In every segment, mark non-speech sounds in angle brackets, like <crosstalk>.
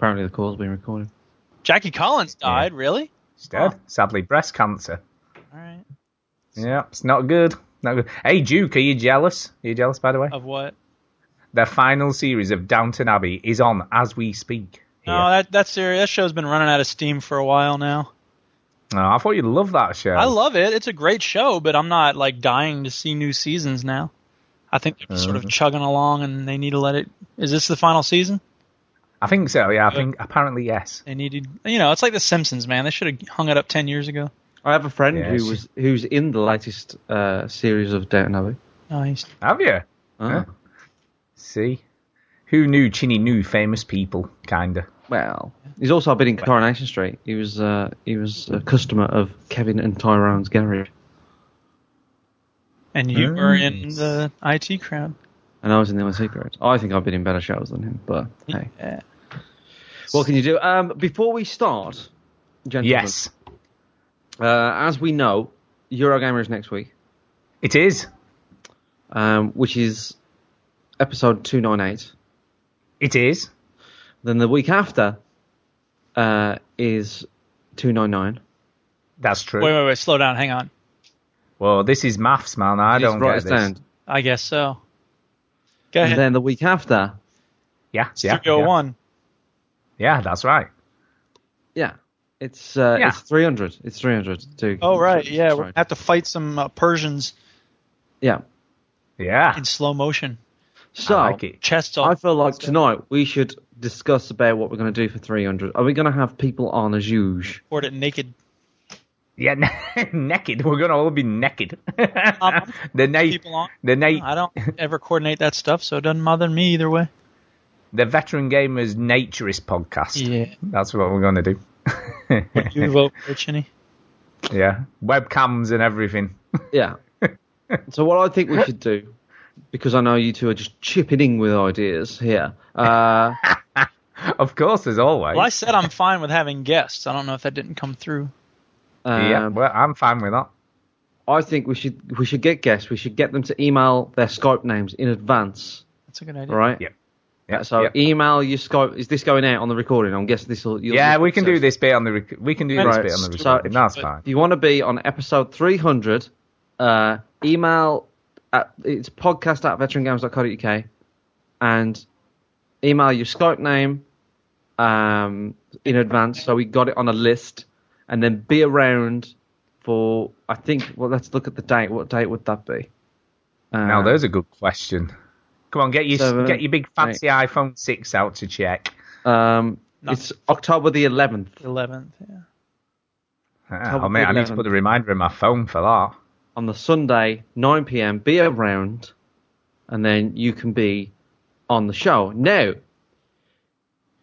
Apparently, the call's been recorded. Jackie Collins died. Really? She's dead. Sadly, breast cancer. All right. Yeah, it's not good. Not good. Hey, Duke, are you jealous? Are you jealous, by the way? Of what? The final series of Downton Abbey is on as we speak. No, that that series, that show's been running out of steam for a while now. Oh, I thought you'd love that show. I love it. It's a great show, but I'm not like dying to see new seasons now. I think they're just sort of Uh. chugging along, and they need to let it. Is this the final season? I think so. Yeah, I think apparently yes. They needed, you know, it's like The Simpsons, man. They should have hung it up ten years ago. I have a friend Yeah, who she- was who's in the latest uh, series of Downton Abbey. Nice. Have you? Oh. Huh? See, who knew Chinny knew famous people, kinda. Well, he's also been in Coronation Street. He was uh, he was a customer of Kevin and Tyrone's garage, And you were in Nice. the IT crowd. and I was in the IT garage. I think I've been in better shows than him, but hey, Yeah. What can you do? Um, before we start, gentlemen, Yes, uh, as we know, Eurogamer is next week, it is. um, which is episode two nine eight. It is. Then the week after uh, is two nine nine. That's true. Wait, wait, wait. Slow down. Hang on. Well, this is maths, man. I don't write get it this. down. I guess so. Go ahead. And then the week after, Yeah, yeah, Studio yeah. One. Yeah, that's right. yeah, it's uh, Yeah. it's three hundred. It's three hundred. To Oh right, yeah. We're right. gonna have to fight some uh, Persians yeah. Yeah, in slow motion. So I like it. Chests all. I feel like tonight we should discuss about what we're going to do for 300. Are we going to have people on as usual? Board it naked. yeah. <laughs> naked. We're gonna all be naked. Um, <laughs> the night. The night. I don't ever coordinate that stuff, so it doesn't bother me either way. The veteran gamers naturist podcast. Yeah. That's what we're gonna do. You <laughs> vote for Chinny. yeah, webcams and everything. Yeah. <laughs> so what I think we should do, because I know you two are just chipping in with ideas here. Uh, <laughs> Of course, as always. Well, I said I'm fine with having guests. I don't know if that didn't come through. yeah, um, well, I'm fine with that. I think we should we should get guests. We should get them to email their Skype names in advance. That's a good idea. All right. Yep. Yeah, So yeah. email your Skype. Is this going out on the recording? I'm guessing this will. yeah, we can do this bit on the. Rec- we can do this Right. bit on the recording. So. That's fine. if you want to be on episode 300, uh, email at, it's podcast at veterangamers.co.uk and email your Skype name um, in advance so we got it on a list and then be around for, I think, well, let's look at the date. What date would that be? Uh, Now, there's a good question. Come on, get your Seven, get your big fancy iPhone six out to check. Um, No. it's October the 11th. Eleventh. Yeah. Ah, oh, mate, I need to put a reminder in my phone for that. on the Sunday, 9 p.m. Be around, and then you can be on the show. Now,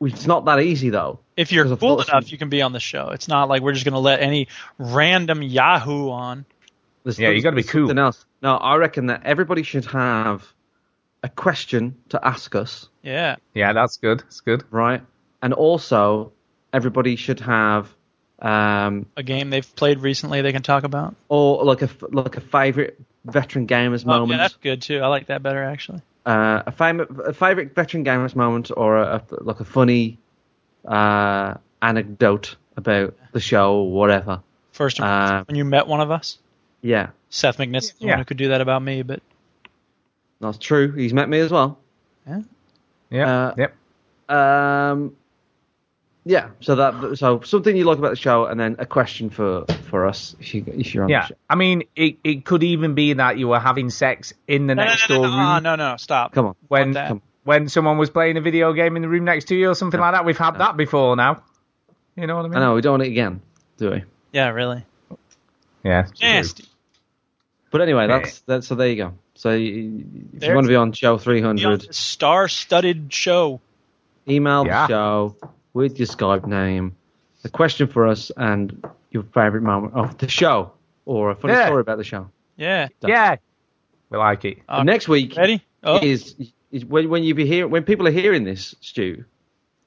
it's not that easy though. If you're cool course- enough, you can be on the show. It's not like we're just going to let any random Yahoo on. There's Yeah, you gotta be cool. Something else. No, I reckon that everybody should have a question to ask us, Yeah. Yeah, that's good. That's good. right? And also, everybody should have um, A game they've played recently they can talk about. or like a like a favorite veteran gamers Oh, yeah, moment. that's good too. I like that better actually. uh, a, fam- a favorite veteran gamers moment or a, a like a funny uh, anecdote about the show or whatever. First, Uh, when you met one of us, Yeah, Seth McNiss, the Yeah. one who could do that about me, but that's true. He's met me as well. Yeah. Uh, yep. Um, yeah, so that so something you like about the show, and then a question for for us if you if you're on Yeah. the show. I mean, it, it could even be that you were having sex in the no, no, next no, door no, room no, no, no, stop. Come on, when that. Come. when someone was playing a video game in the room next to you or something like that. We've had that before now. You know what I mean? I know we don't want it again, do we? Yeah, really. Yeah. Nasty. But anyway, that's that's so there you go. So you, if you want to be on show three Be on hundred, this Star-studded show. email Yeah. the show with your Skype name, a question for us, and your favorite moment of the show or a funny Yeah. story about the show. Yeah. Yeah. We like it. Uh, Next week Ready? Oh, is, is when when you be here when people are hearing this, Stu.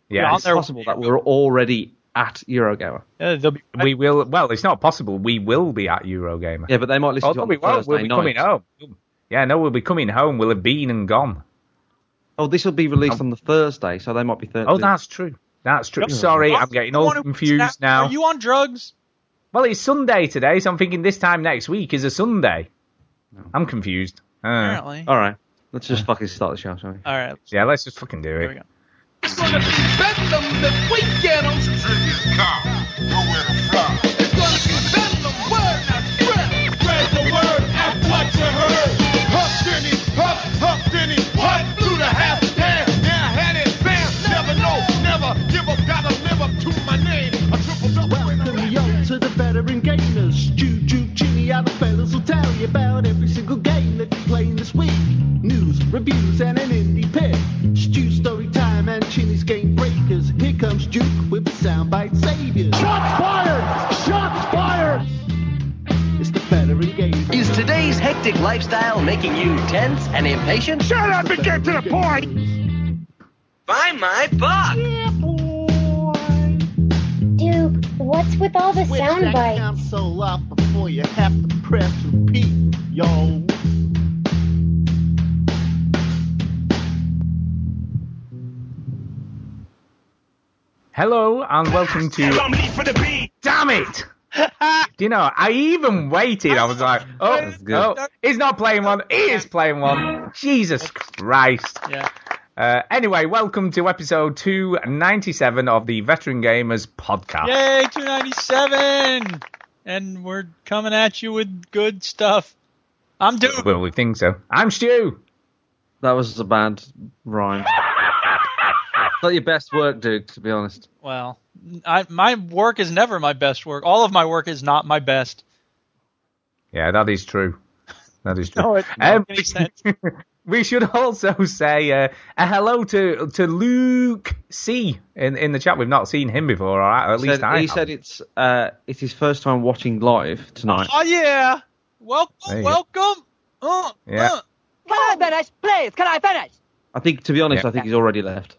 Yeah. on It's their- possible that we're already at Eurogamer. yeah, be. We will. Well, it's not possible. We will be at Eurogamer. Yeah, but they might listen Oh, to no, it on we won't. Thursday We'll be night. coming home. Yeah, no, we'll be coming home. We'll have been and gone. Oh, this will be released on the Thursday, so they might be Thursday. Oh, that's true. That's true. Yep. Sorry, I'm getting all You wanna- confused now. Are you on drugs? Well, it's Sunday today, so I'm thinking this time next week is a Sunday. I'm confused. Uh, Apparently. All right, let's just fucking start the show, shall we? All right. yeah, let's just fucking do Here we it. go. It's gonna be bedlam if we get on some car. Nowhere to fly. It's gonna be bedlam, word not spread. Spread the word Huff, Denny, huff, huff, Denny, huff through the half stand. Yeah, I had it, bam. Never know, never give up, gotta live up to my name. A triple double. Welcome yo to the veteran gamers. Juju, Jimmy, other fellas will tell you about every single game that you're playing this week. News, reviews, and an indie pick. Stew story time and Chinny's game breakers. Here comes Duke with the soundbite saviors. Shots fired! Is today's hectic lifestyle making you tense and impatient? Shut up and get to the point. Buy my book! Yeah, boy. Duke, what's with all the Switch sound that bites? console up before you have to press repeat, yo. Hello and welcome to. Damn it! <laughs> Do you know? I even waited. I was like, <laughs> oh, That's good. oh, he's not playing one. He is playing one. Jesus Christ. Yeah. Uh, anyway, welcome to episode 297 of the Veteran Gamers podcast. Yay, 297! And we're coming at you with good stuff. I'm Duke. Well, we think so. I'm Stu. That was a bad rhyme. <laughs> Not your best work, Duke. To be honest. Well, I, my work is never my best work. All of my work is not my best. Yeah, that is true. That is true. No, it Um, doesn't sense. <laughs> we should also say uh, a hello to to Luke C in in the chat. We've not seen him before, or at least Said- I. he have. said it's uh, it's his first time watching live tonight. Oh yeah. Welcome, There you go. welcome. Uh, Yeah. uh. Can I finish? Please, can I finish? I think, to be honest, Yeah. I think he's already left.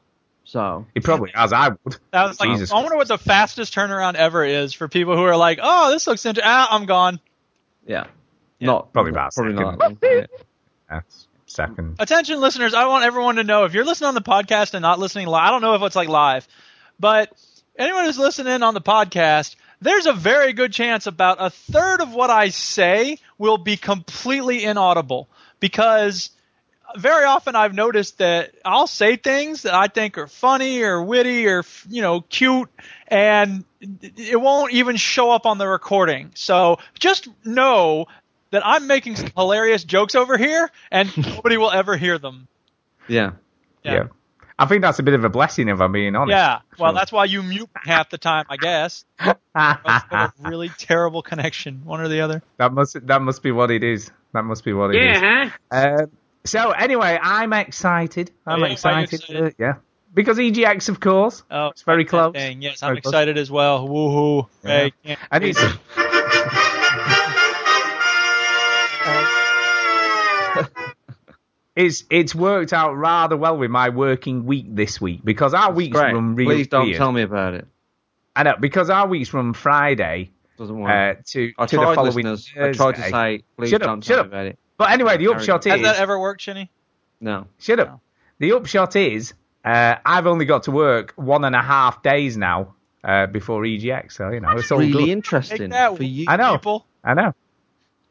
So He probably has. I would. That was like, Jesus. I wonder what the fastest turnaround ever is for people who are like, oh, this looks interesting. Ah, I'm gone. yeah, Yeah. not Probably about probably second. not. Yeah. That's second. Attention, listeners! I want everyone to know if you're listening on the podcast and not listening live. I don't know if it's like live, but anyone who's listening on the podcast, there's a very good chance about a third of what I say will be completely inaudible because very often I've noticed that I'll say things that I think are funny or witty or you know cute, and it won't even show up on the recording. So just know that I'm making some hilarious jokes over here, and <laughs> nobody will ever hear them. yeah. Yeah. I think that's a bit of a blessing, if I'm being honest. Yeah. Well, that's why you mute half the time, I guess. Else you have a really terrible connection, one or the other. that must that must be what it is. That must be what it is. Um, so anyway, I'm excited. I'm Oh, yeah, why are you excited. excited? uh, yeah, because EGX, of course. Oh, It's very close. thing. Yes, Very I'm close. excited as well. Woohoo! Yeah. Hey, can't- And it's <laughs> it's it's worked out rather well with my working week this week because our weeks Great. run really Please don't weird. tell me about it. I know because our weeks run Friday Doesn't work. uh, to I to the following listeners. I tried to say, please Shut up, don't shut tell up. me about it. But anyway, the upshot Has is Has that ever worked, Chinny? No. Shut No. up. The upshot is, uh, I've only got to work one and a half days now uh, before EGX, so you know it's all really good. interesting that, for you. I know. People. I know.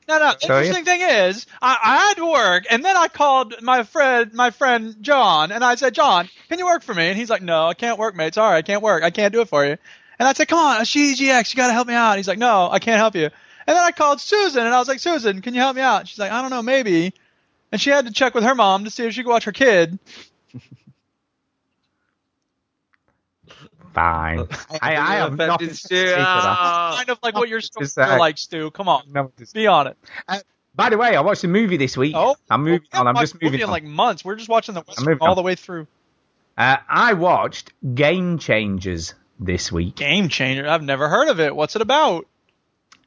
No, no. The So, yeah. interesting thing is, I, I had to work, and then I called my friend, my friend John, and I said, John, can you work for me? And he's like, No, I can't work, mate. Sorry, I can't work. I can't do it for you. And I said, Come on, it's EGX. You got to help me out. He's like, No, I can't help you. And then I called Susan, and I was like, Susan, can you help me out? She's like, I don't know, maybe. And she had to check with her mom to see if she could watch her kid. <laughs> Fine. I, I have nothing to Stu. say for that. Ah. kind of like what you're supposed uh, like, Stu. Come on, Nothing be on it. By the way, I watched a movie this week. Oh, I'm moving on. I'm just a movie moving in on. like months. We're just watching the Western all on. the way through. Uh, I watched Game Changers this week. Game changer. I've never heard of it. What's it about?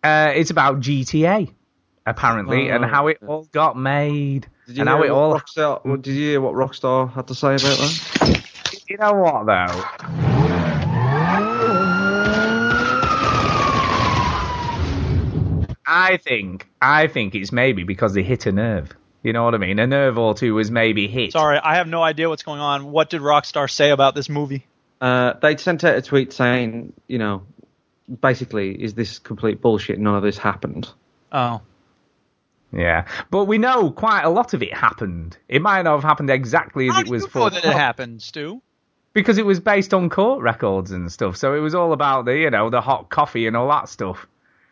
Uh, it's about GTA, apparently, and Oh, how it okay. all got made, Did you and hear how it what all. Rockstar? What, did you hear what Rockstar had to say about that? You know what though? I think I think it's maybe because they hit a nerve. You know what I mean? A nerve or two was maybe hit. Sorry, I have no idea what's going on. What did Rockstar say about this movie? uh, they'd sent out a tweet saying, you know, basically, is this complete bullshit? None of this happened. Oh. Yeah, but we know quite a lot of it happened. It might not have happened exactly as How it was you for that it happened, Stu? because it was based on court records and stuff. So it was all about the you know the hot coffee and all that stuff.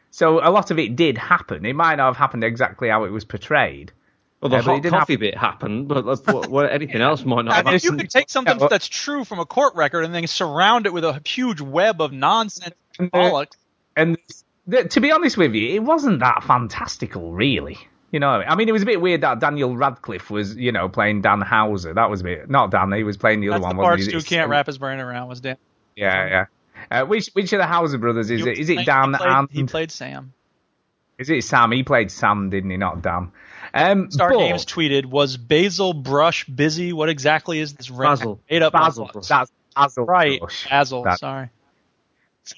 So a lot of it did happen. It might not have happened exactly how it was portrayed. Well, the Yeah, hot didn't coffee bit happened, but what, what, anything else might not I have mean, you happened. could take something Yeah, well- that's true from a court record and then surround it with a huge web of nonsense And, bollocks. And th- to be honest with you, it wasn't that fantastical, really. You know, I mean, it was a bit weird that Daniel Radcliffe was, you know, playing Dan Houser. That was a bit not Dan. He was playing the That's other the one, part wasn't can't wrap his brain around. Was Dan? Yeah, yeah. Uh, which which of the Houser brothers is it? Is it He Dan played- and he played Sam. is it Sam? He played Sam, didn't he? Not Dan. Um, Star but- Games tweeted, "Was Basil Brush busy? What exactly is this Basil. made up Basil. Brush? That's Basil. right, Brush. Basil. That- Sorry.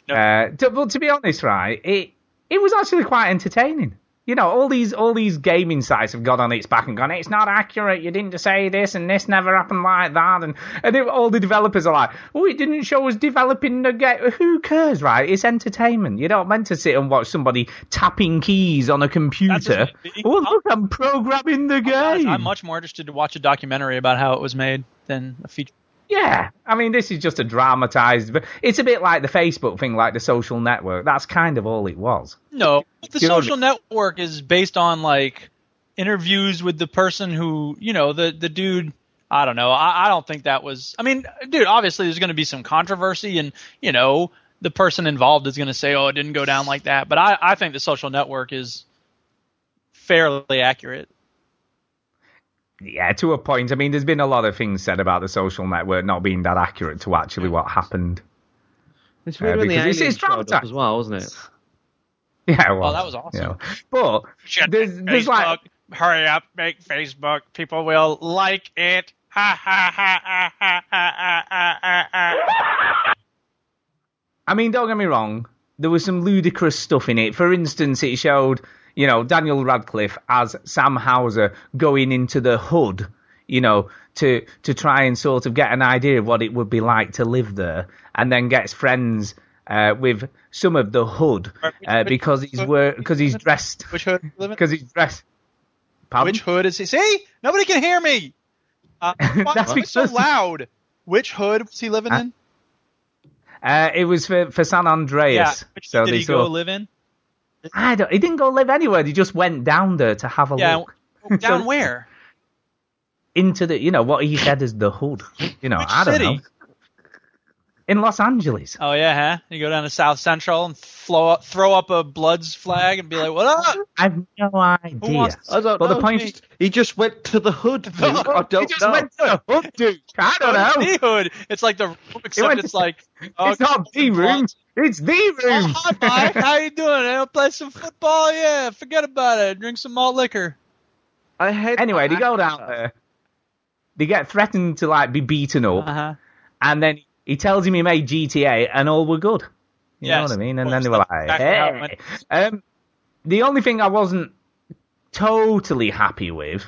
No, Uh, to, well, to be honest, right, it it was actually quite entertaining. You know, all these all these gaming sites have got on its back and gone, it's not accurate. You didn't say this, and this never happened like that, and and it, all the developers are like, oh, it didn't show us developing the game. Who cares, right? It's entertainment. You're not meant to sit and watch somebody tapping keys on a computer. Oh, look, I'm programming the game. I'm much more interested to watch a documentary about how it was made than a feature. Yeah, I mean, this is just a dramatized. It's a bit like the Facebook thing, like the social network. That's kind of all it was. No, the You know- social network is based on like interviews with the person who, you know, the the dude. I don't know. I, I don't think that was. I mean, dude, obviously there's going to be some controversy, and you know, the person involved is going to say, "Oh, it didn't go down like that." But I, I think the social network is fairly accurate. Yeah, to a point. I mean, there's been a lot of things said about the social network not being that accurate to actually what happened. It's weird uh, when the aliens it's, it's up as well, wasn't it? Yeah, well, oh, that was awesome. You. But Shit, there's, there's Facebook, like, hurry up, make Facebook. People will like it. Ha ha ha ha ha ha ha. ha. I mean, don't get me wrong. There was some ludicrous stuff in it. For instance, it showed you know, Daniel Radcliffe as Sam Houser going into the hood, you know, to to try and sort of get an idea of what it would be like to live there, and then gets friends uh, with some of the hood uh, because he's because he's dressed Which hood? do you live in? because he's dressed. Pardon? Which hood is he? See, nobody can hear me. Uh, <laughs> That's it so loud? Which hood was he living in? Uh, it was for, for San Andreas. Yeah. Which so did he go live in? I don't. He didn't go live anywhere. He just went down there to have a Yeah. look Down <laughs> So- where? into the, you know, what he said is the hood. You know, Which I don't city? know. In Los Angeles. Oh yeah, huh? You go down to South Central and flow up, throw up a Bloods flag and be like, "What up?" I've no idea. wants I don't But know. the point he, is- he just went to the hood. <laughs> Duke. I don't he just know. went to the hood, dude. I don't Oh, know. the hood. It's like the room, except went it's like. oh, <laughs> it's not the room. It's the Oh, hi, Mike. How you doing? I'll play some football. Yeah, forget about it. Drink some malt liquor. I hate. anyway, they go down there. They get threatened to like be beaten up, Uh huh. and then he tells him he made GTA, and all were good. You know what I mean? And then they were like, exactly how it hey. Um, the only thing I wasn't totally happy with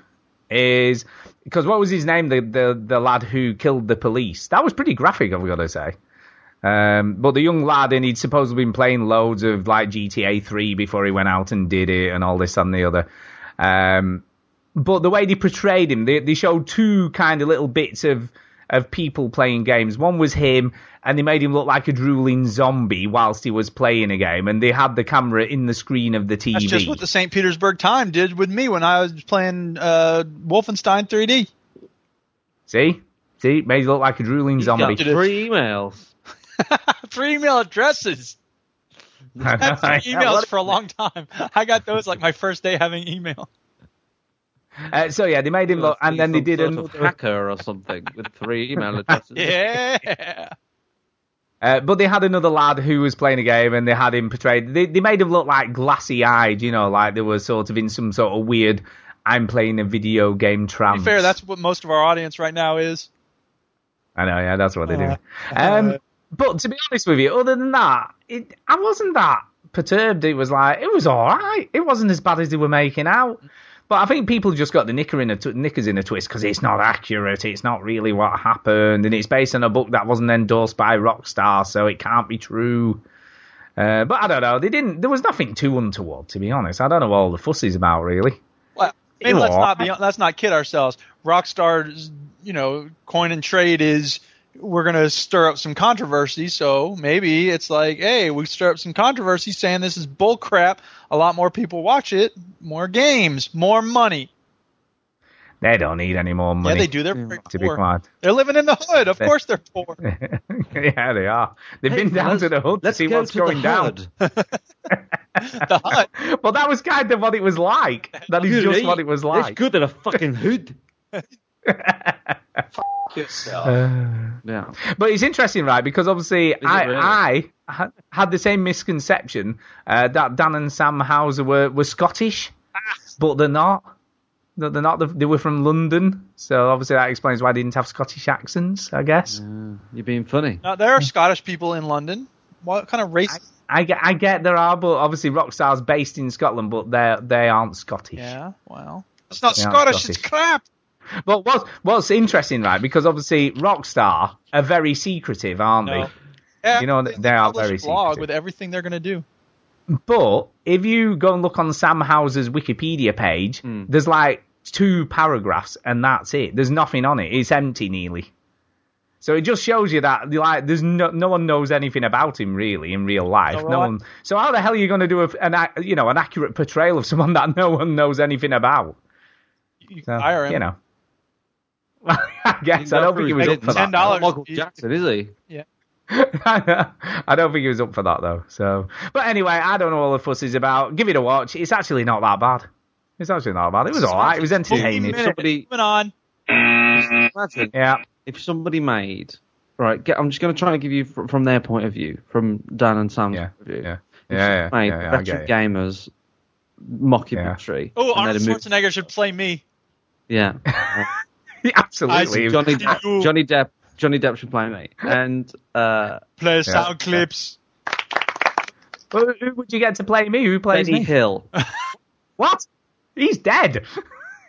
is because what was his name? The, the the lad who killed the police. That was pretty graphic, I've got to say. Um, but the young lad, and he'd supposedly been playing loads of like GTA 3 before he went out and did it, and all this and the other. Um, but the way they portrayed him, they, they showed two kind of little bits of of people playing games. One was him, and they made him look like a drooling zombie whilst he was playing a game, and they had the camera in the screen of the TV. That's just what the St. Petersburg Time did with me when I was playing uh, Wolfenstein 3D. See, see, made you look like a drooling He's got zombie. three emails. <laughs> Three email addresses. I've had three emails for a long time. I got those like my first day having email. Uh, so yeah, they made him look, and then they did sort another. hacker or something with three email addresses. <laughs> Yeah. Uh, but they had another lad who was playing a game, and they had him portrayed. They they made him look like glassy eyed, you know, like they were sort of in some sort of weird. I'm playing a video game To trance. be fair, that's what most of our audience right now is. I know, yeah, that's what they do. Uh, Um, but to be honest with you, other than that, it, I wasn't that perturbed. It was like it was all right. It wasn't as bad as they were making out. But I think people just got the knicker in a t- knickers in a twist because it's not accurate. It's not really what happened, and it's based on a book that wasn't endorsed by Rockstar, so it can't be true. Uh, but I don't know. They didn't. There was nothing too untoward, to be honest. I don't know what all the fuss is about, really. Well, I mean, let's not be let's not kid ourselves. Rockstar's you know coin and trade is we're gonna stir up some controversy. So maybe it's like, hey, we stir up some controversy saying this is bull crap. A lot more people watch it. More games, more money. They don't need any more money. Yeah, they do. They're mm. very To be poor. They're living in the hood. Of course, they're poor. <laughs> yeah, they are. They've Hey, been down to the hood to see what's to going the down. hood. <laughs> the hut. Well, that was kind of what it was like. That is Good, just what it was like. It's like. good in a fucking hood. <laughs> <laughs> Uh, Yeah. But it's interesting, right? Because obviously, I, really? I had the same misconception uh, that Dan and Sam Houser were, were Scottish, but they're not. That They're not. They were from London, so obviously that explains why they didn't have Scottish accents. I guess. You're being funny. Now, there are Scottish people in London. What kind of race? I get, I get there are, but obviously Rockstar's based in Scotland, but they they aren't Scottish. Yeah, well, it's not They aren't Scottish. It's crap. <laughs> But what's what's interesting, right? Because obviously Rockstar are very secretive, aren't No. they? Yeah, You know, they are very blog secretive. with everything they're gonna do. But if you go and look on Sam Houser's Wikipedia page, hmm. there's like two paragraphs and that's it. There's nothing on it. It's empty nearly. So it just shows you that like there's no no one knows anything about him really in real life. Oh, No one. So how the hell are you going to do a, an you know an accurate portrayal of someone <laughs> that no one knows anything about? You So, can hire him. You know. <laughs> I guess I don't think he was up for that. $10. Michael Jackson, is he? Yeah. <laughs> I don't think he was up for that though. So, but anyway, I don't know all the fuss is about. Give it a watch. It's actually not that bad. It's actually not bad. It was alright. It was entertaining. Minute. Somebody- Moving on. Imagine Yeah. if somebody made right. Get, I'm just going to try and give you fr- from their point of view, from Dan and Sam's Yeah. point of view. Yeah. If Yeah. Yeah. somebody yeah, made yeah, I veteran get it. gamers mockumentary. Oh, Arnold they'd have moved- Schwarzenegger should play me. Yeah. <laughs> <laughs> Absolutely. Johnny You- Johnny Depp. Johnny Depp should play me. <laughs> And uh, Play Yeah. sound clips. Who, who would you get to play me? Who plays Benny me? Hill. <laughs> What? He's dead.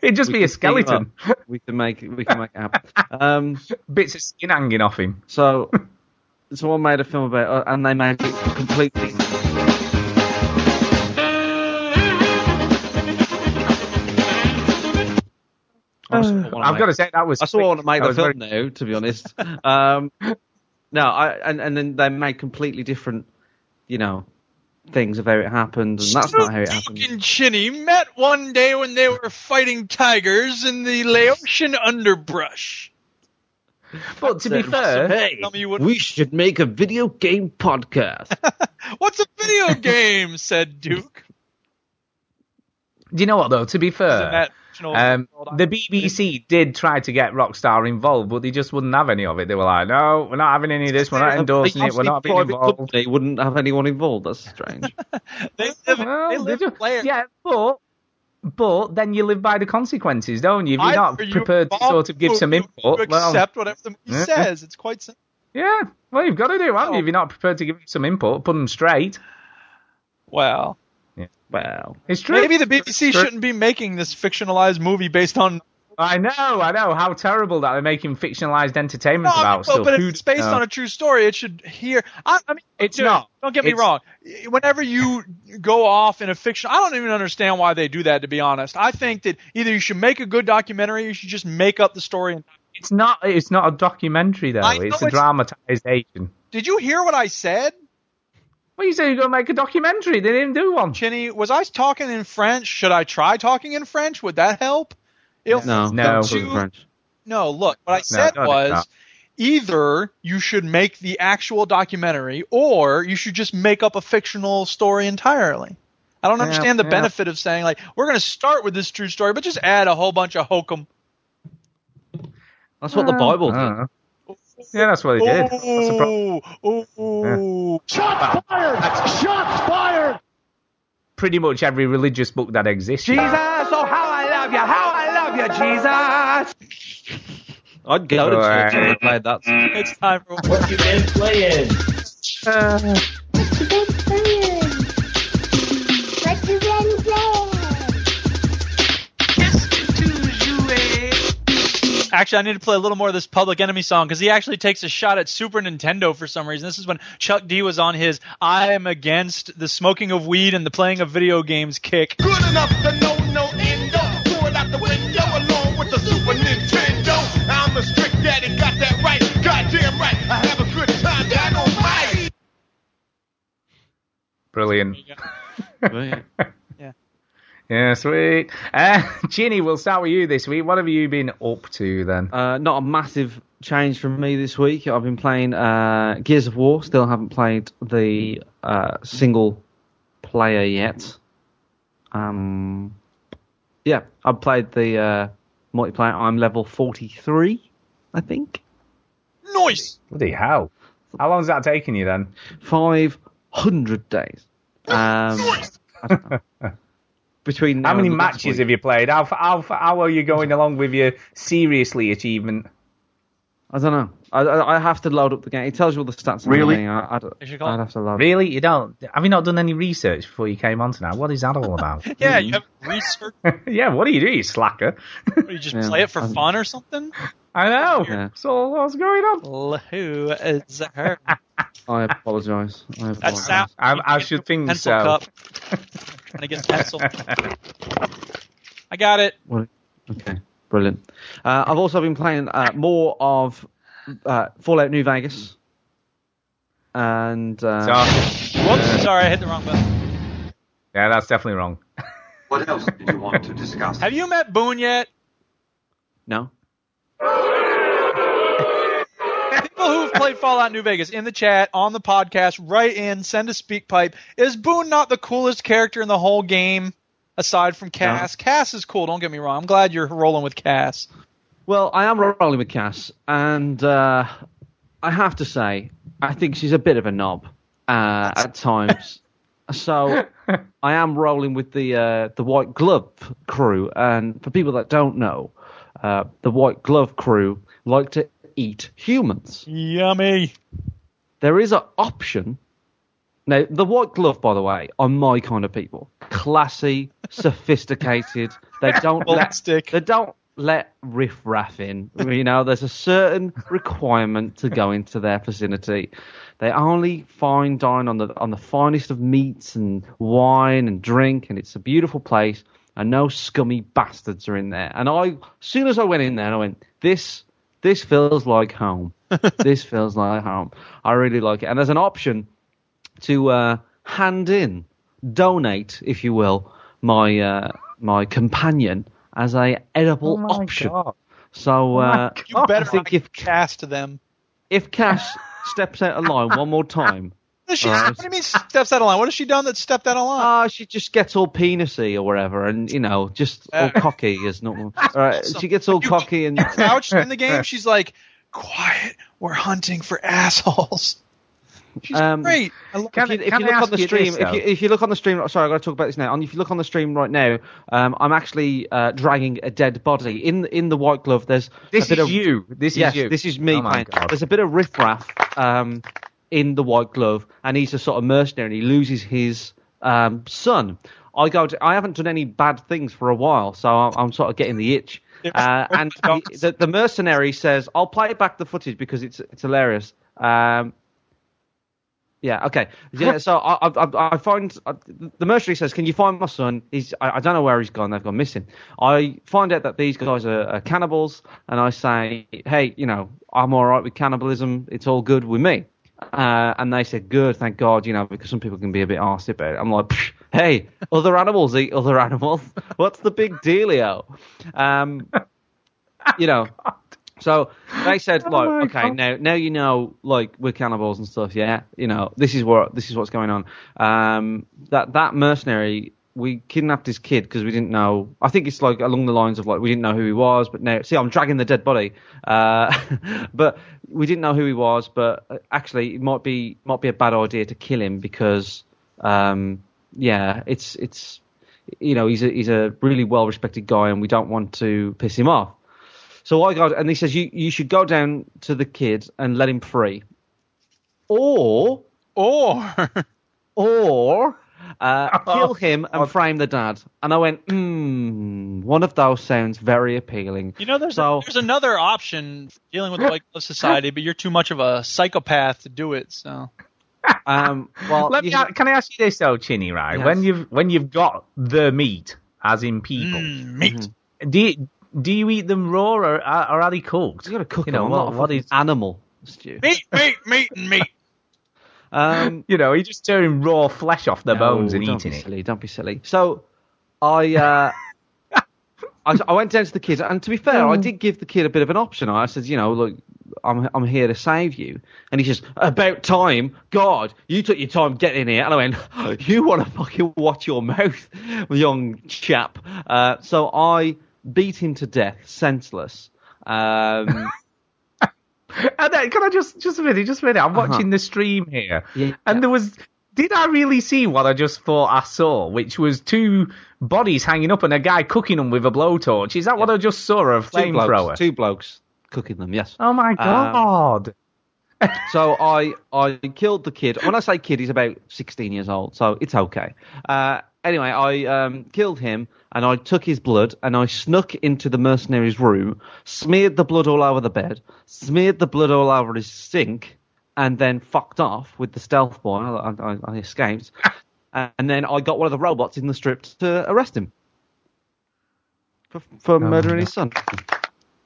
It'd just We be a can team up. skeleton. We can make we can make it happen. Um, Bits of skin hanging off him. so someone made a film about, uh, and they made it completely. I've got to say that was. I saw one make that the was film very- now, to be honest. <laughs> Um, no, I and, and then they made completely different, you know, things of how it happened, and that's not how it Duke happened. and Chinny met one day when they were fighting tigers in the Laotian underbrush. <laughs> But to be fair, Hey, Tell me we should make a video game podcast. <laughs> What's a video game? said Duke. Do you know what though? To be fair, Um, the BBC did try to get Rockstar involved, but they just wouldn't have any of it. They were like, "No, we're not having any of this. We're not endorsing it. We're not being involved." They wouldn't have anyone involved. That's strange. <laughs> they live, Well, they they live do- player. yeah, but but then you live by the consequences, don't you? If you're Either not you prepared to sort of give some who input, well, accept whatever the movie Yeah. says. It's quite simple. yeah, well, you've got to do, haven't you? If you're not prepared to give some input, put them straight. Well, Well, It's true. maybe the BBC True. shouldn't be making this fictionalized movie based on. I know, I know. How terrible that they're making fictionalized entertainment No, about but, but if it's based know? on a true story, it should hear. I, I mean, It's dude, not. Don't get me It's- wrong. Whenever you go off in a fiction, I don't even understand why they do that. To be honest, I think that either you should make a good documentary, or you should just make up the story. And It's not. It's not a documentary though. I know It's a it's- dramatization. did you hear what I said? Well, you said you're gonna make a documentary. They didn't do one. Chinny, was I talking in French? Should I try talking in French? Would that help? It- no, No. don't talk You- French. No, look, what I said don't was that. either you should make the actual documentary or you should just make up a fictional story entirely. I don't Yeah, understand the yeah. benefit of saying like we're going to start with this true story, but just add a whole bunch of hokum. That's what the uh, Bible I did. know. Yeah, that's what they did. That's the pro- Oh, oh, Shots fired! Shots fired! pretty much every religious book that exists. Jesus, oh how I love you, how I love you, Jesus. I'd go to Alright. church if I played that. song. it's time for What you been playing? Uh, Actually, I need to play a little more of this Public Enemy song because he actually takes a shot at Super Nintendo for some reason. This is when Chuck D was on his "I am against the smoking of weed and the playing of video games" kick. Good enough to know no endo. Throw it out the window along with the Super Nintendo. I'm the strict daddy, got that right. Goddamn right. I have a good time down on my. Brilliant. <laughs> Right. Yeah, sweet. Uh, <laughs> Chinny, we'll start with you this week. What have you been up to then? Uh, not a massive change from me this week. I've been playing uh, Gears of War. Still haven't played the uh, single player yet. Um, yeah, I've played the uh, multiplayer. I'm level 43, I think. Noise. Bloody hell. How long's that taken you then? 500 days. Um, I don't know. Between How many matches have you played? How, how, how are you going along with your seriously achievement? I don't know. I, I, I have to load up the game. It tells you all the stats. Really? everything. I, I'd, Is? I'd have to load. Really? You don't? Have you not done any research before you came on tonight? What is that all about? <laughs> Yeah, you hmm. have research. <laughs> yeah, what do you do, you slacker? Or you just Yeah, play it for I'm- fun or something? I know. Yeah. So what's going on? Who is her? <laughs> I apologise. I apologise. sound. I, I should think pencil so. cup. And it gets pencil. I got it. What- Okay, brilliant. Uh, I've also been playing uh, more of uh, Fallout New Vegas, and uh, So, Whoops, sorry, I hit the wrong button. yeah, that's definitely wrong. What else did you want to discuss? Have you met Boone yet? no, People who've played Fallout New Vegas in the chat, on the podcast, write in, send a speak pipe. Is Boone not the coolest character in the whole game aside from Cass? Cass is cool, don't get me wrong. I'm glad you're rolling with Cass. well, I am rolling with Cass, and uh, I have to say, I think she's a bit of a knob uh, at times. <laughs> So I am rolling with the uh, the White Glove crew, and for people that don't know, uh, the White Glove crew like to eat humans. Yummy. there is an option. Now, the white glove, by the way, are my kind of people. Classy, <laughs> sophisticated. They don't let they don't let riff raff in. You know, there's a certain requirement to go into their vicinity. They only fine dine on the on the finest of meats and wine and drink, and it's a beautiful place. And no scummy bastards are in there. And I, as soon as I went in there, I went, this this feels like home. <laughs> this feels like home. I really like it. And there's an option to uh, hand in, donate, if you will, my uh, my companion as a edible Oh my option. God. So uh, You better I think if Cass to them. if Cass steps out of line one more time, What, is she, Alright. what do you mean steps out of line? What has she done that stepped out of line? ah, she just gets all penisy or whatever, and you know, just all Uh, cocky is normal. <laughs> All right, she gets all You- cocky and Crouched in the <laughs> game, she's like, quiet, we're hunting for assholes. She's Um, great. I love Can if you, if can you look on ask the you stream, this, if you, if you look on the stream, sorry, I got to talk about this now. If you look on the stream right now, um, I'm actually uh, dragging a dead body in in the white glove. There's This a bit is of, you. This yes, is you. this is me Oh my playing. God. There's a bit of riffraff um, in the white glove, and he's a sort of mercenary, and he loses his um, son. I go. To, I haven't done any bad things for a while, so I'm, I'm sort of getting the itch. Uh, and <laughs> he, the, the mercenary says, "I'll play back the footage because it's it's hilarious." Um, yeah. Okay. Yeah. So I, I, I find uh, the mercenary says, "Can you find my son? He's I, I don't know where he's gone. They've gone missing." I find out that these guys are, are cannibals, and I say, "Hey, you know, I'm all right with cannibalism. It's all good with me." Uh, and they said, "Good, thank God." You know, because some people can be a bit arsy about it. I'm like, "Psh, "Hey, other animals eat other animals. <laughs> What's the big dealio?" Um, <laughs> you know. So they said, Oh like, okay, God. now now you know, like, we're cannibals and stuff. Yeah, you know, this is what this is what's going on. Um, that that mercenary, we kidnapped his kid because we didn't know. I think it's like along the lines of like we didn't know who he was, but now see, I'm dragging the dead body. Uh, <laughs> but we didn't know who he was. But uh, actually, it might be might be a bad idea to kill him because, um, yeah, it's it's you know he's a he's a really well respected guy, and we don't want to piss him off. So I go, and he says, you, you should go down to the kid and let him free. Or, Or <laughs> or, Uh, <laughs> kill him and frame the dad. And I went, hmm, one of those sounds very appealing. You know, there's So- a, there's another option dealing with the White Glove Society, but you're too much of a psychopath to do it. So <laughs> Um, well, Let me, you- can I ask you this though, Chinny? Right, Yes. when you've when you've got the meat, as in people, Mm, meat. do you, do you eat them raw or, or are they cooked? you got to cook You them. know I'm what? not a what fucking animal, Stu. meat, meat, meat, and meat. Um, <laughs> You know, you're just tearing raw flesh off the No, bones and don't eating be it. Silly, don't be silly. So, I, uh, <laughs> I, I went down to the kid, and to be fair, Mm. I did give the kid a bit of an option. I said, you know, look, I'm I'm here to save you, and he says, about time, God, you took your time getting here, and I went, <laughs> you want to fucking watch your mouth, young chap. Uh, so I beat him to death, senseless. Um, <laughs> And then, can I just just a minute, just a minute? I'm Uh-huh. watching the stream here, Yeah. and there was. Did I really see what I just thought I saw, which was two bodies hanging up and a guy cooking them with a blowtorch? Is that what I just saw? A two flamethrower? two blokes cooking them, yes. Oh my god! <laughs> So I I killed the kid. When I say kid, he's about 16 years old, so it's okay. Uh, anyway, I um, killed him and I took his blood and I snuck into the mercenary's room, smeared the blood all over the bed, smeared the blood all over his sink, and then fucked off with the stealth boy. I, I, I escaped. <laughs> And then I got one of the robots in the strip to arrest him for, for murdering his son.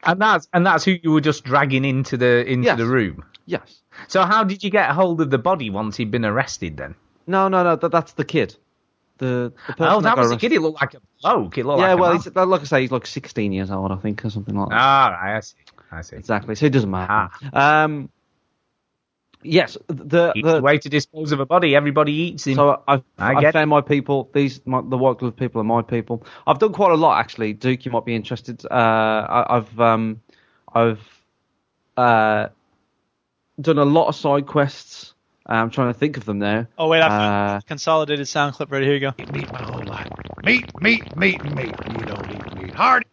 and that's and that's who you were just dragging into the into Yes. the room. Yes. So how did you get hold of the body once he'd been arrested? Then? No, no, no. That, that's the kid. The, the person Oh, that got was arrested. kid. He looked like a bloke. He looked yeah, like a well, he's, like I say, he's like 16 years old, I think, or something like that. Ah, right, I see. I see. Exactly. So it doesn't matter. Um, yes, the the the way to dispose of a body. Everybody eats him. so I've, I I've get found my people. These my, the white glove people are my people. I've done quite a lot actually. Duke, you might be interested. Uh, I, I've um, I've uh, done a lot of side quests. I'm trying to think of them now. Oh wait, I Uh, found consolidated sound clip right here. You go. Meat my whole life. Meat, meat, meat, meat. You don't eat meat. Hard.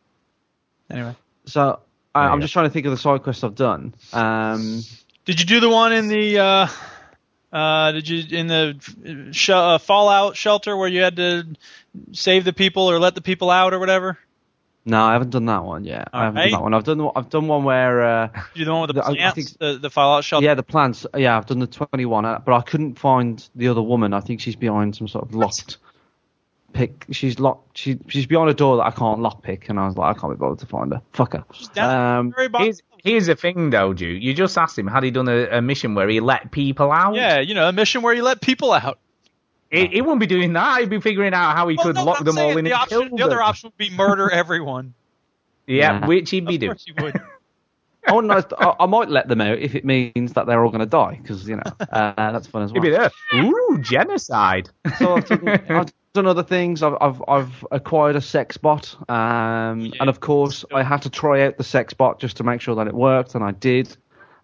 Anyway, So I, am go. just trying to think of the side quests I've done. Um, did you do the one in the? Uh, uh, did you in the sh- uh, Fallout shelter where you had to save the people or let the people out or whatever? No, I haven't done that one yet. I haven't Alright. done that one. I've done I've done one where. Uh, Did you do the one with the The- I- I plants, think- the, the Fallout shelter? Yeah, the plants. Yeah, I've done the 21, uh, but I couldn't find the other woman. I think she's behind some sort of locked pick. She's locked. She, she's behind a door that I can't lock pick, and I was like, I can't be bothered to find her. Fuck her. down Um, Here's, here's the thing, though, Duke. You just asked him had he done a, a mission where he let people out. Yeah, you know, a mission where he let people out. He, he wouldn't be doing that. He'd be figuring out how he Well, could no, lock I'm them all in the and option, kill The other option would be murder everyone. <laughs> Yeah, Nah. which he'd be Of doing. course you would. <laughs> I, wouldn't know if- I, I might let them out if it means that they're all going to die, because you know uh, that's fun as He'd well. be there. Ooh, genocide. <laughs> So I've done, I've done other things. I've, I've I've acquired a sex bot, um, and of course I had to try out the sex bot just to make sure that it worked, and I did.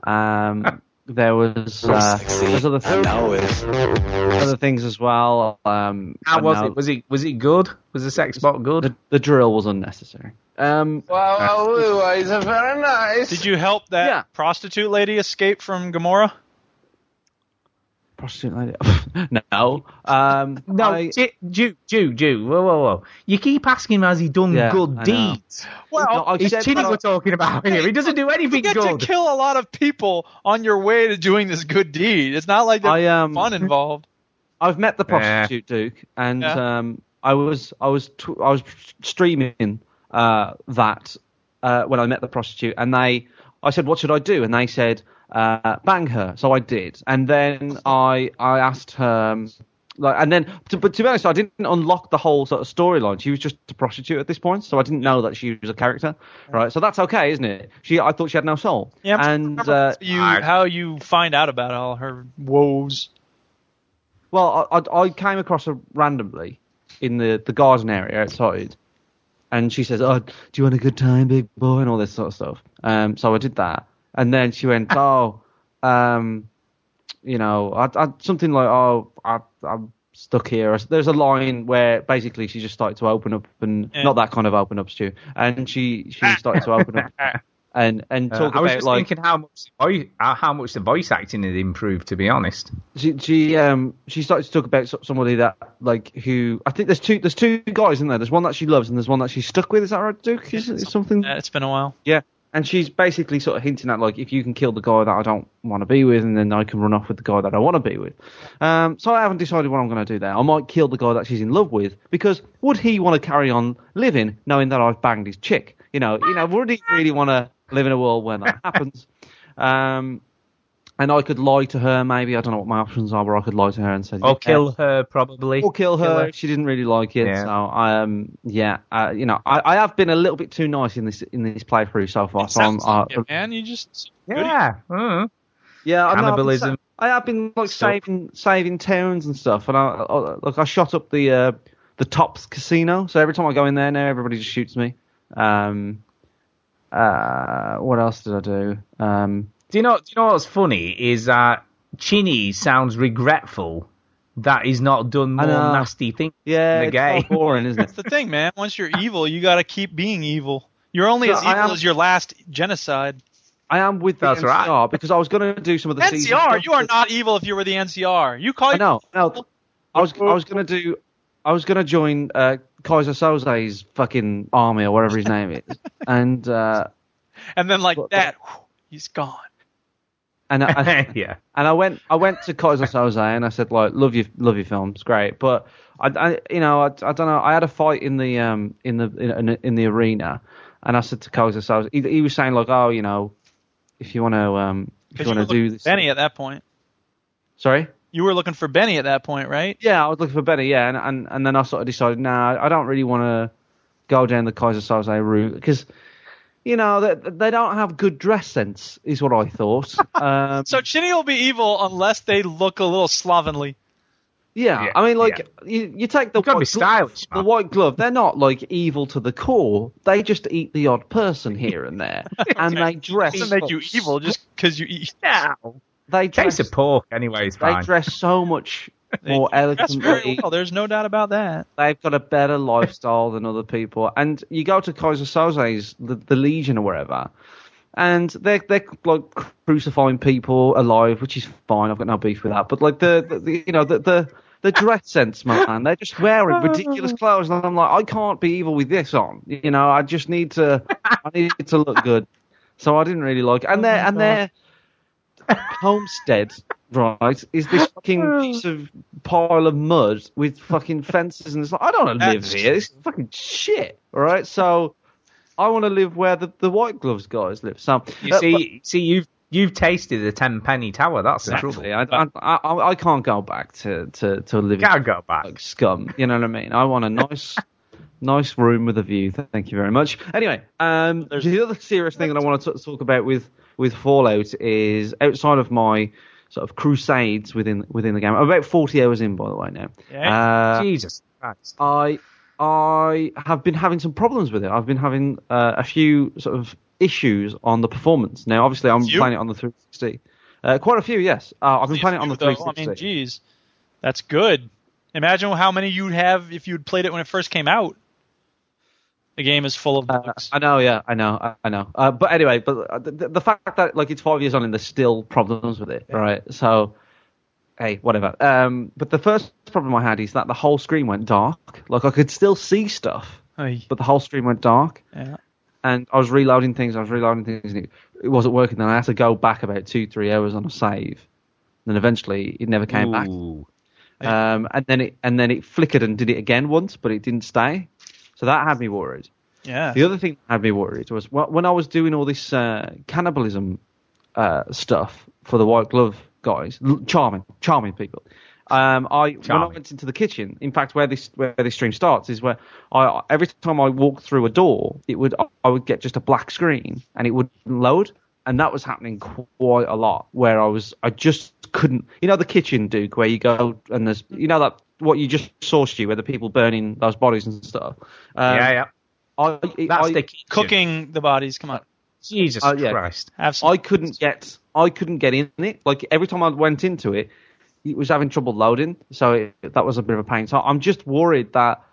Um, there was uh, there's other things, other things as well. Um, How was know it? Was it was it good? Was the sex bot good? the, the drill was unnecessary. Um, Wow, it's very nice. Did you help that Yeah. prostitute lady escape from Gomorrah? Prostitute lady. <laughs> no. Um, <laughs> No, I- Ju- Ju, Ju, Ju, whoa, whoa, whoa. You keep asking him, has he done Yeah, good I deeds? Well, No, I It's said Chinny we're talking about here. He doesn't do anything good. you get good. to kill a lot of people on your way to doing this good deed. It's not like there's I, um, fun involved. I've met the Yeah. prostitute Duke, and Yeah. um, I was I was tw- I was streaming uh, that uh, when I met the prostitute, and they I said, "What should I do?" And they said, uh, "Bang her." So I did, and then I I asked her. um, Like, and then, to, but to be honest, I didn't unlock the whole sort of storyline. She was just a prostitute at this point, so I didn't know that she was a character, right? So that's okay, isn't it? She, I thought she had no soul, Yeah, and uh, you how you find out about all her woes. Well, I, I, I came across her randomly in the, the garden area outside, and she says, "Oh, do you want a good time, big boy?" and all this sort of stuff. Um, so I did that, and then she went, <laughs> "Oh, um, you know, I, I, something like, oh, I, I'm stuck here." There's a line where basically she just started to open up, and Yeah. not that kind of open up, Stu, and she she started to open up. <laughs> and and Uh, talk I was about just like thinking how much the voice, uh, how much the voice acting had improved. To be honest, she she um she started to talk about somebody that like who I think there's two there's two guys in there. There's one that she loves and there's one that she's stuck with. Is that right, Duke? Is it something? Yeah, it's been a while. Yeah. And she's basically sort of hinting at like if you can kill the guy that I don't want to be with, and then I can run off with the guy that I want to be with. Um, so I haven't decided what I'm going to do there. I might kill the guy that she's in love with because would he want to carry on living knowing that I've banged his chick? You know, you know, would he really want to live in a world where that happens? <laughs> Um, and I could lie to her. Maybe I don't know what my options are, but I could lie to her and say, or yeah, kill her probably. or kill her. her. She didn't really like it, Yeah. so um, yeah, uh, you know, I, I have been a little bit too nice in this in this playthrough so far. So I'm, Sounds uh, like it, man. You just Yeah. mm. yeah, I know, I've been Cannibalism. I have been like Stuff. saving saving towns and stuff, and I, I like I shot up the uh, the Tops Casino. So every time I go in there now, everybody just shoots me. Um, uh, what else did I do? Um, Do you know? Do you know what's funny is that Chinny sounds regretful that he's not done more nasty things yeah, in the it's game. so boring, isn't <laughs> it? That's the thing, man. Once you're evil, you got to keep being evil. You're only So as evil am- as your last genocide. I am with the That's NCR right. because I was going to do some of the NCR, you are not evil if you were the NCR. You call I know. No, I was I was gonna do. I was gonna join uh, Kaiser Soze's fucking army or whatever his name is, <laughs> and uh, and then like But- that, whew, he's gone. And I, <laughs> yeah. and I went I went to Kaiser Soze and I said like love your love your films great but I, I you know I, I don't know I had a fight in the um in the in, in the arena and I said to Kaiser Soze he, he was saying like oh you know if you want to um if you you, want to do this Benny at that point. sorry You were looking for Benny at that point, right? Yeah, I was looking for Benny. Yeah, and and, and then I sort of decided, nah, I don't really want to go down the Kaiser Soze route because, you know, they, they don't have good dress sense, is what I thought. <laughs> Um, So Chinny will be evil unless they look a little slovenly. yeah, Yeah, I mean, like you, you take the white be glove, stylish, the white glove. They're not like evil to the core. They just eat the odd person here and there, <laughs> and they dress. Doesn't make you evil just because you eat. Yeah. They Case dress. of pork, anyway, They fine. dress so much They <laughs> more elegantly. well. Oh, there's no doubt about that. they've got a better lifestyle than other people. And you go to Kaiser Soze's, the, the Legion or wherever, and they're they're like crucifying people alive, which is fine. I've got no beef with that. But like the, the, the you know the the the dress sense, man, they're just wearing ridiculous clothes, and I'm like, I can't be evil with this on. You know, I just need to I need to look good. So I didn't really like it. And oh their and their homestead, right, is this <laughs> fucking piece of pile of mud with fucking fences, and it's like I don't want to live here. This is fucking shit, all right? So I want to live where the, the white gloves guys live. So You uh, see, see, you've you've tasted the Tenpenny Tower. That's the trouble. I, I, I, I can't go back to, to, to living Gotta go back. like scum. You know what I mean? I want a nice, nice room with a view. Thank you very much. Anyway, um, the other serious thing that I want to talk about with with Fallout is outside of my sort of crusades within within the game. I'm about 40 hours in, by the way, now. Yeah. Uh, Jesus Christ. I I have been having some problems with it. I've been having uh, a few sort of issues on the performance. Now, obviously, I'm Few? playing it on the 360. Uh, quite a few, yes. Uh, I've been playing it on the Though, I 360. mean, geez, that's good. Imagine how many you'd have if you'd played it when it first came out. The game is full of Uh, bugs. I know, yeah, I know, I, I know. Uh, but anyway, but uh, the, the fact that like it's five years on and there's still problems with it, right? So, hey, whatever. Um, but the first problem I had is that the whole screen went dark. Like I could still see stuff, but the whole screen went dark. Yeah. And I was reloading things, I was reloading things, and it, it wasn't working. Then I had to go back about two, three hours on a save. Then eventually, it never came back. Um, and then it and then it flickered and did it again once, but it didn't stay. So that had me worried. Yeah. The other thing that had me worried was when I was doing all this uh, cannibalism uh, stuff for the White Glove guys, l- charming, charming people. Um, I when I went into the kitchen, in fact, where this where this stream starts is where I every time I walked through a door, it would I would get just a black screen and it wouldn't load, and that was happening quite a lot. Where I was I just couldn't, you know, the kitchen, Duke, where you go and there's you know that what you just saw, Stu, where the people burning those bodies and stuff. Um, yeah, yeah. I, That's I, the kitchen. Cooking the bodies. Come on. Jesus Oh, yeah. Christ. Have some. I couldn't get I couldn't get in it. Like every time I went into it, it was having trouble loading. So it, that was a bit of a pain. So I'm just worried that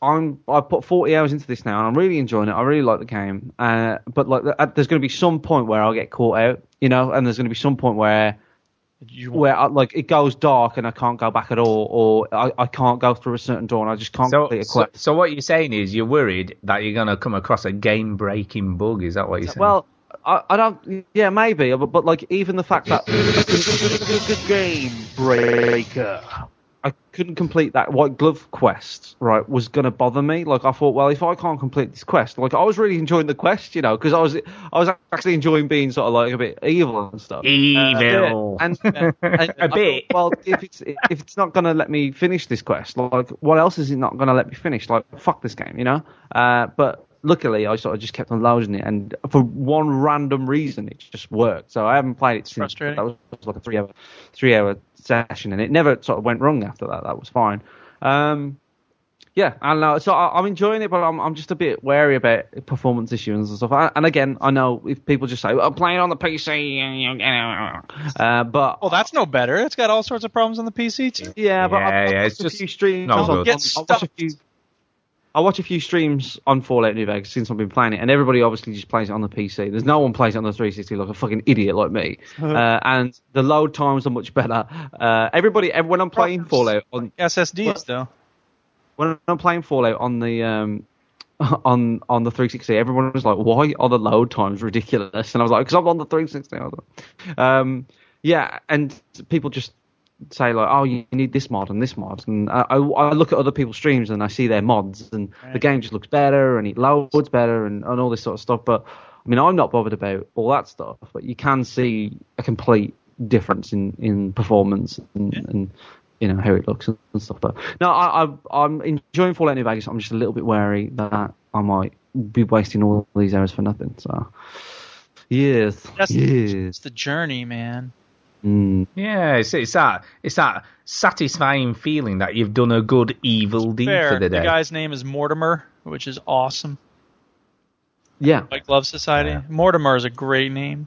I'm I put 40 hours into this now, and I'm really enjoying it. I really like the game. Uh, but like, uh, there's going to be some point where I'll get caught out, you know, and there's going to be some point where You where I, like it goes dark and I can't go back at all, or I, I can't go through a certain door and I just can't So, complete a so, so what you're saying is you're worried that you're going to come across a game-breaking bug. Is that what you're saying? Well, I, I don't. Yeah, maybe, but, but like even the fact that Game breaker. I couldn't complete that white glove quest, right, was gonna bother me. Like I thought, well, if I can't complete this quest, like I was really enjoying the quest, you know, because I was I was actually enjoying being sort of like a bit evil and stuff. Evil. Uh, and, and <laughs> I a thought, bit. well, if it's if it's not gonna let me finish this quest, like what else is it not gonna let me finish? Like fuck this game, you know. Uh, but luckily, I sort of just kept on loading it, and for one random reason, it just worked. So I haven't played it since. Frustrating. That was, was like a three hour three hour session, and it never sort of went wrong after that. That was fine. Um, yeah, and don't. So I, I'm enjoying it, but I'm, I'm just a bit wary about performance issues and stuff. I, and again, I know if people just say, "I'm playing on the PC," uh, but well, that's no better. It's got all sorts of problems on the PC too. yeah, but Yeah, I, I yeah, watch it's a just few streams. not on- good. on- Get I watch a few. I watch a few streams on Fallout New Vegas since I've been playing it, and everybody obviously just plays it on the PC. There's no one plays it on the 360 like a fucking idiot like me. <laughs> uh, and the load times are much better. Uh, everybody, when I'm playing Fallout on SSDs though. when I'm playing Fallout on the um <laughs> on on the 360, everyone was like, "Why are the load times ridiculous?" And I was like, "Because I'm on the 360." I was like, um, yeah, and people just say like, "Oh, you need this mod and this mod," and I, I, I look at other people's streams and I see their mods, and the game just looks better and it loads better and, and all this sort of stuff. But I mean, I'm not bothered about all that stuff, but you can see a complete difference in in performance and. and you know how it looks and stuff. But no, I, I, I'm enjoying Fallout New Vegas. I'm just a little bit wary that I might be wasting all these hours for nothing. So, yes, That's yes. it's the journey, man. Mm. Yeah, it's, it's that it's that satisfying feeling that you've done a good evil deed Fair. for the day. The guy's name is Mortimer, which is awesome. Yeah, Like Love Society. Yeah. Mortimer is a great name.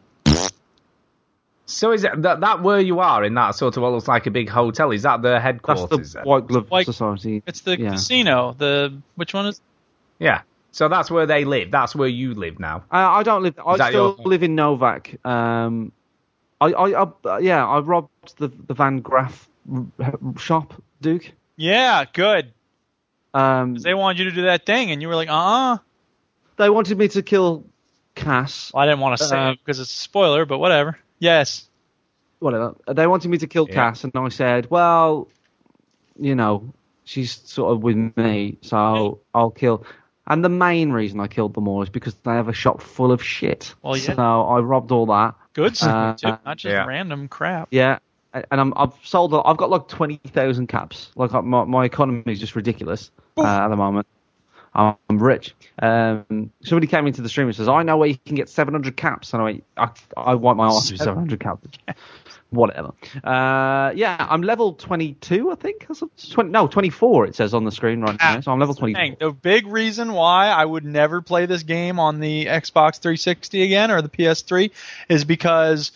So is it that that where you are in that sort of what looks like a big hotel? Is that the that's headquarters? the? White Glove White- Society. It's the Yeah. casino. The which one is? Yeah. So that's where they live. That's where you live now. I, I don't live. I still your- live in Novac. Um, I, I, I, yeah, I robbed the the Van Graff shop, Duke. Yeah, good. Um, 'Cause They wanted you to do that thing, and you were like, uh, uh they wanted me to kill Cass. Well, I didn't want to say Uh, it because it's a spoiler, but whatever. Yes. whatever. They wanted me to kill Yeah. Cass, and I said, well, you know, she's sort of with me, so I'll kill. And the main reason I killed them all is because they have a shop full of shit. Well, yeah. So I robbed all that. Good stuff, Uh, too. Not just yeah. random crap. Yeah. And I'm, I've sold. I've got like twenty thousand caps. Like my my economy is just ridiculous uh, at the moment. I'm rich. Um, somebody came into the stream and says, "I know where you can get 700 caps," and I went, "I, I want my ass for 700 caps." <laughs> Whatever. Uh, yeah, I'm level 22, I think. 20, no, 24. It says on the screen right now. So I'm level 24. The big reason why I would never play this game on the Xbox 360 again or the PS3 is because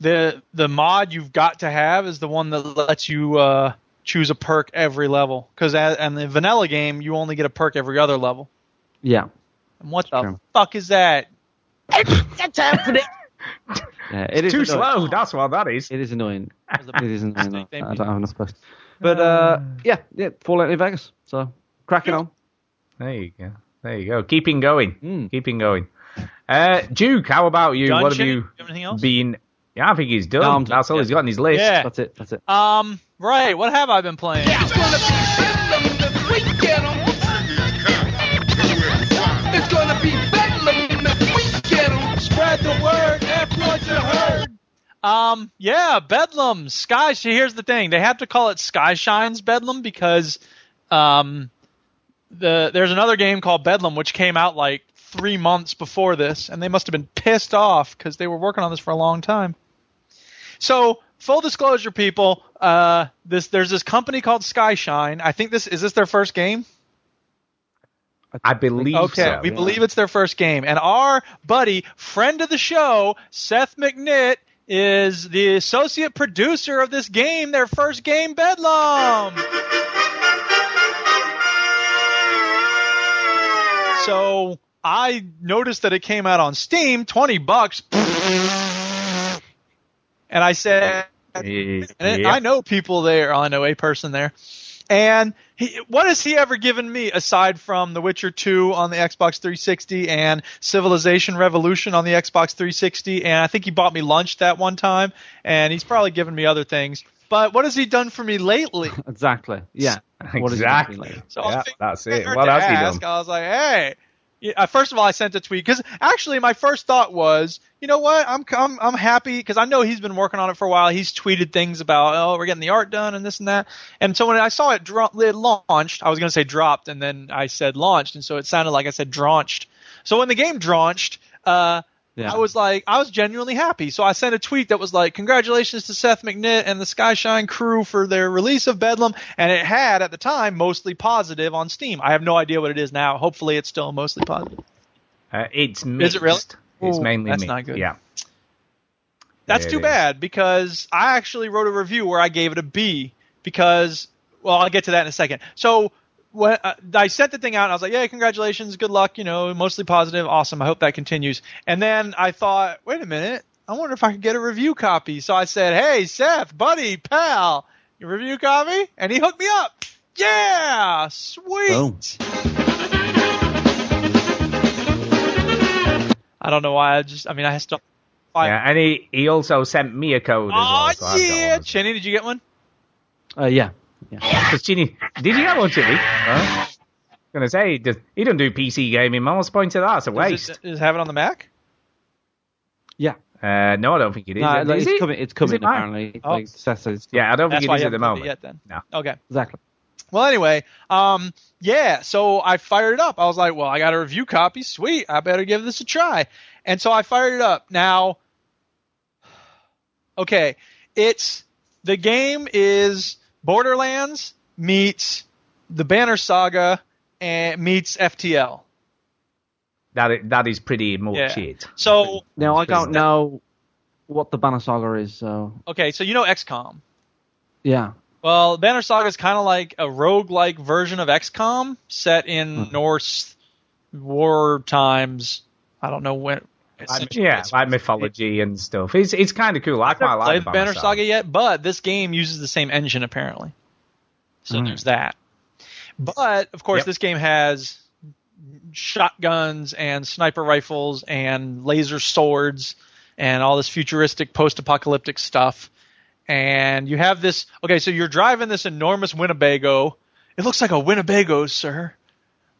the the mod you've got to have is the one that lets you uh, choose a perk every level. Because in the vanilla game, you only get a perk every other level. Yeah. And what the True. fuck is that? Yeah, it is Too annoying. slow. That's what that is. It is annoying. It is annoying. I don't have enough space. But uh, yeah, yeah, Fallout New Vegas. So cracking on. There you go. There you go. Keeping going. Mm. Keeping going. Uh, Duke, how about you? Done, what have you You have anything else? been? Yeah, I think he's done. No, That's all Yeah. he's got on his list. Yeah. That's it. That's it. Um, right. What have I been playing? It's gonna be bedlam this weekend It's gonna be bedlam this weekend Spread the word, F Um, yeah, Bedlam, Sky. See, here's the thing: they have to call it Skyshine's Bedlam because, um, the there's another game called Bedlam which came out like three months before this, and they must have been pissed off because they were working on this for a long time. So, full disclosure, people, uh, this there's this company called Skyshine. I think this is this their first game. I believe Okay, so. we believe it's their first game. And our buddy, friend of the show, Seth McNitt, is the associate producer of this game, their first game, Bedlam. So I noticed that it came out on Steam, 20 bucks. And I said, and. I know people there. Oh, I know a person there. And he, what has he ever given me aside from The Witcher 2 on the Xbox 360 and Civilization Revolution on the Xbox 360? And I think he bought me lunch that one time. And he's probably given me other things. But what has he done for me lately? <laughs> Exactly. Yeah. <laughs> What is he Exactly. doing lately? So I Yeah, figured that's it. to What else he ask, done? I was like, hey. Uh, first of all, I sent a tweet because actually my first thought was, you know what? I'm I'm I'm happy because I know he's been working on it for a while. He's tweeted things about, oh, we're getting the art done and this and that. And so when I saw it, dro- it launched, I was going to say dropped, and then I said launched, and so it sounded like I said draunched. So when the game draunched, uh, Yeah. I was like, I was genuinely happy. So I sent a tweet that was like, congratulations to Seth McNitt and the Skyshine crew for their release of Bedlam. And it had, at the time, mostly positive on Steam. I have no idea what it is now. Hopefully it's still mostly positive. Uh, it's mixed. Is it really? It's Ooh, mainly that's mixed. not good. Yeah. That's It too bad because I actually wrote a review where I gave it a B because, well, I'll get to that in a second. So when uh, I sent the thing out, I was like, "Yeah, congratulations, good luck, you know, mostly positive, awesome. I hope that continues." And then I thought, "Wait a minute, I wonder if I could get a review copy." So I said, "Hey, Seth, buddy, pal, your review copy?" And he hooked me up. Yeah, sweet. Boom. I don't know why. I just, I mean, I still. I, Yeah, and he, he also sent me a code as oh well. So yeah, one. Chinny, did you get one? Uh, yeah. Because Ginny, did you get one, Chili? Huh? gonna say he, does, he doesn't do PC gaming. Man, what's the point that? It's a Does waste. it, does it have it on the Mac? Yeah. Uh, no, I don't think it is. No, Is like, it? it's coming. It's coming. it apparently, Oh. like Seth says. it's Yeah, I don't That's think it is at the haven't played it moment. yet then. No. Okay. Exactly. Well, anyway, um, yeah, so I fired it up. I was like, well, I got a review copy. Sweet. I better give this a try. And so I fired it up. Now, okay, it's the game is Borderlands meets the Banner Saga and meets FTL. That is, that is pretty much Yeah. it. So, Now I don't know what the Banner Saga is, so okay, so you know XCOM. yeah. Well, Banner Saga is kind of like a rogue-like version of XCOM set in hmm. Norse war times. I don't know when. Like, yeah, it's- like mythology and stuff. It's it's kind of cool. I quite like played the Banner Banner Saga yet, but this game uses the same engine apparently. So Mm. there's that. But of course, Yep. this game has shotguns and sniper rifles and laser swords and all this futuristic post-apocalyptic stuff. And you have this. Okay, so you're driving this enormous Winnebago. It looks like a Winnebago, sir.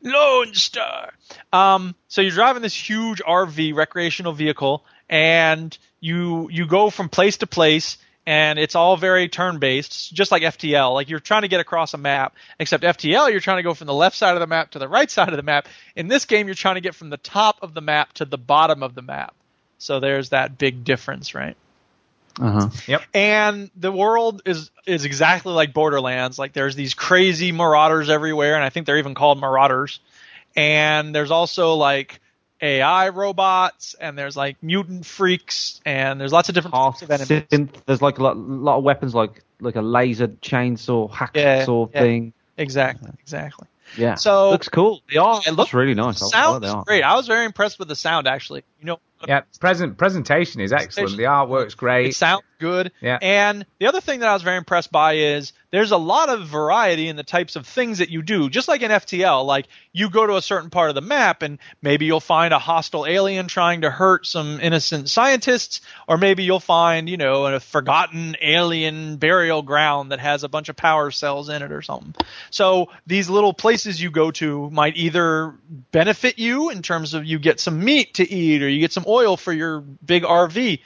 Lone Star. Um, so you're driving this huge RV recreational vehicle, and you you go from place to place, and it's all very turn based, just like FTL. Like you're trying to get across a map, except FTL you're trying to go from the left side of the map to the right <laughs> side of the map. In this game, you're trying to get from the top of the map to the bottom of the map. So there's that big difference, right? Uh huh. and the world is is exactly like Borderlands. Like there's these crazy marauders everywhere, and I think they're even called marauders. And there's also like AI robots, and there's like mutant freaks, and there's lots of different Half types of enemies. synth. There's like a lot, lot of weapons, like like a laser chainsaw, Yeah, hacksaw yeah. thing. Exactly, exactly. Yeah. So- looks cool. The art It looks really nice. I like Sounds great. I was very impressed with the sound actually. You know, Yeah, present presentation is excellent. The artwork's great. It sounds good. Yeah. And the other thing that I was very impressed by is there's a lot of variety in the types of things that you do. Just like in FTL, like you go to a certain part of the map and maybe you'll find a hostile alien trying to hurt some innocent scientists, or maybe you'll find, you know, a forgotten alien burial ground that has a bunch of power cells in it or something. So these little places you go to might either benefit you in terms of you get some meat to eat or you get some oil for your big RV,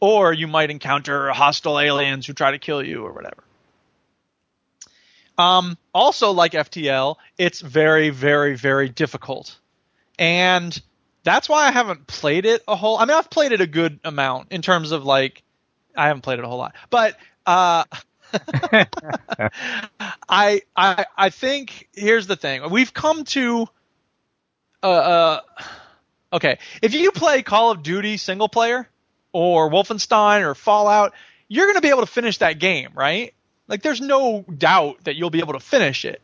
or you might encounter hostile aliens who try to kill you or whatever. Um, also, like FTL, it's very, very, very difficult. And that's why I haven't played it a whole I mean I've played it a good amount in terms of like I haven't played it a whole lot. But uh <laughs> I I I think here's the thing. We've come to uh, uh okay, if you play Call of Duty single player or Wolfenstein or Fallout, you're going to be able to finish that game, right? Like there's no doubt that you'll be able to finish it.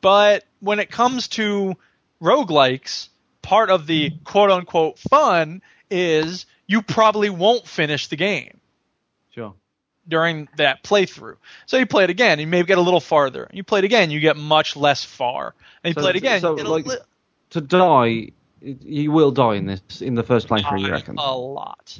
But when it comes to roguelikes, part of the quote unquote fun is you probably won't finish the game Sure. during that playthrough. So you play it again, you maybe get a little farther. You play it again, you get much less far. And you So- play it again, so, you get a like, li- To die, you will die in this in the first playthrough. You reckon? a lot.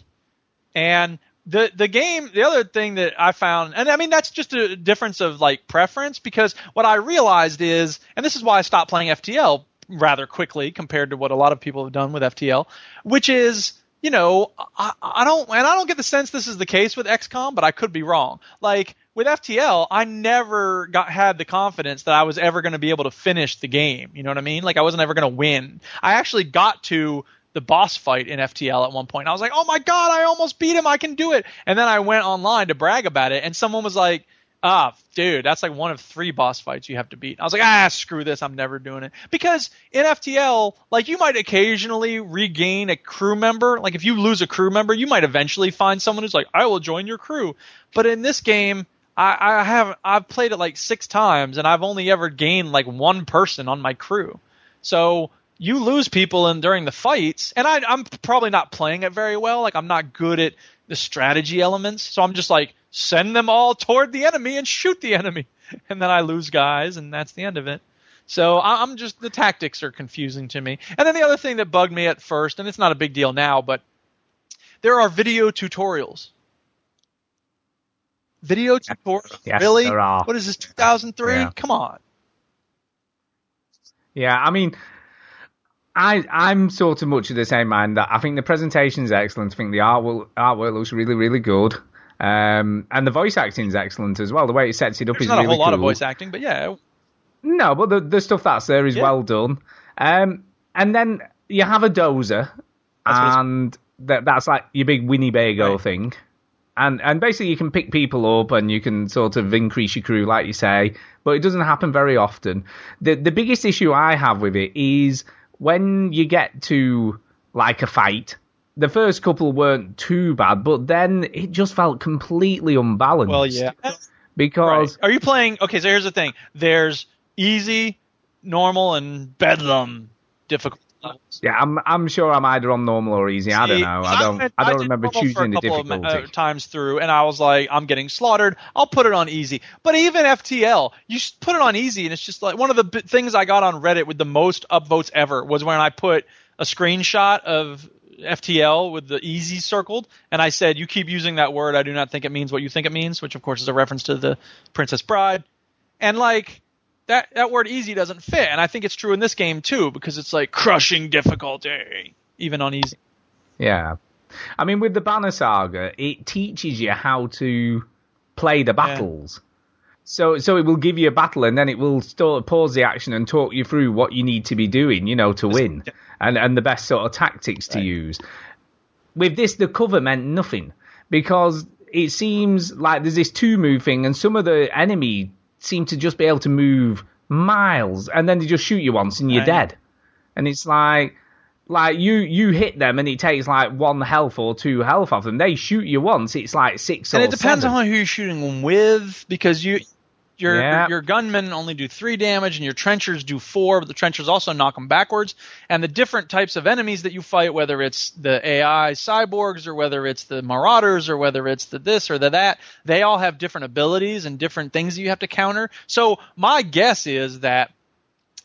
And the the game, the other thing that I found, and I mean that's just a difference of like preference because what I realized is, and this is why I stopped playing FTL rather quickly compared to what a lot of people have done with FTL, which is you know, I, I don't, and I don't get the sense this is the case with XCOM, but I could be wrong. Like with FTL, I never got had the confidence that I was ever going to be able to finish the game. You know what I mean? Like I wasn't ever going to win. I actually got to the boss fight in FTL at one point. I was like, "Oh my god, I almost beat him! I can do it!" And then I went online to brag about it, and someone was like, "Ah, dude, that's like one of three boss fights you have to beat." I was like, "Ah, screw this! I'm never doing it." Because in FTL, like you might occasionally regain a crew member. Like if you lose a crew member, you might eventually find someone who's like, "I will join your crew." But in this game, I, I have I've played it like six times, and I've only ever gained like one person on my crew. So you lose people in during the fights, and I, I'm probably not playing it very well. Like I'm not good at the strategy elements, so I'm just like send them all toward the enemy and shoot the enemy, <laughs> and then I lose guys, and that's the end of it. So I'm just the tactics are confusing to me. And then the other thing that bugged me at first, and it's not a big deal now, but there are video tutorials. Video tutorials? Yes, really? What is this? 2003? Yeah. Come on. Yeah, I mean, I I'm sort of much of the same mind that I think the presentation is excellent. I think the artwork artwork looks really really good. Um, and the voice acting is excellent as well. The way it sets it up There's is not really a whole lot of voice acting, but yeah, No, but the the stuff that's there is Yeah. well done. Um, and then you have a dozer, That's and that that's like your big Winnie Winnebago Right. thing. And and basically you can pick people up and you can sort of increase your crew, like you say, but it doesn't happen very often. The the biggest issue I have with it is when you get to like a fight. The first couple weren't too bad, but then it just felt completely unbalanced. well, yeah. because Right. Are you playing? Okay, so here's the thing. There's easy, normal, and bedlam difficult. Yeah, I'm I'm sure I'm either on normal or easy. I don't know. I don't went- I don't remember normal for a choosing the couple of, difficulty. uh, times through, and I was like, I'm getting slaughtered. I'll put it on easy. But even FTL, you put it on easy, and it's just like one of the b- things I got on Reddit with the most upvotes ever was when I put a screenshot of FTL with the easy circled, and I said, "You keep using that word. I do not think it means what you think it means," which of course is a reference to the Princess Bride. And like that that word easy doesn't fit, and I think it's true in this game too because it's like crushing difficulty even on easy. Yeah. I mean, with the Banner Saga, it teaches you how to play the battles. So, so it will give you a battle, and then it will start, pause the action and talk you through what you need to be doing, you know, to win, and and the best sort of tactics to use. With this, the cover meant nothing because it seems like there's this two move thing, and some of the enemy seem to just be able to move miles, and then they just shoot you once and you're know. dead. And it's like, like you you hit them and it takes like one health or two health off them. They shoot you once, it's like six and it depends seven. on who you're shooting them with because you your Yeah. your gunmen only do three damage and your trenchers do four but the trenchers also knock them backwards and the different types of enemies that you fight whether it's the ai cyborgs or whether it's the marauders or whether it's the this or the that they all have different abilities and different things you have to counter so my guess is that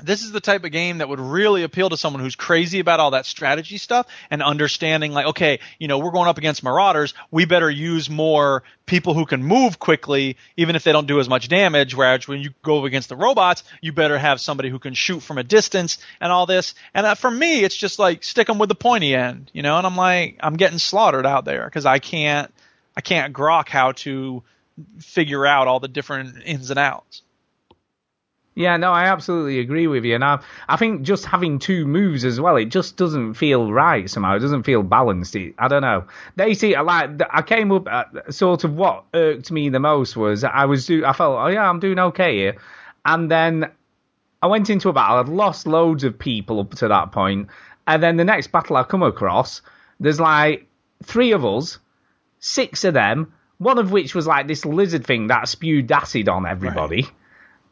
this is the type of game that would really appeal to someone who's crazy about all that strategy stuff and understanding like okay you know we're going up against marauders. We better use more people who can move quickly even if they don't do as much damage. Whereas when you go against the robots you better have somebody who can shoot from a distance and all this. And for me it's just like stick them with the pointy end you know? And i'm like i'm getting slaughtered out there because i can't i can't grok how to figure out all the different ins and outs Yeah, no, I absolutely agree with you, and I I think just having two moves as well, it just doesn't feel right somehow. It doesn't feel balanced. It, I don't know. They see, I like, I came up at sort of what irked me the most was I was do, I felt, oh yeah, I'm doing okay here, and then I went into a battle. I'd lost loads of people up to that point. and then the next battle I come across, there's like three of us, six of them, one of which was like this lizard thing that spewed acid on everybody.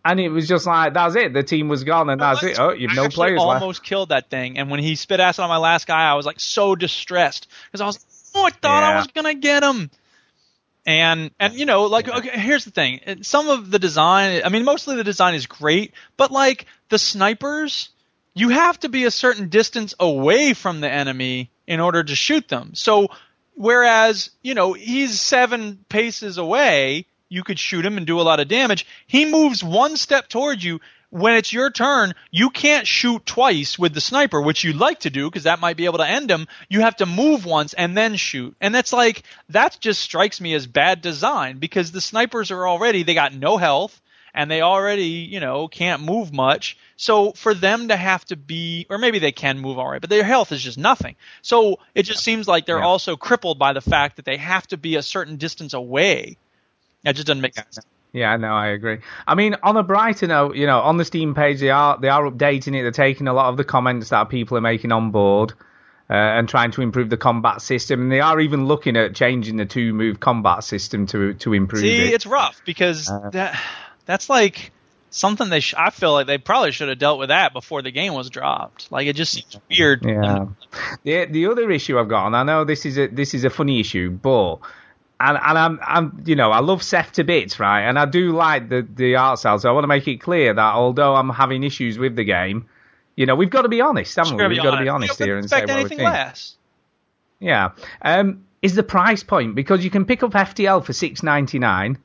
And it was just like that's it. The team was gone, and that's it. Oh, you've I no players left. almost killed that thing, and when he spit acid on my last guy, I was like so distressed because I was, oh, I thought I was gonna get him. And and you know like okay here's the thing some of the design I mean mostly the design is great but like the snipers you have to be a certain distance away from the enemy in order to shoot them so whereas you know he's seven paces away you could shoot him and do a lot of damage he moves one step towards you when it's your turn you can't shoot twice with the sniper which you'd like to do because that might be able to end him you have to move once and then shoot and that's like that just strikes me as bad design because the snipers are already they got no health and they already, you know, can't move much. So for them to have to be, or maybe they can move all right, but their health is just nothing. So it just seems like they're Yeah. also crippled by the fact that they have to be a certain distance away. That just doesn't make sense. Yeah, no, I agree. I mean, on a brighter note, you know, on the Steam page, they are they are updating it. They're taking a lot of the comments that people are making on board uh, and trying to improve the combat system. And they are even looking at changing the two move combat system to to improve See, it. it's rough because Uh, that that's like something they. Sh- I feel like they probably should have dealt with that before the game was dropped. Like it just seems weird. Yeah. The the other issue I've got, and I know this is a this is a funny issue, but and and I'm I'm you know I love Seth to bits, right? And I do like the the art style, so I want to make it clear that although I'm having issues with the game, you know we've got to be honest, haven't we? We've got to be honest here and say what we think. less. Yeah. Um, is the price point because you can pick up FTL for six ninety nine,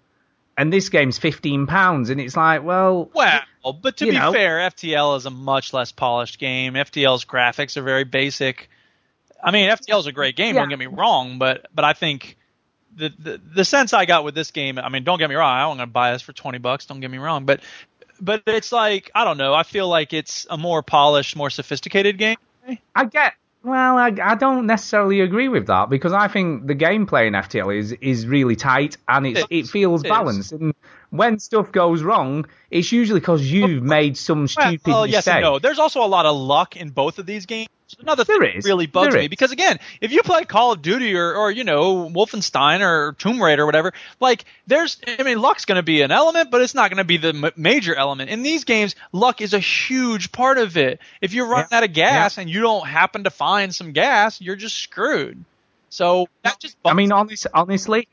and this game's fifteen pounds, and it's like, well, Well, but to be know. fair, FTL is a much less polished game. FTL's graphics are very basic. I mean, FTL is a great game. Yeah. Don't get me wrong, but but I think the, the the sense I got with this game. I mean, don't get me wrong. I'm going to buy this for twenty bucks. Don't get me wrong, but but it's like I don't know. I feel like it's a more polished, more sophisticated game. I get. Well, I, I don't necessarily agree with that because I think the gameplay in FTL is is really tight and it's, It feels balanced. And when stuff goes wrong, it's usually because you've made some stupid well, mistake. yes and no. There's also a lot of luck in both of these games. Another thing There that is. really bugs There me is. because again, if you play Call of Duty or, or you know Wolfenstein or Tomb Raider or whatever, like there's I mean luck's going to be an element, but it's not going to be the m- major element. In these games, luck is a huge part of it. If you're running out of gas and you don't happen to find some gas, you're just screwed. So that just I mean, honest, honestly,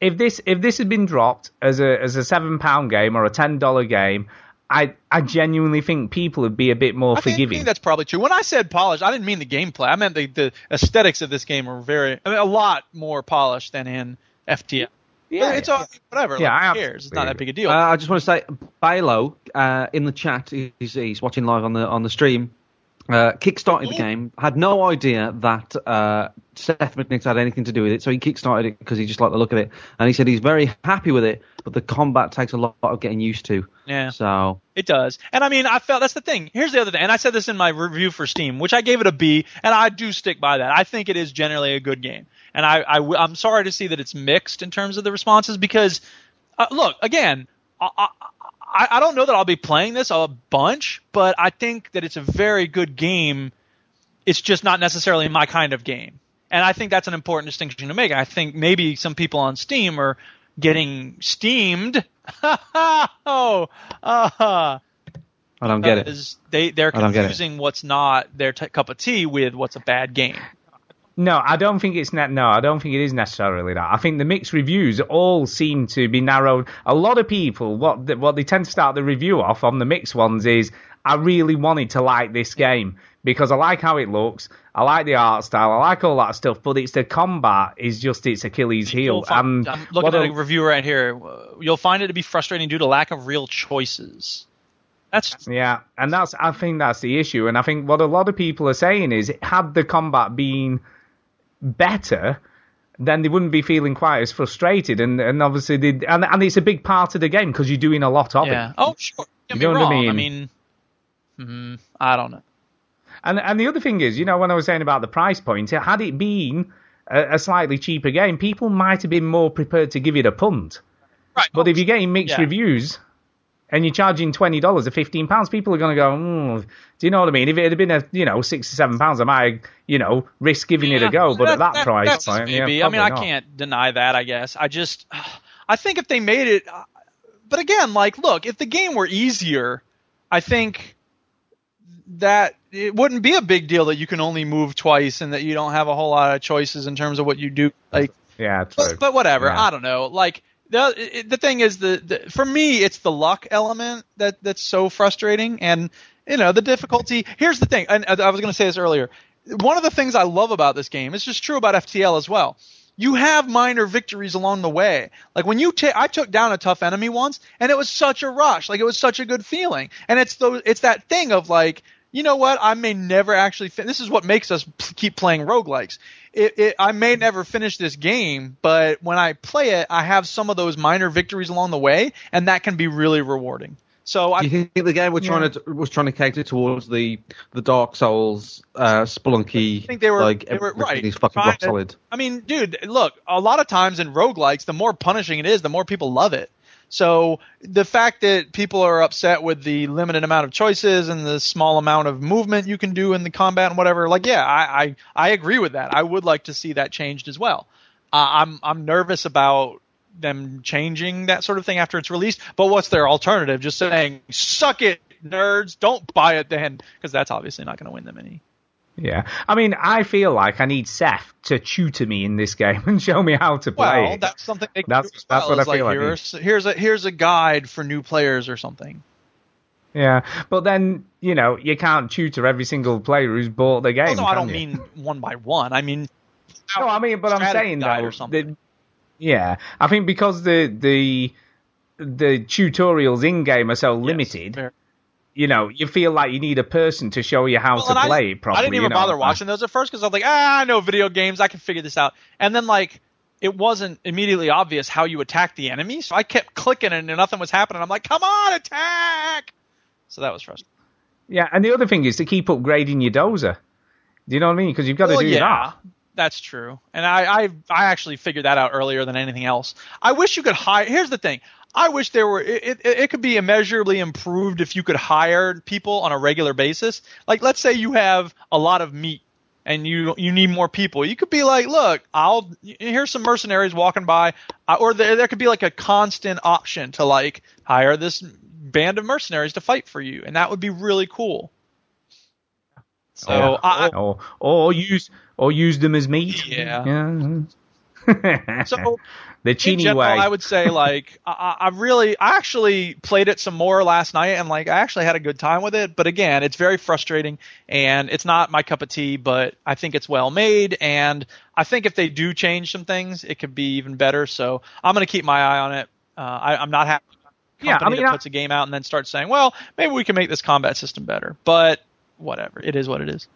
if this if this had been dropped as a as a seven pound game or a ten dollar game, I I genuinely think people would be a bit more I think, I think that's probably true. When I said polished, I didn't mean the gameplay. I meant the, the aesthetics of this game are very, I mean, a lot more polished than in FTL. Yeah, it's all, whatever. Yeah, like, I who cares? It's not that big a deal. Uh, I just want to say, Balo uh, in the chat, he's, he's watching live on the on the stream. Uh, kickstarted the game. Had no idea that uh, Seth McNick had anything to do with it, so he kickstarted it because he just liked the look of it, and he said he's very happy with it. But the combat takes a lot of getting used to. yeah, So it does. And I mean, I felt that's the thing. Here's the other thing, and I said this in my review for Steam, which I gave it a B, and I do stick by that. I think it is generally a good game, and I, I am sorry to see that it's mixed in terms of the responses because, uh, look, again, I, I, I I don't know that I'll be playing this a bunch, but I think that it's a very good game. It's just not necessarily my kind of game. And I think that's an important distinction to make. I think maybe some people on Steam are getting steamed. oh, <laughs> uh, I don't get it. They they're I don't get it. confusing what's not their t- cup of tea with what's a bad game. No, I don't think it's ne- no, I don't think it is necessarily that. I think the mixed reviews all seem to be narrowed. A lot of people, what the, what they tend to start the review off on the mixed ones is, I really wanted to like this game because I like how it looks, I like the art style, I like all that stuff, but it's the combat is just its Achilles heel. Find- And I'm looking at a- a review right here. You'll find it to be frustrating due to lack of real choices. That's Yeah, and that's I think that's the issue, and I think what a lot of people are saying is, had the combat been better, then they wouldn't be feeling quite as frustrated, and and obviously they and and it's a big part of the game because you're doing a lot of yeah. it. Oh, sure. You know what I wrong. I mean? mean, mhm, I don't know. And and the other thing is, you know, when I was saying about the price point, had it been a, a slightly cheaper game, people might have been more prepared to give it a punt. Right. But if you're getting mixed Yeah. reviews and you're charging twenty dollars or fifteen pounds, people are going to go, mm, do you know what I mean? If it had been a you know six or seven pounds, I might you know risk giving it a go. But at that, price that's point, yeah, maybe. I mean, I not. can't deny that. I guess. I just, I think if they made it, uh, but again, like, look, if the game were easier, I think that it wouldn't be a big deal that you can only move twice and that you don't have a whole lot of choices in terms of what you do. Like, Yeah, true. but, but whatever. Yeah. I don't know. Like the the thing is the, the for me it's the luck element that that's so frustrating and you know the difficulty. Here's the thing. And I was going to say this earlier. One of the things I love about this game it's just true about FTL as well. You have minor victories along the way. Like when you ta- I took down a tough enemy once and it was such a rush. Like it was such a good feeling. And it's those it's that thing of like you know what? I may never actually. Fin- this is what makes us p- keep playing roguelikes. It, it, I may never finish this game, but when I play it, I have some of those minor victories along the way, and that can be really rewarding. So I Do you think the game was trying to was trying to cater towards the the Dark Souls, uh, Spelunky? I think they were- like they were- right, is fucking rock solid. I mean, dude, look, a lot of times in roguelikes, the more punishing it is, the more people love it. So the fact that people are upset with the limited amount of choices and the small amount of movement you can do in the combat and whatever, like, yeah, I I, I agree with that. I would like to see that changed as well. Uh, I'm I'm nervous about them changing that sort of thing after it's released. But what's their alternative? Just saying, "Suck it, nerds! Don't buy it then," because that's obviously not going to win them any. Yeah, I mean, I feel like I need Seth to tutor me in this game <laughs> and show me how to play. Well, that's something. They That's- do that's what I like, feel like. Here's, here's a here's a guide for new players or something. Yeah, but then you know you can't tutor every single player who's bought the game. Well, no, I don't you? mean one by one. I mean, No, I mean, but I'm saying that or something. the- yeah, I think because the the the tutorials in game are so limited, fair. You know, you feel like you need a person to show you how Well, to I- play it properly. I didn't even you know? bother watching those at first because I was like, ah, I know video games, I can figure this out. And then like, it wasn't immediately obvious how you attack the enemy, so I kept clicking and nothing was happening. I'm like, come on, attack! So that was frustrating. Yeah, and the other thing is to keep upgrading your dozer. Do you know what I mean? Because you've got well, to do yeah, that. that's true. And I, I, I actually figured that out earlier than anything else. I wish you could hire. Here's the thing. I wish there were. It, it, it could be immeasurably improved if you could hire people on a regular basis. Like, let's say you have a lot of meat and you you need more people. You could be like, look, I'll here's some mercenaries walking by, or there there could be like a constant option to like hire this band of mercenaries to fight for you, and that would be really cool. So oh, Yeah. I, or or use or use them as meat. Yeah. Yeah. <laughs> So the in general, way. I would say like I, I I really I actually played it some more last night and like I actually had a good time with it. But again, it's very frustrating and it's not my cup of tea. But I think it's well made and I think if they do change some things, it could be even better. So I'm gonna keep my eye on it. Uh, I, I'm not happy. with a Yeah, I mean, that I- puts a game out and then starts saying, well, maybe we can make this combat system better. But whatever, it is what it is.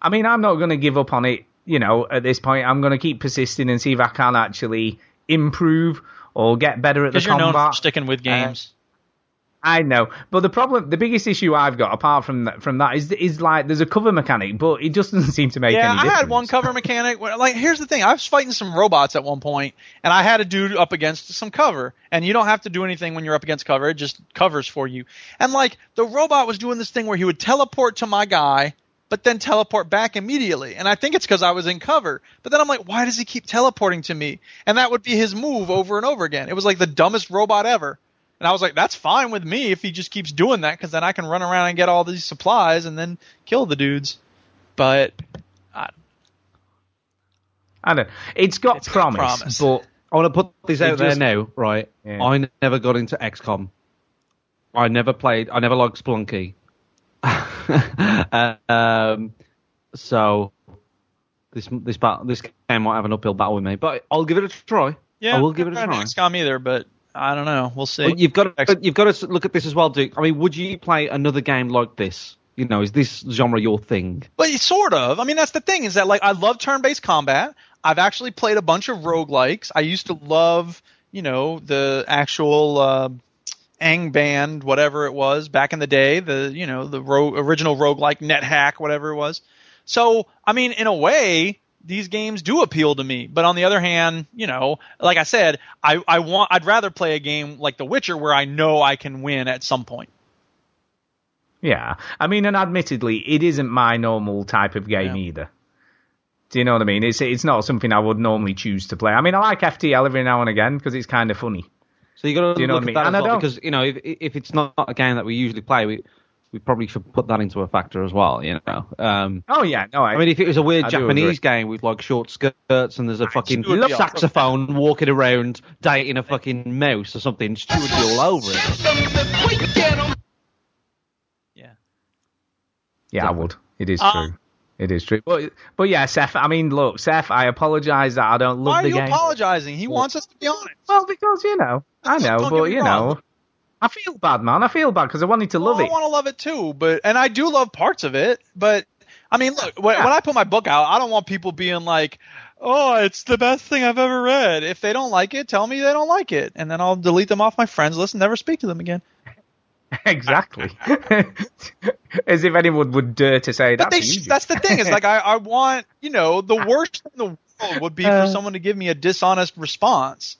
I mean, I'm not going to give up on it. You know, at this point, I'm going to keep persisting and see if I can actually improve or get better at the you're known for sticking with uh, games. I know, but the problem, the biggest issue I've got apart from that, from that is is like there's a cover mechanic, but it just doesn't seem to make yeah, any I difference. had one cover <laughs> mechanic. where- Like, here's the thing: I was fighting some robots at one point, and I had a dude up against some cover. And you don't have to do anything when you're up against cover; it just covers for you. And like, the robot was doing this thing where he would teleport to my guy, but then teleport back immediately. And I think it's because I was in cover. But then I'm like, why does he keep teleporting to me? And that would be his move over and over again. It was like the dumbest robot ever. And I was like, that's fine with me if he just keeps doing that, because then I can run around and get all these supplies and then kill the dudes. But I, I don't. It's got It's got promise, promise. but I want to put this It out there just- now, right? Yeah. I never got into XCOM. I never played. I never liked Spelunky. <laughs> um, so this this battle, this game might have an uphill battle with me, but I'll give it a try. Yeah, I will give it a try. XCOM either, but I don't know. We'll see. You've got to, you've got to look at this as well, Duke. I mean, would you play another game like this? You know, is this genre your thing? But it's sort of. I mean, that's the thing is that like I love turn-based combat. I've actually played a bunch of roguelikes. I used to love, you know, the actual uh, Angband, whatever it was back in the day. The you know the ro- original roguelike NetHack, whatever it was. So I mean, in a way, these games do appeal to me. But on the other hand, you know, like I said, I, I want I'd rather play a game like The Witcher where I know I can win at some point. yeah. I mean, and admittedly, it isn't my normal type of game Yeah. either. Do you know what I mean? It's it's not something I would normally choose to play. I mean, I like FTL every now and again because it's kind of funny. So you got to Do you know look what I mean? at that And as well, because you know if if it's not a game that we usually play, we we probably should put that into a factor as well. You know. Um, Oh yeah, no, I, I mean, if it was a weird I Japanese game with like short skirts and there's a fucking Stu would saxophone walking around dating a fucking mouse or something, Stu would be all over it. Yeah. yeah, I would. It is Uh, true. It is true. But but yeah, Seth. I mean, look, Seth. I apologise that I don't love Why are you game. apologizing? He wants us to be honest. Well, because you know, I know, but you wrong. know, I feel bad, man. I feel bad because I wanted to love it. I want to love it too, but and I do love parts of it. But I mean, look, when, Yeah. when I put my book out, I don't want people being like, "Oh, it's the best thing I've ever read." If they don't like it, tell me they don't like it, and then I'll delete them off my friends list and never speak to them again. <laughs> exactly. <laughs> As if anyone would dare to say But that. they, to you, sh- that's the thing. Is like I, I want, you know, the <laughs> worst in the world would be for Uh. someone to give me a dishonest response.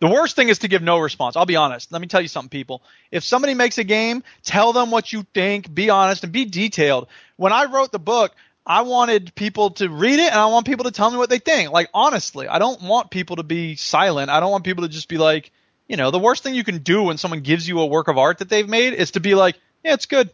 The worst thing is to give no response. I'll be honest. Let me tell you something, people. If somebody makes a game, tell them what you think, be honest, and be detailed. When I wrote the book, I wanted people to read it and I want people to tell me what they think. Like, honestly, I don't want people to be silent. I don't want people to just be like, you know, the worst thing you can do when someone gives you a work of art that they've made is to be like, yeah, it's good.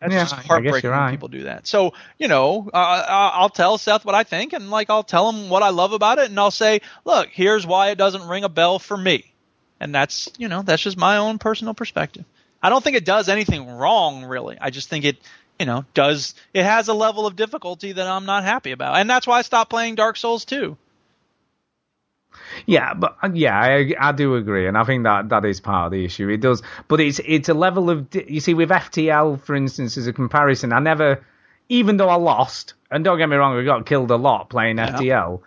That's Yeah, just heartbreaking when right. people do that. So, you know, uh, I'll tell Seth what I think, and like I'll tell him what I love about it, and I'll say, look, here's why it doesn't ring a bell for me, and that's you know that's just my own personal perspective. I don't think it does anything wrong, really. I just think it, you know, does it has a level of difficulty that I'm not happy about, and that's why I stopped playing Dark Souls 2. Yeah, but uh, yeah, I, I do agree, and I think that that is part of the issue. It does, but it's it's a level of you see with FTL, for instance, as a comparison. I never, even though I lost, and don't get me wrong, I got killed a lot playing FTL.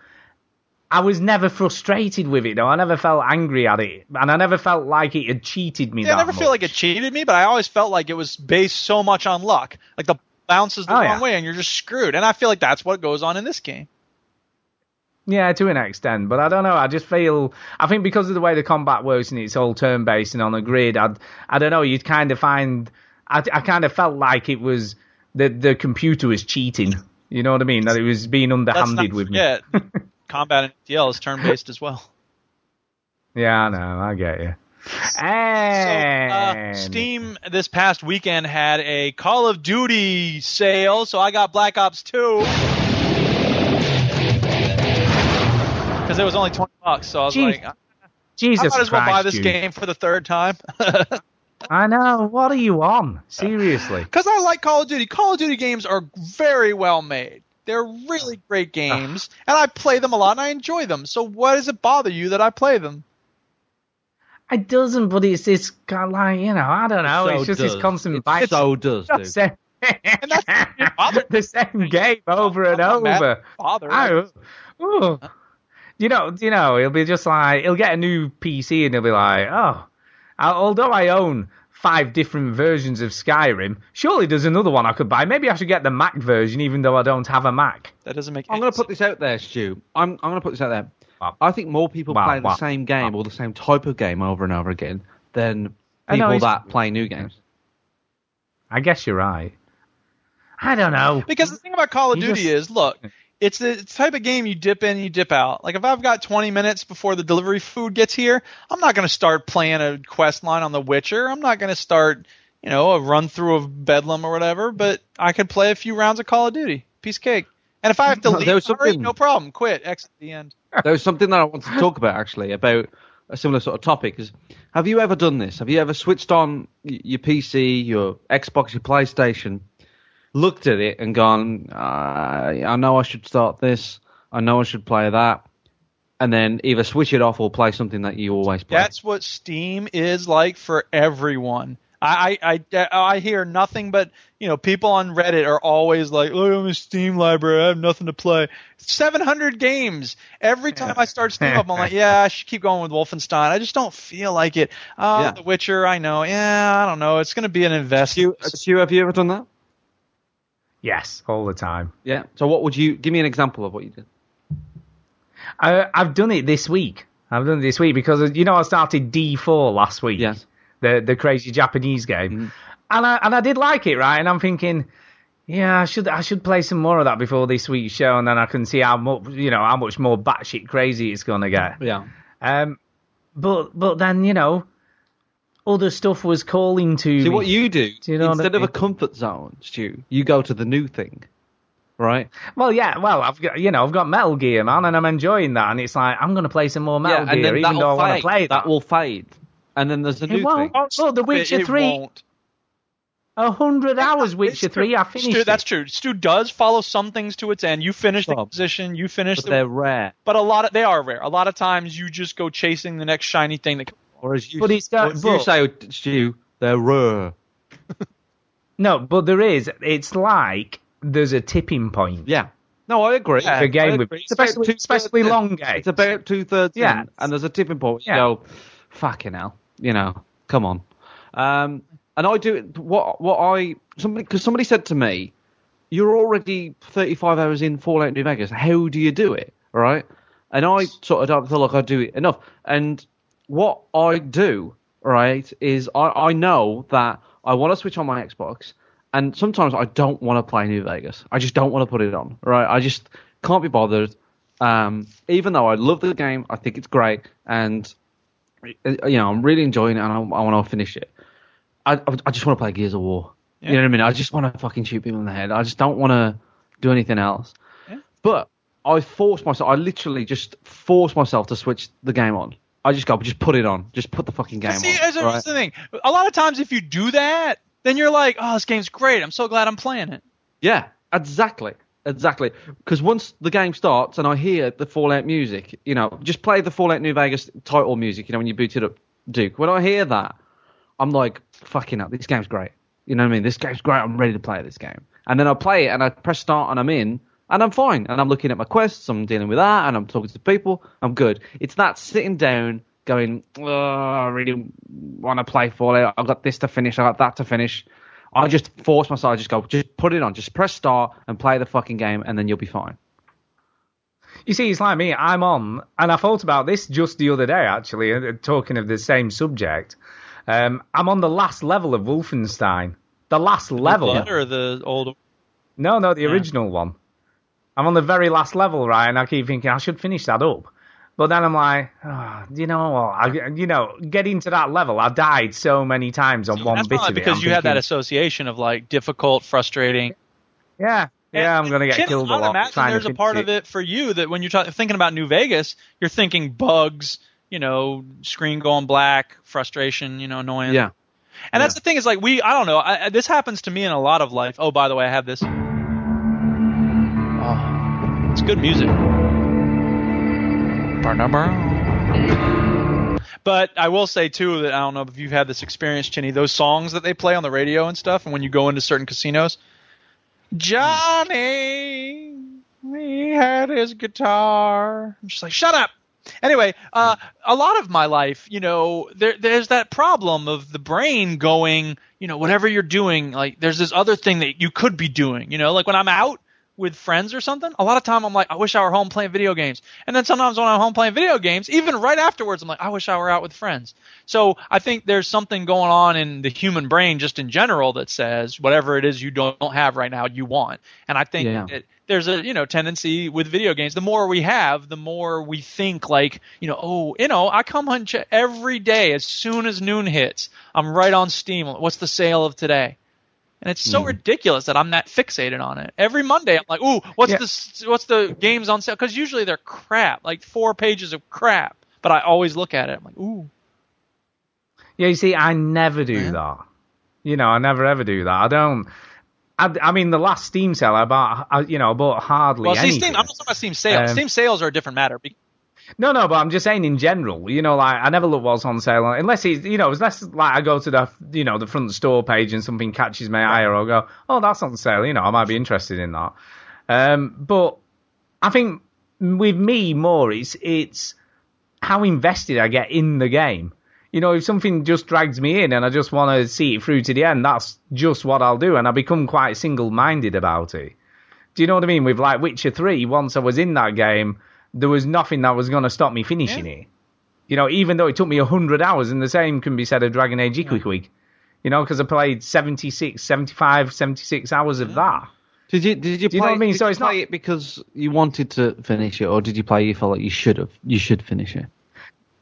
I was never frustrated with it though. I never felt angry at it, and I never felt like it had cheated me. Yeah, I never feel like it cheated me, but I always felt like it was based so much on luck. Like the bounces the Oh, wrong yeah. way, and you're just screwed. And I feel like that's what goes on in this game. Yeah, to an extent, but I don't know. I just feel I think because of the way the combat works and it's all turn based and on a grid, I I don't know. You'd kind of find I, I kind of felt like it was the the computer was cheating. You know what I mean? That it was being Let's not underhanded with me. Yeah, <laughs> combat in TL is turn based as well. Yeah, I know. I get you. So, uh, And Steam this past weekend had a Call of Duty sale, so I got Black Ops 2. Because it was only 20 bucks, so I was Jeez, like, I might as well Christ, buy this Stu. game for the third time. <laughs> I know. What are you on? Seriously. <laughs> Because I like Call of Duty. Call of Duty games are very well made. They're really great games, and I play them a lot, and I enjoy them. So why does it bother you that I play them? It doesn't, but it's this kind of like you know. I don't know. So it's just does. this constant It bite. so does, <laughs> dude. And that's it the same game over and I'm over. at Bother. Oh, ooh. You know, you know, he'll be just like he'll get a new PC and he'll be like, oh, I, although I own five different versions of Skyrim, surely there's another one I could buy. Maybe I should get the Mac version, even though I don't have a Mac. That doesn't make. Sense. I'm going to put this out there, Stu. I'm, I'm going to put this out there. Wow. I think more people Wow, play the same game or the same type of game over and over again than I know, people that play new games. I guess you're right. I don't know. Because the thing about Call of You Duty just- is, look, it's the type of game you dip in, you dip out. Like if I've got 20 minutes before the delivery food gets here, I'm not going to start playing a quest line on The Witcher. I'm not going to start, you know, a run through of Bedlam or whatever. But I could play a few rounds of Call of Duty. Piece of cake. And if I have to leave, there was all right, no problem. Quit. Exit the end. <laughs> there was something that I wanted to talk about actually about a similar sort of topic. Is have you ever done this? Have you ever switched on your PC, your Xbox, your PlayStation, looked at it and gone, uh, I know I should start this, I know I should play that, and then either switch it off or play something that you always play. That's what Steam is like for everyone. I, I, I, I hear nothing but, you know, people on Reddit are always like, oh, I'm a Steam library. I have nothing to play. 700 games. Every time I start Steam up, I'm like, yeah, I should keep going with Wolfenstein. I just don't feel like it. Oh, Yeah. The Witcher, I know. Yeah, I don't know. It's going to be an investment. Stu, have you ever done that? Yes, all the time. Yeah. So what would you give me an example of what you did? I, I've done it this week. I've done it this week because you know I started D4 last week. Yes. The the crazy Japanese game, Mm-hmm. and I and I did like it, right? And I'm thinking, yeah, I should I should play some more of that before this week's show, and then I can see how much you know how much more batshit crazy it's gonna get. Yeah. Um, but but then you know, other stuff was calling to See me. what you do, Do you know what I instead of a mean? comfort zone, Stu, you go to the new thing, right? Well, yeah, well, I've got you know I've got Metal Gear, man, and I'm enjoying that, and it's like I'm gonna play some more Metal yeah, and Gear, then even though I want to play that. That will fade, and then there's a It new won't. thing. Oh, well, The Witcher It- Three, a hundred hours Witcher It's Three. I finished. Stu, it. that's true. Stu does follow some things to its end. You finish the position, you finish But the they're rare. but a lot of they are rare. A lot of times you just go chasing the next shiny thing that Or as you, But it's got- but- you say, Stu, they're rare. <laughs> No, but there is. It's like there's a tipping point. Yeah. No, I agree. The game with- It's especially- two-thirds especially long games. It's about two thirds Yeah. in, and there's a tipping point. You Yeah. go, fucking hell, you know, come on. Um, and I do. What what I somebody because somebody said to me, you're already 35 hours in Fallout New Vegas. How do you do it? Right? And I sort of don't feel like I do it enough. And what I do, right, is I, I know that I want to switch on my Xbox, and sometimes I don't want to play New Vegas. I just don't want to put it on, right? I just can't be bothered. Um, even though I love the game, I think it's great, and you know I'm really enjoying it, and I, I want to finish it. I, I I just want to play Gears of War. You know what I mean? I just want to fucking shoot people in the head. I just don't want to do anything else. But I force myself. I literally just force myself to switch the game on. I just go, just put it on. Just put the fucking game See, on. See, right? that's the thing. A lot of times, if you do that, then you're like, "Oh, this game's great. I'm so glad I'm playing it." Yeah, exactly. Exactly. Because once the game starts and I hear the Fallout music, you know, just play the Fallout New Vegas title music, you know, when you boot it up, Duke. When I hear that, I'm like, fucking up, this game's great. You know what I mean? This game's great. I'm ready to play this game. And then I play it and I press start and I'm in and I'm fine. And I'm looking at my quests, I'm dealing with that, and I'm talking to people. I'm good. It's that sitting down going, oh, I really want to play Fallout. I've got this to finish. I've got that to finish. I just force myself. I just go, just put it on. Just press start and play the fucking game, and then you'll be fine. You see, it's like me. I'm on, and I thought about this just the other day, actually, uh, talking of the same subject. Um, I'm on the last level of Wolfenstein. The last level. Blood or the old. No, no, the Yeah. original one. I'm on the very last level, right? And I keep thinking I should finish that up. But then I'm like, oh, you know what? I, you know, getting to that level, I've died so many times on one That's bit probably of it. because I'm you had that association of like difficult, frustrating. yeah, yeah, I'm gonna get Kenny, killed a lot. imagine trying to there's a finish part of it for you that when you're talk- thinking about New Vegas, you're thinking bugs, you know, screen going black, frustration, you know, annoyance. Yeah. And that's the thing is like we, I don't know, I, I- this happens to me in a lot of life. Oh, by the way, I have this. It's good music. But I will say too that I don't know if you've had this experience, Chinny. Those songs that they play on the radio and stuff, and when you go into certain casinos, Johnny, he had his guitar. I'm just like, shut up. Anyway, uh, a lot of my life, you know, there, there's that problem of the brain going, you know, whatever you're doing, like there's this other thing that you could be doing, you know, like when I'm out with friends or something, a lot of time I'm like, I wish I were home playing video games. And then sometimes when I'm home playing video games, even right afterwards, I'm like, I wish I were out with friends. So I think there's something going on in the human brain just in general that says whatever it is you don't have right now, you want. And I think Yeah. that there's a you know tendency with video games. The more we have, the more we think like you know, oh, you know, I come home every day as soon as noon hits. I'm right on Steam. What's the sale of today? And it's so ridiculous that I'm that fixated on it. Every Monday, I'm like, ooh, what's Yeah. the what's the games on sale? Because usually they're crap, like four pages of crap. But I always look at it. I'm like, ooh, Yeah, you see, I never do that. You know, I never ever do that. I don't. I, I mean, the last Steam sale, I bought, I, you know, I bought hardly well, see, anything. Steam. I'm not talking about Steam sales. Um, Steam sales are a different matter. No, no, but I'm just saying in general. You know, like I never look what's on sale unless it's, you know, unless like I go to the, you know, the front store page and something catches my eye, or I'll go, oh, that's on sale. You know, I might be interested in that. Um, but I think with me more, it's it's how invested I get in the game. You know, if something just drags me in and I just want to see it through to the end, that's just what I'll do, and I become quite single-minded about it. Do you know what I mean? With like Witcher Three, once I was in that game, there was nothing that was going to stop me finishing it. You know, even though it took me hundred hours, and the same can be said of Dragon Age Iquique. You know, because I played 76, 75, 76 hours of that. Did you did you Do you play, know what I mean? Did So you it's play not- it because you wanted to finish it, or did you play it you felt like you should have you should finish it?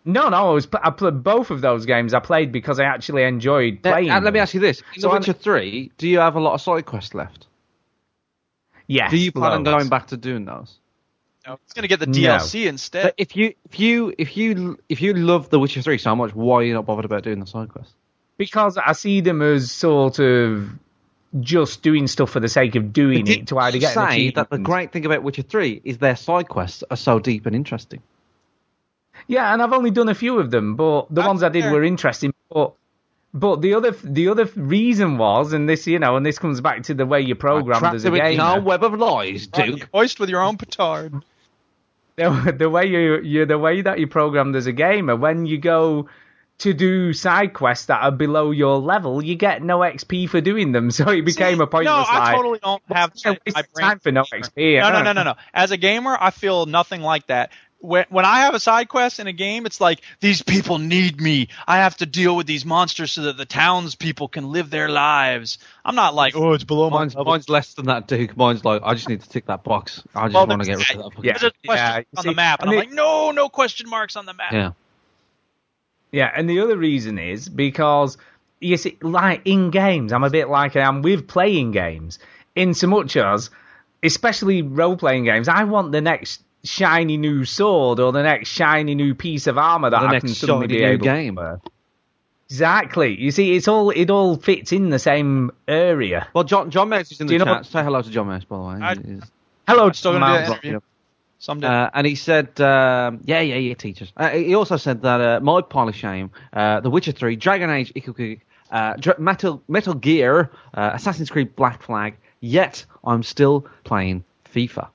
No, no, I was I played both of those games. I played because I actually enjoyed Uh, playing. and let me ask you this: In So The I'm- Witcher Three, do you have a lot of side quests left? Yes. Do you plan on going back to doing those? No, he's gonna get the No. DLC instead. But if you if you if you if you love The Witcher Three so much, why are you not bothered about doing the side quests? Because I see them as sort of just doing stuff for the sake of doing Did it to either you get an say that the great thing about Witcher Three is their side quests are so deep and interesting. Yeah, and I've only done a few of them, but the That's ones I did fair. were interesting. But but the other the other reason was, and this you know, and this comes back to the way you program Trapped as a in your gamer. web of lies, Duke. Hoist with your own petard. <laughs> the, the way you, you the way that you programmed as a gamer when you go to do side quests that are below your level you get no xp for doing them <laughs> so it became See, a pointless No, I like, totally don't have "What's the that in waste my time for no xp No, no, no, no, no. As a gamer, I feel nothing like that. When, when I have a side quest in a game, it's like these people need me. I have to deal with these monsters so that the townspeople can live their lives. I'm not like, oh, it's below my Mine's, level. mine's less than that, Duke. Mine's like, I just need to tick that box. I just Well, want to get rid of that. Yeah. There's a question yeah, on see, the map, and and I'm it- like, no, no question marks on the map. yeah. Yeah, and the other reason is because you see, like in games, I'm a bit like I am with playing games. In so much as, especially role playing games, I want the next shiny new sword or the next shiny new piece of armor that The I next can suddenly shiny be new able game. to wear. Exactly. You see, it's all it all fits in the same area. Well, John John Mouse is in Do the you know chat. what- Say hello to John Mouse, by the way. I- He's- Hello, I'm still gonna do Miles. Someday. Uh, and he said, um, yeah, yeah, yeah, teachers. Uh, he also said that uh, my pile of shame, uh, The Witcher 3, Dragon Age, Ikuku, uh, Dra- Metal, Metal Gear, uh, Assassin's Creed Black Flag, yet I'm still playing FIFA.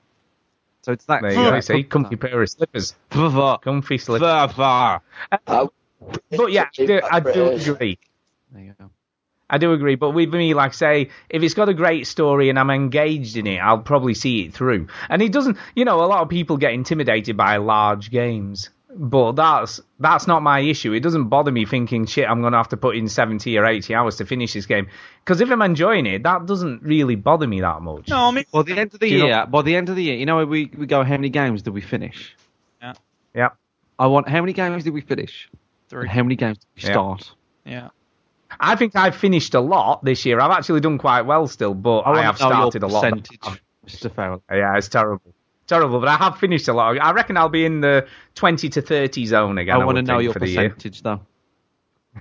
So it's that. There you go. See, comfy pair of slippers, FIFA. comfy slippers. FIFA. But yeah, I do, I do agree. There you go. I do agree, but with me, like I say, if it's got a great story and I'm engaged in it, I'll probably see it through. And it doesn't, you know, a lot of people get intimidated by large games, but that's that's not my issue. It doesn't bother me thinking, shit, I'm gonna have to put in 70 or 80 hours to finish this game, because if I'm enjoying it, that doesn't really bother me that much. no, I mean, By the end of the Do you know- year, by the end of the year, you know, we we go, how many games did we finish? Yeah. yeah. I want how many games did we finish? three. And how many games did we Yeah. start? Yeah. I think I've finished a lot this year. I've actually done quite well still, but I, wanna have started a lot. percentage, Mr. Farrell. Yeah, it's terrible. Terrible, but I have finished a lot. I reckon I'll be in the 20 to 30 zone again. I want to know your for year. percentage, though.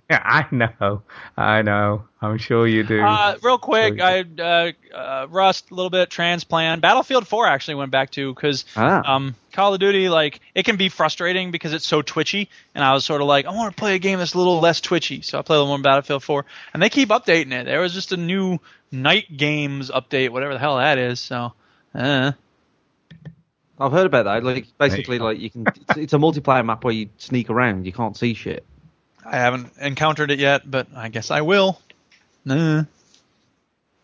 Yeah, <laughs> I know. I know. I'm sure you do. Uh, real quick, Sure I you uh, uh, Rust a little bit transplant. Battlefield 4 actually went back to because Ah. um, Call of Duty like it can be frustrating because it's so twitchy, and I was sort of like I want to play a game that's a little less twitchy, so I play a little more Battlefield 4, and they keep updating it. There was just a new night games update, whatever the hell that is. So, uh, I've heard about that. Like basically, like you can. It's, it's a multiplayer map where you sneak around. You can't see shit. I haven't encountered it yet, but I guess I will. Nah.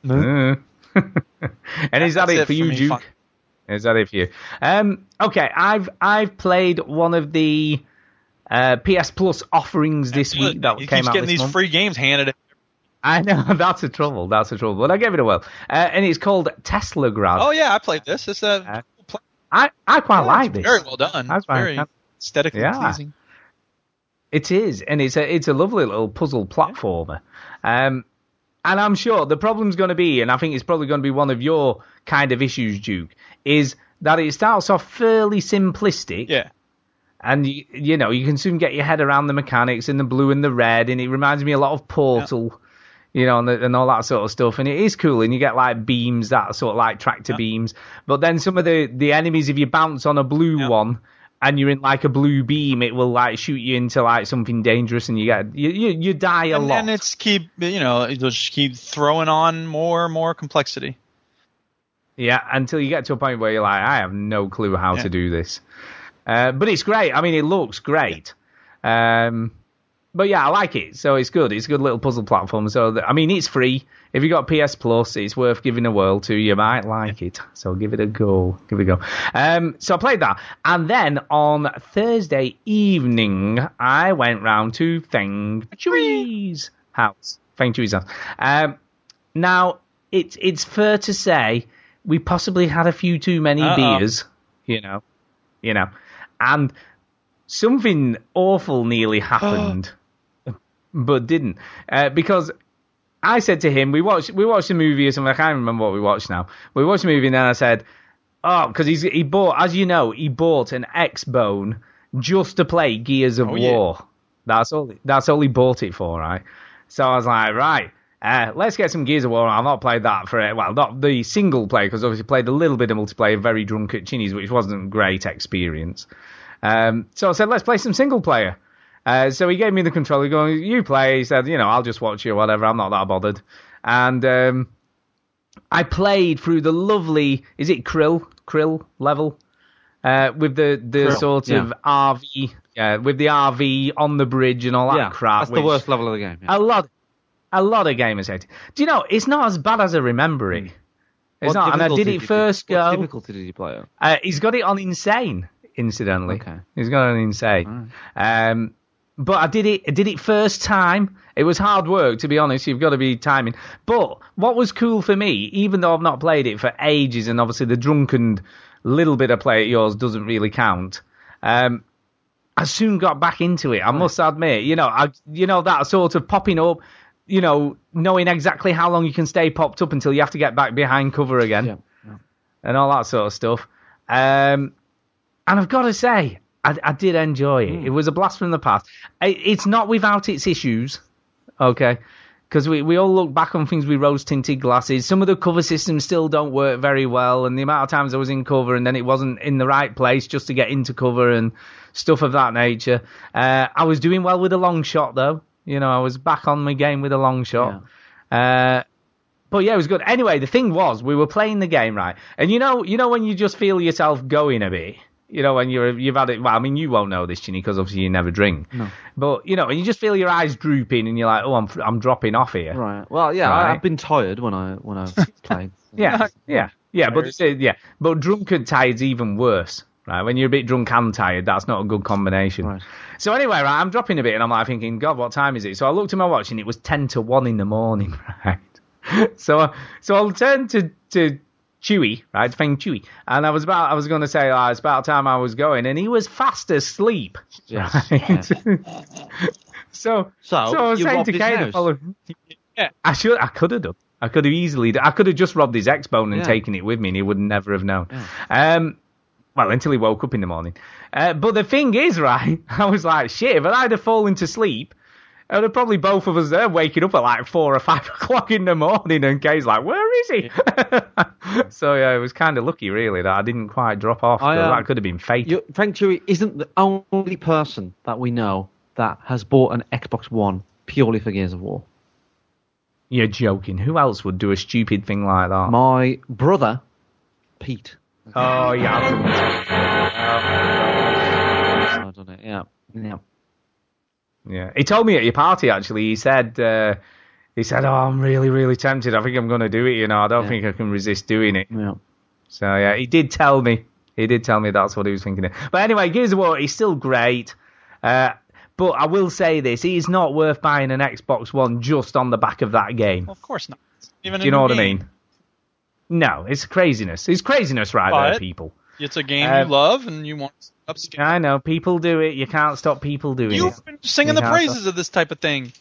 Uh. <laughs> and is that it, it for for you, me, Duke? fun. Is that it for you? Um, okay, I've I've played one of the uh, PS Plus offerings this week that he came keeps out getting this these month. free games handed. at I know <laughs> that's a trouble. That's a trouble. But I gave it a whirl, uh, and it's called Teslagrad. Oh yeah, I played this. It's a Uh, I I quite like this. very well done. That's It's fine. very aesthetically Yeah. pleasing. It is, and it's a it's a lovely little puzzle platformer. Um, and I'm sure the problem's going to be, and I think it's probably going to be one of your kind of issues, Duke, is that it starts off fairly simplistic. Yeah. And you, you know you can soon get your head around the mechanics and the blue and the red, and it reminds me a lot of Portal, you know, and, the, and all that sort of stuff. And it is cool, and you get like beams that are sort of like tractor beams. But then some of the the enemies, if you bounce on a blue Yeah. one and you're in like a blue beam, it will like shoot you into like something dangerous, and you get you you, you die a and, lot. and it's keep you know it'll just keep throwing on more and more complexity. Yeah, until you get to a point where you're like, I have no clue how Yeah. to do this. Uh, but it's great. I mean, it looks great. Um, but yeah, I like it. So it's good. It's a good little puzzle platform. So I mean, it's free. If you got PS Plus, it's worth giving a whirl to. You might like it. So give it a go. Give it a go. Um, so I played that, and then on Thursday evening, I went round to Feng Chui's house. Feng Chui's house. Um, now it's it's fair to say we possibly had a few too many Uh-oh. beers. You know, you know, and something awful nearly <gasps> happened, but didn't. Uh, because I said to him, we watched we watched a movie or something. I can't remember what we watched now. We watched a movie, and then I said, "Oh, because he's he bought, as you know, he bought an X Bone just to play Gears of Oh, yeah. War. That's all. That's all he bought it for, right? So I was like, right, uh, let's get some Gears of War. I've not played that for it. Well, not the single player because obviously played a little bit of multiplayer, very drunk at Chinny's, which wasn't a great experience. Um, so I said, let's play some single player. Uh, so he gave me the controller, going, you play. He said, you know, I'll just watch you whatever. I'm not that bothered. And um, I played through the lovely, is it Kryll? Kryll level? Uh, with the, the Kryll, sort yeah. of RV, yeah, with the RV on the bridge and all that yeah, crap. that's the worst level of the game. Yeah. A lot, a lot of gamers hate it. Do you know, it's not as bad as I remember it. It's What not, and I did it you- first What difficulty did you play on? Uh, he's got it on insane, incidentally. Okay. He's got it on insane. Um, but I did it. I did it first time. It was hard work, to be honest. You've got to be timing. But what was cool for me, even though I've not played it for ages, and obviously the drunken little bit of play at yours doesn't really count. Um, I soon got back into it. I must admit, you know, I, you know that sort of popping up, you know, knowing exactly how long you can stay popped up until you have to get back behind cover again Yeah. yeah. and all that sort of stuff. Um, and I've got to say, I, I did enjoy it. It was a blast from the past. I, it's not without its issues, okay? Because we, we all look back on things with rose tinted glasses. Some of the cover systems still don't work very well, and the amount of times I was in cover and then it wasn't in the right place just to get into cover and stuff of that nature. Uh, I was doing well with a long shot though. You know, I was back on my game with a long shot. Uh, but yeah, it was good. Anyway, the thing was, we were playing the game right, and you know, you know when you just feel yourself going a bit. You know, when you're you've had it. Well, I mean, you won't know this, Chinny, because obviously you never drink. No. But you know, and you just feel your eyes drooping, and you're like, oh, I'm I'm dropping off here. Right. Well, yeah, Right. I, I've been tired when I when I've <laughs> played. Yeah, yeah, yeah. But uh, yeah, but drunk and tired's even worse. Right, when you're a bit drunk and tired, that's not a good combination. Right. So anyway, right, I'm dropping a bit, and I'm like thinking, God, what time is it? So I looked at my watch, and it was ten to one in the morning. <laughs> Right. So, uh, so I'll turn to to Chewy, right, Feng Chewy, and I was about, I was going to say, oh, it's about time I was going, and he was fast asleep. Yes. <laughs> Right? so, So, I was saying to Kate, the Yeah. I should, I could have done. I could have easily. done- I could have just robbed his X bone and Yeah. taken it with me, and he would never have known. Um, well, until he woke up in the morning. Uh, but the thing is, right? <laughs> I was like, shit. If I'd have fallen to sleep, I'd have probably both of us there waking up at like four or five <laughs> o'clock in the morning, and Kay's like, "Where is he?" <laughs> so yeah, it was kind of lucky, really, that I didn't quite drop off. I, um, that could have been fate. Frank Chewy isn't the only person that we know that has bought an Xbox One purely for Gears of War. You're joking. Who else would do a stupid thing like that? My brother, Pete. oh yeah. I've done it. Yeah. Yeah. Yeah, he told me at your party actually. He said, uh, he said, "Oh, I'm really, really tempted. I think I'm going to do it. You know, I don't Yeah. think I can resist doing it." Yeah. So yeah, he did tell me. He did tell me that's what he was thinking. Of. But anyway, Gears of War, he's still great. Uh, but I will say this: he's not worth buying an Xbox One just on the back of that game. Well, of course not. Even Do you know what I mean? No, it's craziness. It's craziness right there, people. It's a game Uh, you love and you want to upscale. I know people do it. You can't stop people doing it. You've been singing the Yeah, praises of this type of thing.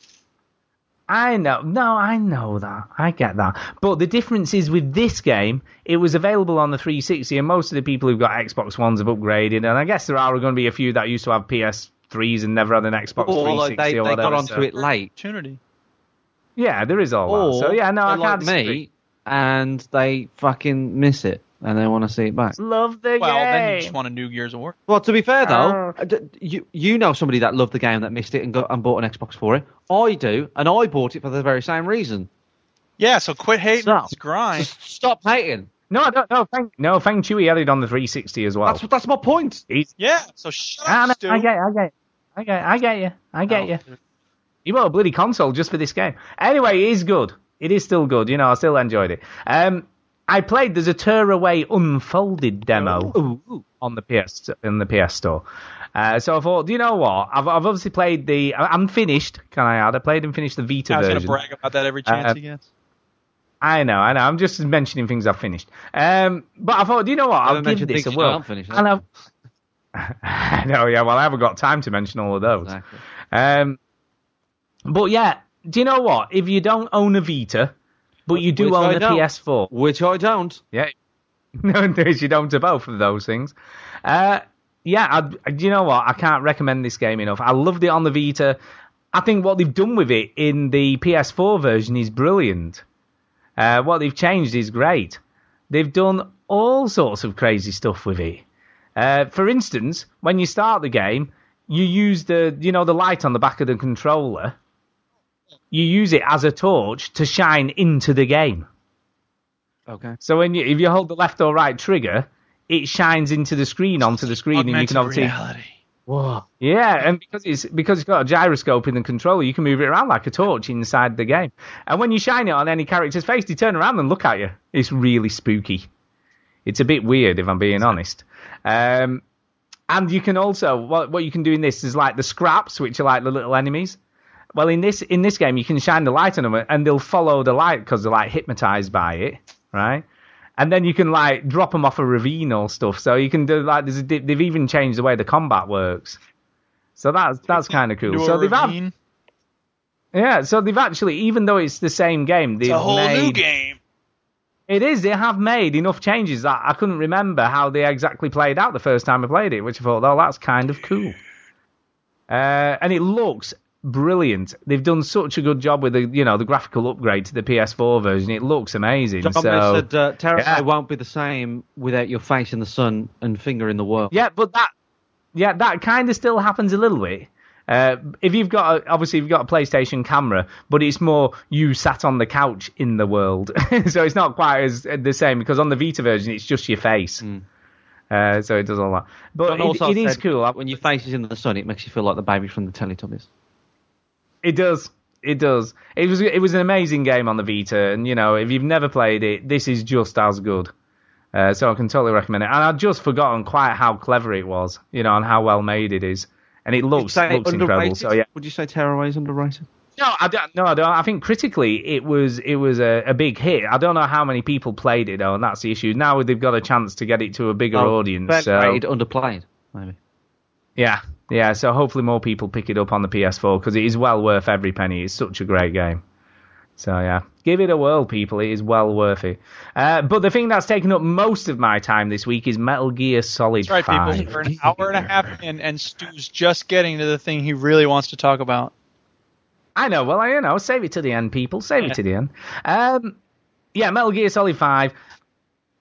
I know. No, I know that. I get that. But the difference is with this game, it was available on the 360, and most of the people who've got Xbox Ones have upgraded. And I guess there are going to be a few that used to have PS3s and never had an Xbox Or 360 like they, or they whatever. got onto so- it late. Opportunity. Yeah, there is all Or that. So yeah, no, I they're can't like me, and they fucking miss it, and they want to see it back. Love the game. Well, then you just want a new Gears of War. Well, to be fair though, Uh. uh, you you know somebody that loved the game that missed it and got and bought an Xbox for it. I do, and I bought it for the very same reason. Yeah, so quit hating So- this grind. Just stop hating. No, I don't. No, Feng, no, Feng Chewy had it on the 360 as well. That's that's my point. He's, Yeah, so shut Ah, up, no, Stu. I get, I get, I get, I get you, I get Oh. you. You bought a bloody console just for this game. Anyway, it is good. It is still good. You know, I still enjoyed it. Um, I played. There's a Tearaway Unfolded demo Ooh, on the PS in the PS Store. Uh, so I thought, do you know what? I've, I've obviously played the. I'm finished. Can I add? I played and finished the Vita I was version. gonna brag about that every chance Uh, he gets. I know, I know. I'm just mentioning things I've finished. Um, but I thought, do you know what? I'll give this a whirl. And I've, <laughs> no, yeah, well, I haven't got time to mention all of those. Exactly. Um, but yeah, do you know what? If you don't own a Vita, but you do Which I own a don't. PS4, Which I don't. yeah, <laughs> no, you don't to both of those things. Uh, yeah, I, you know what? I can't recommend this game enough. I loved it on the Vita. I think what they've done with it in the PS4 version is brilliant. Uh, what they've changed is great. They've done all sorts of crazy stuff with it. Uh, for instance, when you start the game, you use the you know the light on the back of the controller. You use it as a torch to shine into the game. Okay. So when you if you hold the left or right trigger, it shines into the screen onto the screen, and you can obviously reality. Whoa. yeah, and because it's because it's got a gyroscope in the controller, you can move it around like a torch inside the game. And when you shine it on any character's face, they turn around and look at you. It's really spooky. It's a bit weird, if I'm being honest. Um, and you can also what what you can do in this is like the scraps, which are like the little enemies. Well, in this in this game, you can shine the light on them, and they'll follow the light because they're like hypnotized by it, right? And then you can like drop them off a ravine or stuff. So you can do like there's a, they've even changed the way the combat works. So that's that's kind of cool. So they've had, yeah. So they've actually even though it's the same game, they've It's a whole made, new game. It is. They have made enough changes that I couldn't remember how they exactly played out the first time I played it, which I thought, oh, that's kind of cool. Uh, and it looks brilliant. They've done such a good job with the, you know, the graphical upgrade to the PS4 version. It looks amazing. John so, said uh, yeah. won't be the same without your face in the sun and finger in the world. yeah, but that, yeah, that kind of still happens a little bit. Uh, if you've got a, obviously you've got a PlayStation camera, but it's more you sat on the couch in the world, <laughs> so it's not quite as uh, the same because on the Vita version it's just your face, uh, so it does all that. But John it, also it is said cool. When your face is in the sun, it makes you feel like the baby from the Teletubbies. It does. It does. It was it was an amazing game on the Vita, and you know if you've never played it, this is just as good. Uh, so I can totally recommend it. And I'd just forgotten quite how clever it was, you know, and how well made it is, and it looks looks incredible. So yeah. Would you say Tearaway is underrated? No, I don't. No, I don't. I think critically, it was it was a, a big hit. I don't know how many people played it though, and that's the issue. Now they've got a chance to get it to a bigger Oh, audience. So underplayed, maybe. yeah, yeah. So hopefully more people pick it up on the PS4 because it is well worth every penny. It's such a great game. So yeah, give it a whirl, people. It is well worth it. Uh, but the thing that's taken up most of my time this week is Metal Gear Solid That's right, 5. people. We're an hour and a half in, and Stu's just getting to the thing he really wants to talk about. I know. Well, I you know. Save it to the end, people. Save it to the end. Um, yeah, Metal Gear Solid Five.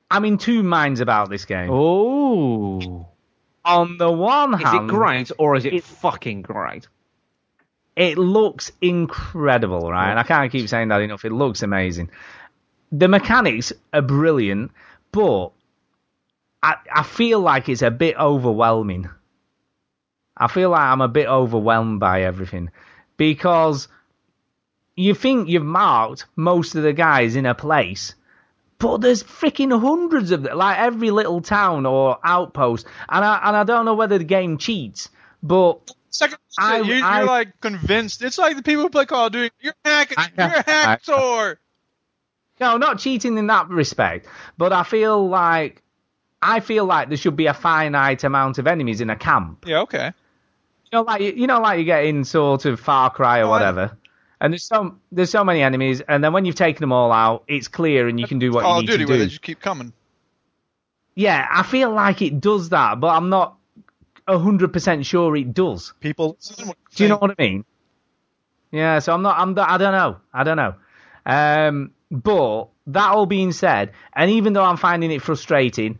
I'm in two minds about this game. Oh. On the one hand, Is it great or is it, it- fucking great? it looks incredible, right? And I can't keep saying that enough. It looks amazing. The mechanics are brilliant, but I, I feel like it's a bit overwhelming. I feel like I'm a bit overwhelmed by everything because you think you've marked most of the guys in a place, but there's freaking hundreds of them, like every little town or outpost. And I and I don't know whether the game cheats, but Second, I- you, I- are like convinced. It's like the people who play Call of Duty. You're hacking. I- You're a hacksaw. No, not cheating in that respect, but I feel like I feel like there should be a finite amount of enemies in a camp. Yeah, okay. You know, like you know, like you get in sort of Far Cry or Oh, whatever, and there's so there's so many enemies, and then when you've taken them all out, it's clear and you can do what Call you of need Duty to where do. they just keep coming. Yeah, I feel like it does that, but I'm not hundred percent sure it does. People. Do you know what I mean? Yeah, so I'm not. I'm. I don't know. I don't know. Um, but that all being said, and even though I'm finding it frustrating,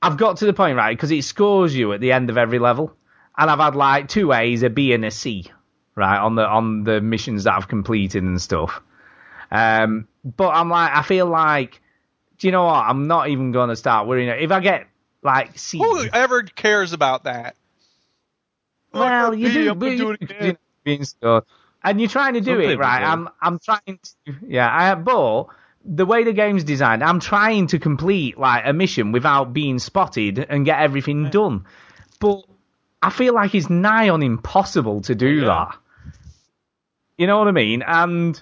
I've got to the point right because it scores you at the end of every level, and I've had like two A's, a B, and a C, right on the on the missions that I've completed and stuff. Um, but I'm like, I feel like, do you know what? I'm not even going to start worrying. If I get like Who ever cares about that? Well, you do, but do it again. being scared. and you're trying to do Some it right. do. I'm, I'm trying to, yeah. I, but the way the game's designed, I'm trying to complete like a mission without being spotted and get everything done. But I feel like it's nigh on impossible to do that. You know what I mean? And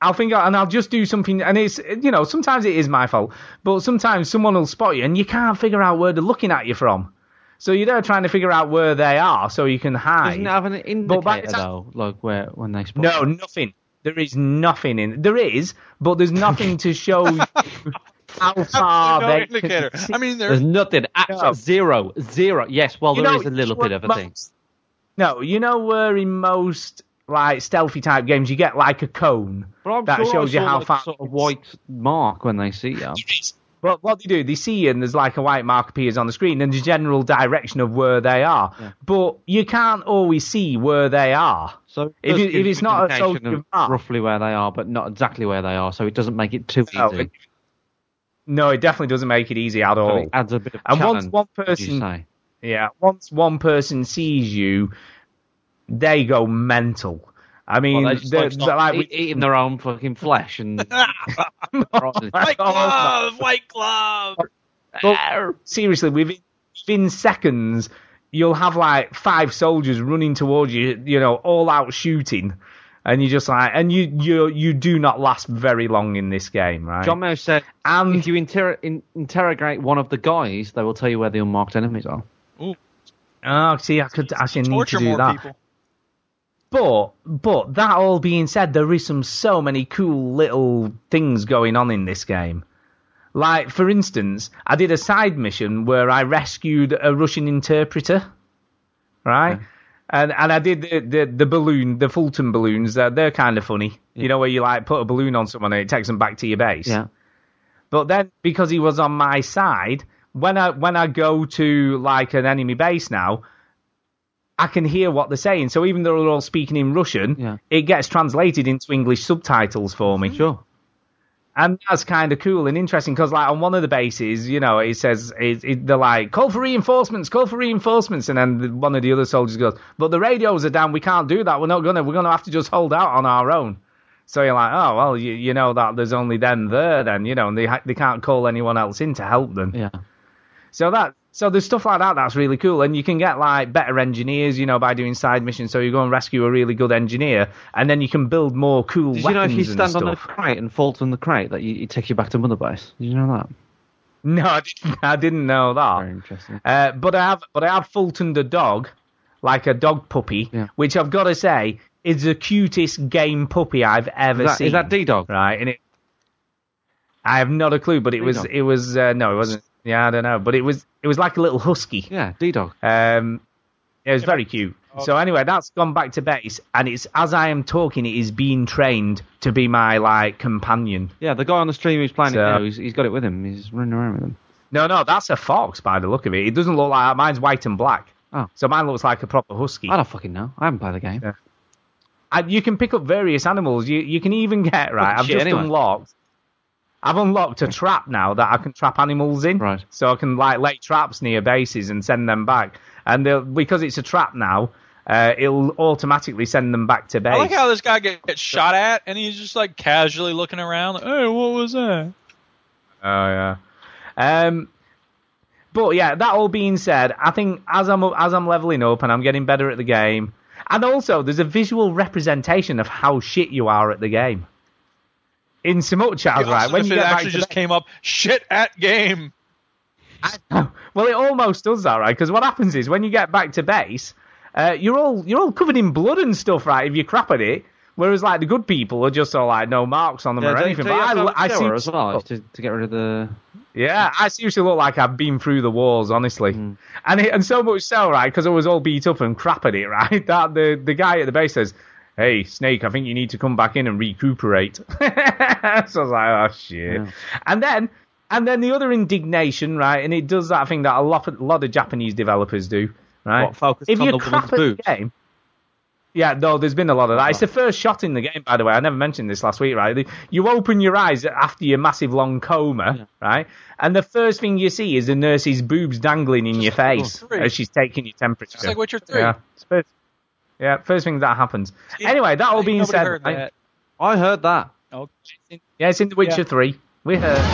I'll think, and I'll just do something, and it's, you know, sometimes it is my fault, but sometimes someone will spot you and you can't figure out where they're looking at you from. So you're there trying to figure out where they are so you can hide. Doesn't it have an indicator the time- though, like where when they spot? No, nothing. There is nothing in. There is, but there's nothing to show you <laughs> how far no they indicator. can see. I mean, There's there's nothing. Actually, No. zero, zero. Yes, well, You there know, is a little bit of a most- thing. No, you know where in most like stealthy type games you get like a cone that sure shows you how like, far. sort of white mark when they see you. But what they do, they see you and there's like a white mark appears on the screen and the general direction of where they are. Yeah. But you can't always see where they are. So If it- if it's not a indication of mark. roughly where they are, but not exactly where they are, so it doesn't make it too No, easy. it- No, it definitely doesn't make it easy at So all. it adds a bit of And challenge. once one person-? Yeah, once one person sees you, they go mental. I mean, Well, they just they're- like, they're like, eat- eating their own fucking flesh and. <laughs> white oh, glove, white glove. But seriously, within, within seconds, you'll have like five soldiers running towards you, you know, all out shooting, and you just like, and you you you do not last very long in this game, right? John Mouse said, and if you inter- in- interrogate one of the guys, they will tell you where the unmarked enemies are. oh, see, I could actually need to do more that. people. But but that all being said, there is some so many cool little things going on in this game. Like for instance, I did a side mission where I rescued a Russian interpreter, right? And and I did the, the, the balloon, the Fulton balloons. They're, they're kind of funny, you know, where you like put a balloon on someone and it takes them back to your base. Yeah. But then because he was on my side, when I when I go to like an enemy base now, I can hear what they're saying. So even though they're all speaking in Russian, Yeah. it gets translated into English subtitles for me. Sure. And that's kind of cool and interesting because, like, on one of the bases, you know, it says it, it, they're like, "Call for reinforcements, call for reinforcements," and then the, one of the other soldiers goes, "But the radios are down. We can't do that. We're not gonna. We're gonna have to just hold out on our own." So you're like, "Oh well, you, you know that there's only them there, then you know, and they ha- they can't call anyone else in to help them." Yeah. So that so there's stuff like that that's really cool, and you can get like better engineers, you know, by doing side missions. So you go and rescue a really good engineer, and then you can build more cool Did you know if you stand on a crate and fall on the crate that you, it takes you back to Mother Base? Did you know that? No, I didn't. <laughs> I didn't know that. Very interesting. Uh, but I have, but I have Fulton the dog, like a dog puppy, Yeah. which I've got to say is the cutest game puppy I've ever Is that, seen. is that D Dog? right? And it, I have not a clue, but it was, D-dog. it was, uh, no, it wasn't. Yeah, I don't know, but it was, it was like a little husky. Yeah, D Dog. Um, it was very cute. So anyway, that's gone back to base, and it's as I am talking, it is being trained to be my like companion. Yeah, the guy on the stream who's playing So- it now, he's, he's got it with him. He's running around with him. No, no, that's a fox by the look of it. It doesn't look like. Mine's white and black. Oh. So mine looks like a proper husky. I don't fucking know. I haven't played the game. Yeah. And you can pick up various animals. You you can even get right. I've shit, just anyway. unlocked. I've unlocked a trap now that I can trap animals in. Right. So I can like lay traps near bases and send them back. And they'll, because it's a trap now, uh, it'll automatically send them back to base. I like how this guy get- gets shot at, and he's just like casually looking around. Like, hey, what was that? Oh yeah. Um, but yeah, that all being said, I think as I'm as I'm leveling up and I'm getting better at the game, and also there's a visual representation of how shit you are at the game. In so much as right when if you it get actually just base- came up shit at game. well, it almost does that, right? Because what happens is when you get back to base, uh, you're all you're all covered in blood and stuff, right? If you crap at it. Whereas like the good people are just all like no marks on them or anything. But you have to I, have a I see as well to, to get rid of the. Yeah, I seriously look like I've been through the wars, honestly, Hmm. and it, and so much so, right? Because I was all beat up and crap at it, <laughs> right? That the the guy at the base says, "Hey, Snake, I think you need to come back in and recuperate." <laughs> so I was like, "Oh shit!" Yeah. And then and then the other indignation, right? And it does that thing that a lot of, a lot of Japanese developers do, right? What, focus if on you the crap at boobs? the game. Yeah, no, there's been a lot of that. It's the first shot in the game, by the way. I never mentioned this last week, right? You open your eyes after your massive long coma, right? And the first thing you see is the nurse's boobs dangling in your face as she's taking your temperature. It's like three. Yeah, it's first, yeah, first thing that happens. Anyway, that all being Nobody said, heard I- I heard that. Oh, yeah, it's in The Witcher Yeah. 3. We heard.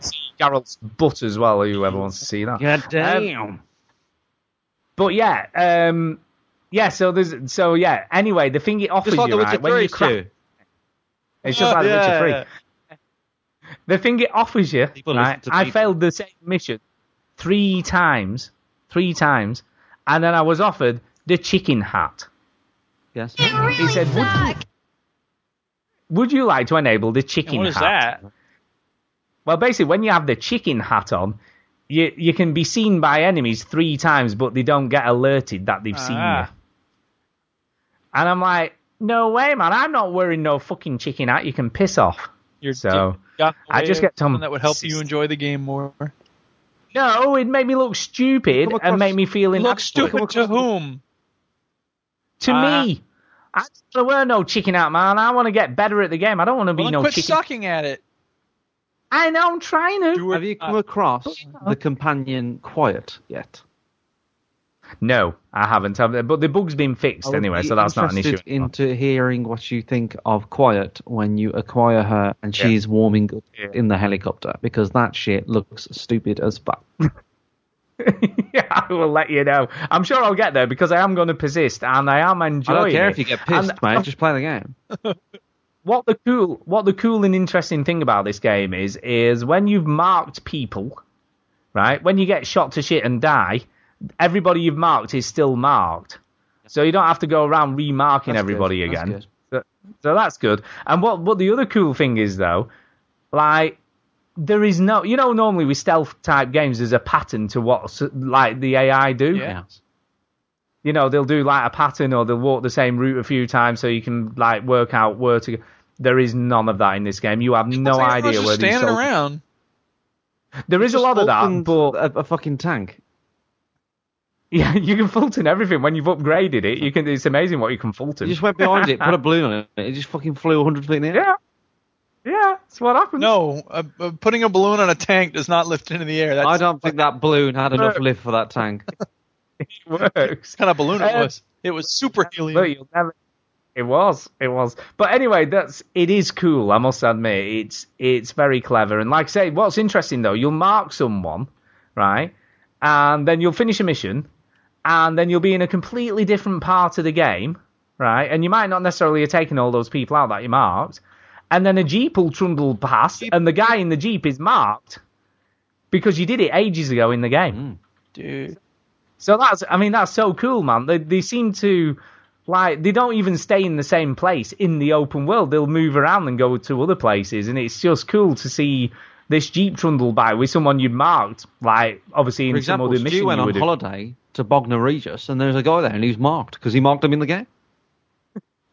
See Geralt's butt as well, whoever wants to see that. God damn. But yeah, um, yeah. So there's, so yeah. Anyway, the thing it offers Just like you, the right, Witcher when you crack, it's just like The Witcher 3. The thing it offers you, right? I failed the same mission. three times, three times, and then I was offered the chicken hat. Yes. He said, would you, would you like to enable the chicken And what is hat? that? Well, basically, when you have the chicken hat on, you you can be seen by enemies three times, but they don't get alerted that they've seen Ah. you. And I'm like, no way, man! I'm not wearing no fucking chicken hat. You can piss off. You're So, I just with get some- something that would help you enjoy the game more. No, it made me look stupid Come and made me feel inadequate. Look inadequate. stupid to whom? To Ah. me. I don't want no chicken out, man. I want to get better at the game. I don't want to be Well, then no quit chicken. sucking at it. I know, I'm trying to. Do Have you come not. across the companion Quiet yet? No, I haven't. But the bug's been fixed anyway, be so that's not an issue. Into hearing what you think of Quiet when you acquire her and Yeah. she's warming up Yeah. in the helicopter because that shit looks stupid as fuck. <laughs> <laughs> yeah, I will let you know. I'm sure I'll get there because I am going to persist and I am enjoying. It. I don't care it. if you get pissed, And mate. Just play the game. <laughs> what the cool, what the cool and interesting thing about this game is, is when you've marked people, right? When you get shot to shit and die, everybody you've marked is still marked, so you don't have to go around remarking That's everybody good. Again. good. So, so that's good. And what what the other cool thing is though, like there is no, you know, normally with stealth type games, there's a pattern to what like the AI do. Yeah. You know, they'll do like a pattern or they'll walk the same route a few times so you can like work out where to. go. There is none of that in this game. You have no It's like idea just where these standing soldiers- around. There is a lot of that, opened but a, a fucking tank. Yeah, <laughs> you can Fulton everything when you've upgraded it. You can. It's amazing what you can Fulton. You just went behind it, put a <laughs> balloon on it, it just fucking flew 100 feet in the air. yeah, yeah, that's what happens. No, uh, uh, putting a balloon on a tank does not lift into the air. That's I don't think that balloon had enough lift for that tank. <laughs> it works. what kind of balloon it Uh, was. It was super helium. Look, you'll never. It was, it was. But anyway, that's it is cool. I must admit, it's it's very clever. And like I say, what's interesting though, you'll mark someone, right, and then you'll finish a mission, and then you'll be in a completely different part of the game, right, and you might not necessarily have taken all those people out that you marked, and then a jeep will trundle past, and the guy in the jeep is marked because you did it ages ago in the game. Mm, dude. So that's, I mean, that's so cool, man. They, they seem to, like, they don't even stay in the same place in the open world. They'll move around and go to other places, and it's just cool to see this Jeep trundle by with someone you'd marked, like, obviously in For example, some other mission Stu went you on holiday to Bognor Regis, and there's a guy there, and he was marked because he marked him in the game.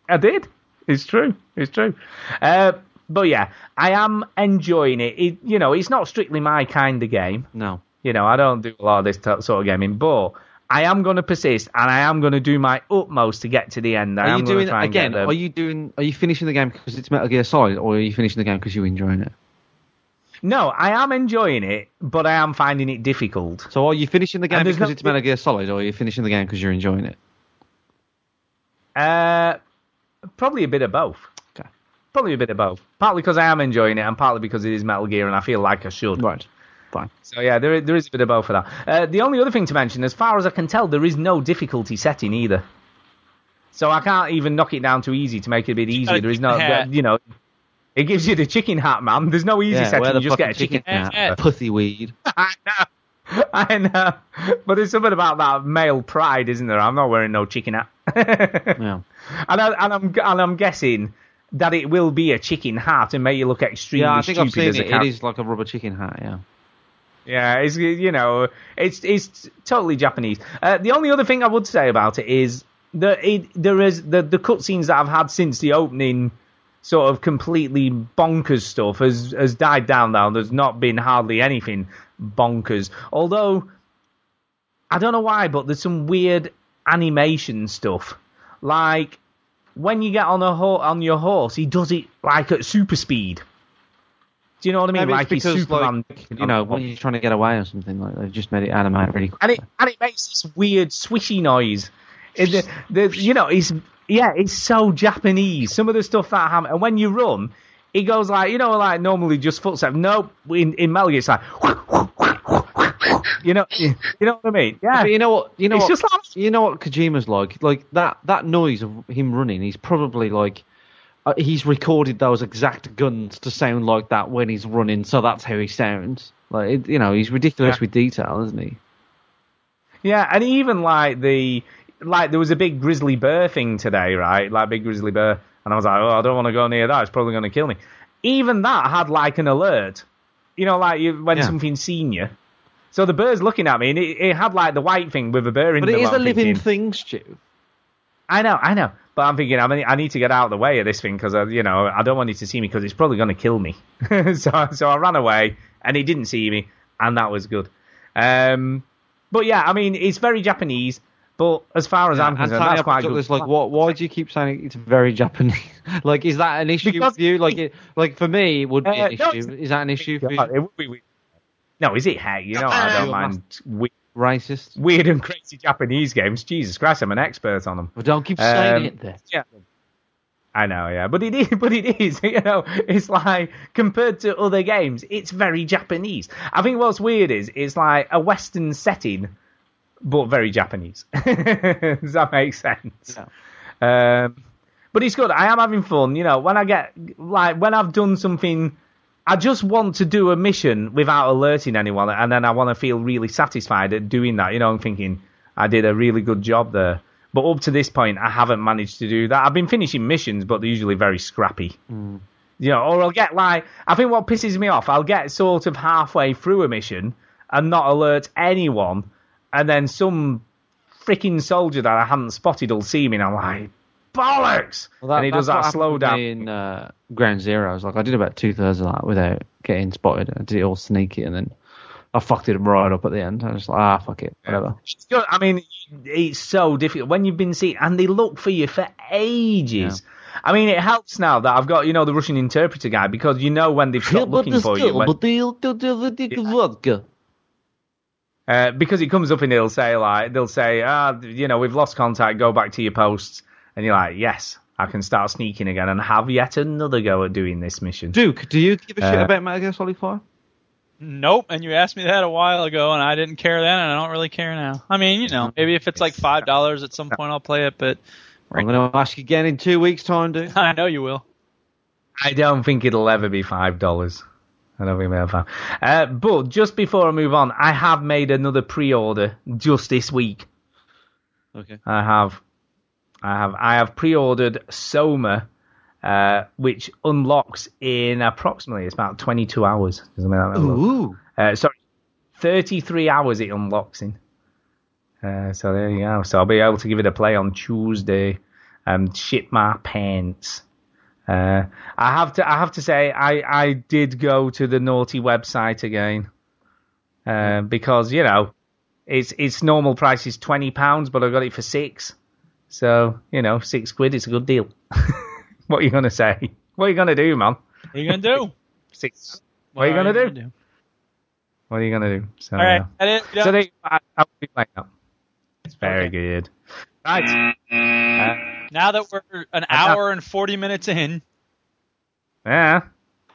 I did. It's true. It's true. Uh, but yeah, I am enjoying it. it. You know, it's not strictly my kind of game. No. You know, I don't do a lot of this t- sort of gaming, but I am going to persist and I am going to do my utmost to get to the end. I Are you doing again? Are you doing? Are you finishing the game because it's Metal Gear Solid, or are you finishing the game because you're enjoying it? No, I am enjoying it, but I am finding it difficult. So are you finishing the game because no- it's Metal Gear Solid, or are you finishing the game because you're enjoying it? Uh, probably a bit of both. Okay. Probably a bit of both. Partly because I am enjoying it, and partly because it is Metal Gear, and I feel like I should. Right. Fine. So yeah, there there is a bit of both for that. Uh, the only other thing to mention, as far as I can tell, there is no difficulty setting either. So I can't even knock it down to easy to make it a bit easier. gotta There is no, the you know, it gives you the chicken hat, man. There's no easy Yeah, setting. You just get a chicken, chicken hat. hat. Pussy weed. <laughs> I know. I know. But there's something about that male pride, isn't there? I'm not wearing no chicken hat. <laughs> Yeah. And, I, and I'm and I'm guessing that it will be a chicken hat and make you look extremely Yeah, I think I've seen it. It character. like a rubber chicken hat. Yeah. Yeah, it's you know, it's it's totally Japanese. Uh, the only other thing I would say about it is that it there is the the cutscenes that I've had since the opening sort of completely bonkers stuff has has died down now. There's not been hardly anything bonkers. Although I don't know why, but there's some weird animation stuff. Like when you get on a ho- on your horse, he does it like at super speed. Do you know what I mean? Maybe like it's he's because, Superman. like, you know, when you're trying to get away or something, like they've just made it animate really quick. and it and it makes this weird swishy noise. The, the, you know, it's yeah, it's so Japanese. Some of the stuff that happens, and when you run, it goes like you know, like normally just footsteps. Nope, in in Gear, it's like you know, you know what I mean? Yeah, But you know what? You know It's what? just like- you know what Kojima's like. Like that that noise of him running. He's probably like. Uh, he's recorded those exact guns to sound like that when he's running, so that's how he sounds. Like it, you know, he's ridiculous Yeah. with detail, isn't he? Yeah, and even like the like there was a big grizzly bear thing today, right? Like big grizzly bear, and I was like, oh, I don't want to go near that. It's probably going to kill me. Even that had like an alert, you know, like you, when Yeah. something's seen you. So the bear's looking at me, and it, it had like the white thing with a bear in But it is a living thing, Stu. I know, I know, but I'm thinking I, mean, I need to get out of the way of this thing because you know I don't want it to see me because it's probably going to kill me. <laughs> so so I ran away and he didn't see me, and that was good. Um, but yeah, I mean it's very Japanese. But as far as I'm and concerned, that's quite Apocalypse good. is like, what? Why do you keep saying it's very Japanese? <laughs> like, is that an issue Because with you? Like, it, like for me, it would be Uh, an issue. it's- is that an issue for you? It would be weird. No, is it? Hey, you know I don't mind weird, Racist? weird and crazy Japanese games. Jesus Christ, I'm an expert on them. Well, don't keep saying Um, it. Then. Yeah. I know, yeah, but it is, <laughs> but it is, <laughs> you know, it's like compared to other games, it's very Japanese. I think what's weird is it's like a Western setting, but very Japanese. <laughs> Does that make sense? Um, but it's good. I am having fun. You know, when I get like when I've done something, I just want to do a mission without alerting anyone, and then I want to feel really satisfied at doing that. You know, I'm thinking I did a really good job there. But up to this point, I haven't managed to do that. I've been finishing missions, but they're usually very scrappy. You know, or I'll get like I think what pisses me off, I'll get sort of halfway through a mission and not alert anyone, and then some freaking soldier that I hadn't spotted will see me, and I'm like, bollocks! Well, that- and he does that slow down. in uh, Ground Zeroes. Like I did about two thirds of that without getting spotted. I did it all sneaky, and then I fucked it right up at the end. I was like, ah, fuck it, whatever. It's good. I mean, it's so difficult when you've been seen, and they look for you for ages. I mean, it helps now that I've got you know the Russian interpreter guy because you know when they've stopped looking for you. when-. Uh, because it comes up and it'll say like they'll say ah you know we've lost contact go back to your posts and you're like yes I can start sneaking again and have yet another go at doing this mission. Duke, do you give a shit Uh, about Metal Gear Solid Five? Nope. And you asked me that a while ago, and I didn't care then, and I don't really care now. I mean, you know, maybe if it's like five dollars at some point, I'll play it. But I'm going to ask you again in two weeks' time, dude. <laughs> I know you will. I don't think it'll ever be five dollars. I don't think it'll be five. Uh, but just before I move on, I have made another pre-order just this week. Okay. I have, I have, I have pre-ordered Soma, uh, which unlocks in approximately it's about 22 hours. Doesn't make that much look. Ooh. Uh, sorry, 33 hours it unlocks in. Uh, so there you go. So I'll be able to give it a play on Tuesday. Um, shit my pants. Uh, I have to. I have to say, I, I did go to the naughty website again, uh, because you know, its its normal price is twenty pounds, but I got it for six. So you know, six quid is a good deal. <laughs> what are you gonna say? What are you gonna do, man? What are you gonna do? <laughs> Six. What are you gonna do? do? What are you gonna do? So, All right. yeah. Edit, So they, I, I'll be playing that. It's very Okay. good. Right. Uh, now that we're an hour and forty minutes in, yeah,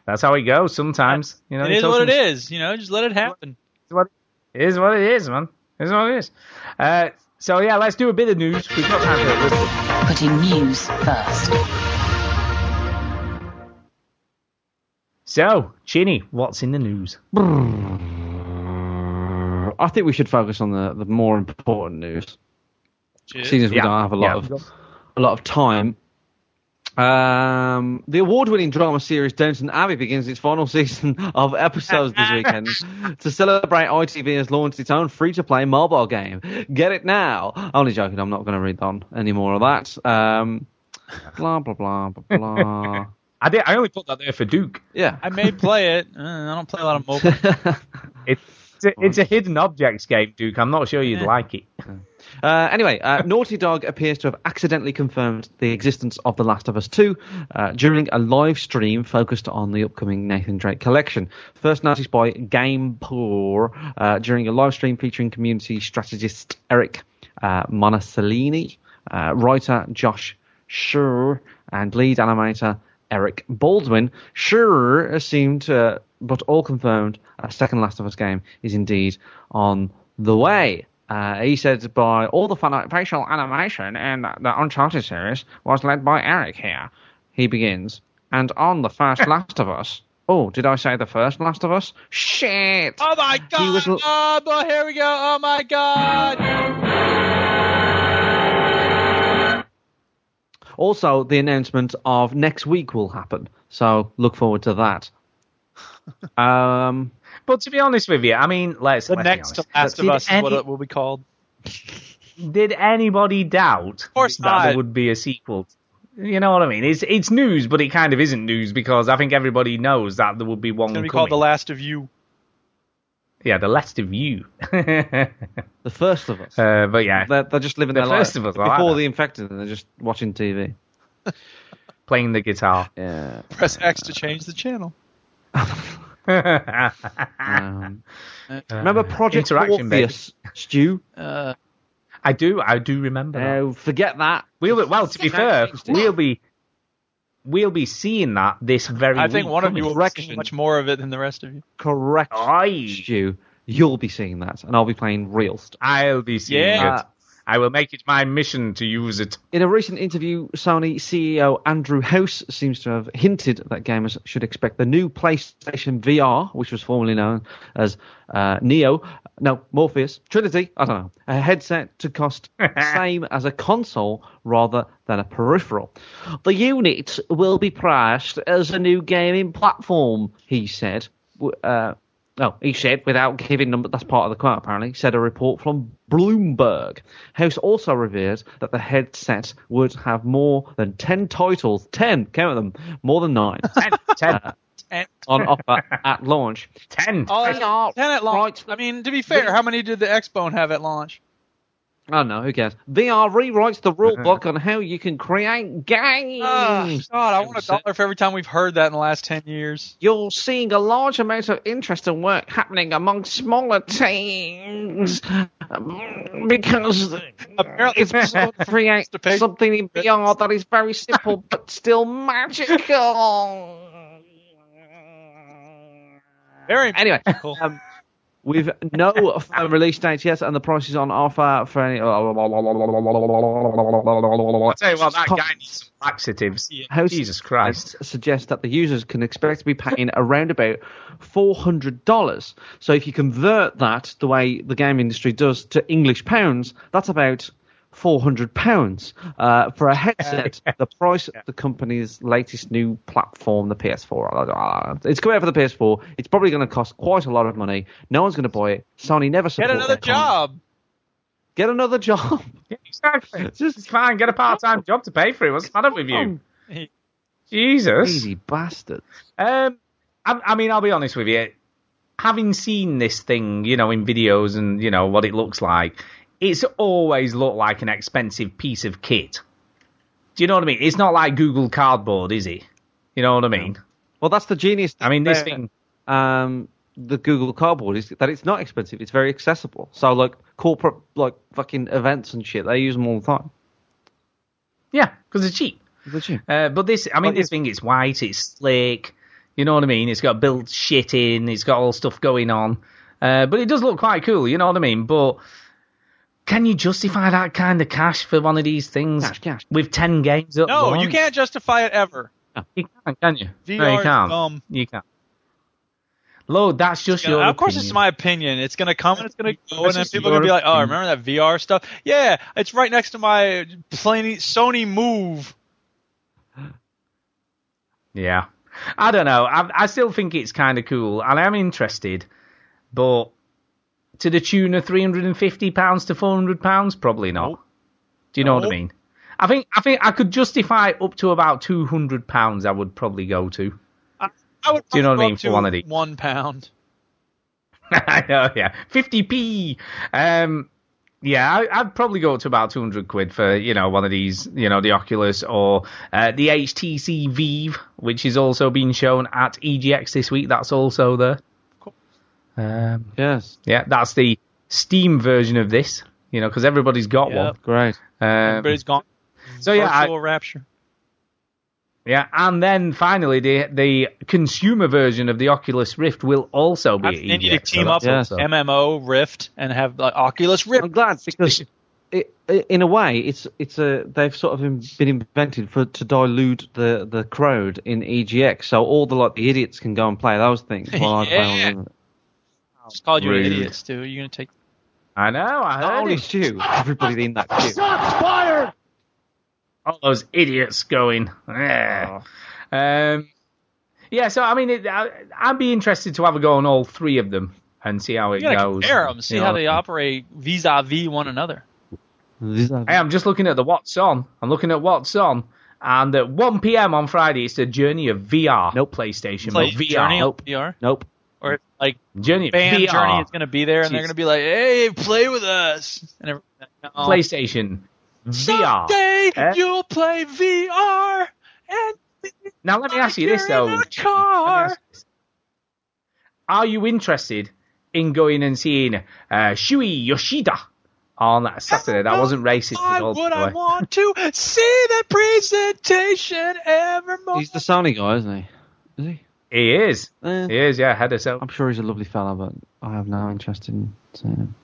that's how it goes sometimes. You know, it they is tell what it is. You know, just let it happen. It's what it is what it is, man. It's what it is. Uh, so yeah, let's do a bit of news. We've got time for it. Let's Putting news first. So, Chinny, what's in the news? I think we should focus on the, the more important news, seeing as we Yeah, don't have a lot yeah. of a lot of time. Um, the award-winning drama series Downton Abbey begins its final <laughs> season of episodes this <laughs> weekend. to celebrate, ITV has launched its own free-to-play mobile game. Get it now! Only joking. I'm not going to read on any more of that. Um, blah blah blah blah blah. <laughs> I did. I only put that there for Duke. yeah. I may play it. Uh, I don't play a lot of mobile. It's a, it's a hidden objects game, Duke. I'm not sure you'd Yeah. like it. Uh, anyway, uh, <laughs> Naughty Dog appears to have accidentally confirmed the existence of The Last of Us 2 uh, during a live stream focused on the upcoming Nathan Drake collection. First noticed by GamePoor uh, during a live stream featuring community strategist Eric uh, Monacellini, uh, writer Josh Scherr, and lead animator Eric Baldwin. Scherr assumed, uh, but all confirmed, a second Last of Us game is indeed on the way. Uh, he said by all the fun- facial animation in the Uncharted series was led by Eric here. He begins, and on the first <laughs> Last of Us, Oh, did I say the first Last of Us? Shit! Oh my god! was l- oh, but here we go. Oh my god! Also, the announcement of next week will happen, so look forward to that. <laughs> um, But to be honest with you, I mean, let's, The let's be next honest. Last of Did Us is what it will be called. did anybody doubt Of course that not. there would be a sequel? You know what I mean? It's it's news, but it kind of isn't news because I think everybody knows that there would be one It's gonna be coming. called The Last of You. yeah, the last of you. uh, <laughs> the first of us. but yeah, they're, they're just living The their first life of us, I like before that. the infected, and they're just watching TV. playing the guitar. Yeah. Press X to change the channel. <laughs> Um, <laughs> remember Project interaction, baby. Morpheus, Stu? Uh, I do, I do remember that. No, forget that. We'll, well, to be fair, we'll be we'll be seeing that this very. I think week. one of you will see much more of it than the rest of you. Correct, Aye. Stu. You'll be seeing that, and I'll be playing real stuff. I'll be seeing Yeah. it. I will make it my mission to use it. In a recent interview, Sony CEO Andrew House seems to have hinted that gamers should expect the new PlayStation VR, which was formerly known as uh, Neo, no, Morpheus, Trinity, I don't know, a headset to cost the <laughs> same as a console rather than a peripheral. The unit will be priced as a new gaming platform, he said. Uh, no, he said without giving number. That's part of the quote. Apparently, said a report from Bloomberg. House also revealed that the headset would have more than ten titles. Ten, count them, more than nine <laughs> Ten, ten, And on offer at launch. ten. oh, They ten at launch. right. I mean, to be fair, how many did the Xbone have at launch? I don't know. Who cares? VR rewrites the rule <laughs> book on how you can create games. Oh, God, I want a dollar for every time we've heard that in the last ten years. You're seeing a large amount of interest and work happening among smaller teams because Apparently- it's possible to <laughs> create To something in VR that is very simple but still magical. Very Anyway, cool. um, with no firm release date yet, and the price is on offer for any. I'll tell you what, that guy needs some laxatives. House Jesus Christ. suggests that the users can expect to be paying around about four hundred dollars. So if you convert that the way the game industry does to English pounds, that's about four hundred pounds uh, for a headset. <laughs> the price of the company's latest new platform, the PS4. It's coming out for the PS4. It's probably going to cost quite a lot of money. No one's going to buy it. Sony never Get another their con- job. Get another job. <laughs> Yeah, exactly. <laughs> Just- It's fine. Get a part-time job to pay for it. What's the matter with you? Jesus. Easy bastard. Um, I, I mean, I'll be honest with you. Having seen this thing, you know, in videos and you know what it looks like, it's always looked like an expensive piece of kit. Do you know what I mean? It's not like Google Cardboard, is it? You know what I mean? Well, that's the genius. I mean, this thing. um, the Google Cardboard is that it's not expensive. It's very accessible. So like corporate like fucking events and shit, they use them all the time. Yeah, because it's cheap. They're cheap. Uh, but this, I mean, this thing, it's white, it's slick. You know what I mean? It's got built shit in. It's got all stuff going on. Uh, but it does look quite cool. You know what I mean? But can you justify that kind of cash for one of these things Cash, cash. with ten games up? No, you can't justify it ever. You can't, can you? no, VR you is can't. dumb. You can't. Lord, that's just your. of course, it's my opinion. It's going to come and it's going to go, and then people are going to be like, "Oh, opinion. remember that VR stuff? Yeah, it's right next to my plain Sony Move." Yeah. I don't know. I, I still think it's kind of cool, and I'm interested, but to the tune of three hundred and fifty pounds to four hundred pounds, probably not. Nope. Do you know what I mean? I think I think I could justify up to about two hundred pounds. I would probably go to. I, I would. Do you know what I mean? For one of these, one pound. <laughs> I know. Yeah, fifty p. Um, yeah, I, I'd probably go up to about two hundred quid for you know one of these, you know, the Oculus or uh, the HTC Vive, which is also being shown at EGX this week. That's also there. Cool. Um, Yes. yeah, that's the Steam version of this. You know, because everybody's got Yep. Great. one. Um, Everybody's gone. so yeah, I- Virtual rapture. yeah, and then finally the the consumer version of the Oculus Rift will also be. They at need to EGX, so team up that's Yes. with also- MMO Rift and have like Oculus Rift. I'm glad because it, it, in a way, it's it's a they've sort of been invented for to dilute the the crowd in EGX, so all the like the idiots can go and play those things. While I play on Yeah. Limit. Just called you Rude. idiots, too. You're gonna take. I know. I Not heard only it. Stu, everybody <laughs> in that queue. Shots fired! all those idiots going. "Eh." Um, yeah, so I mean, it, I, I'd be interested to have a go on all three of them and see how it You gotta goes. compare them, see You how they operate vis-a-vis one another. Hey, I'm just looking at the what's on. I'm looking at what's on, and at 1 p.m. on Friday, it's the Journey of VR. Nope. PlayStation. Play but VR. Journey Nope. VR, Nope. Or like Journey. fan VR. Journey is gonna be there, and they're gonna be like, "Hey, play with us," and everything. No. PlayStation. VR. Someday Eh? you'll play VR, and Now let me ask you this you're though. in a Let me car. you this. Are you interested in going and seeing uh, Shuhei Yoshida on Saturday? That wasn't racist Why at all. would I want to <laughs> see that presentation evermore? He's the Sony guy, isn't he? Is he? He is. Eh, He is. Yeah, head of so. I'm sure he's a lovely fella, but I have no interest in seeing him.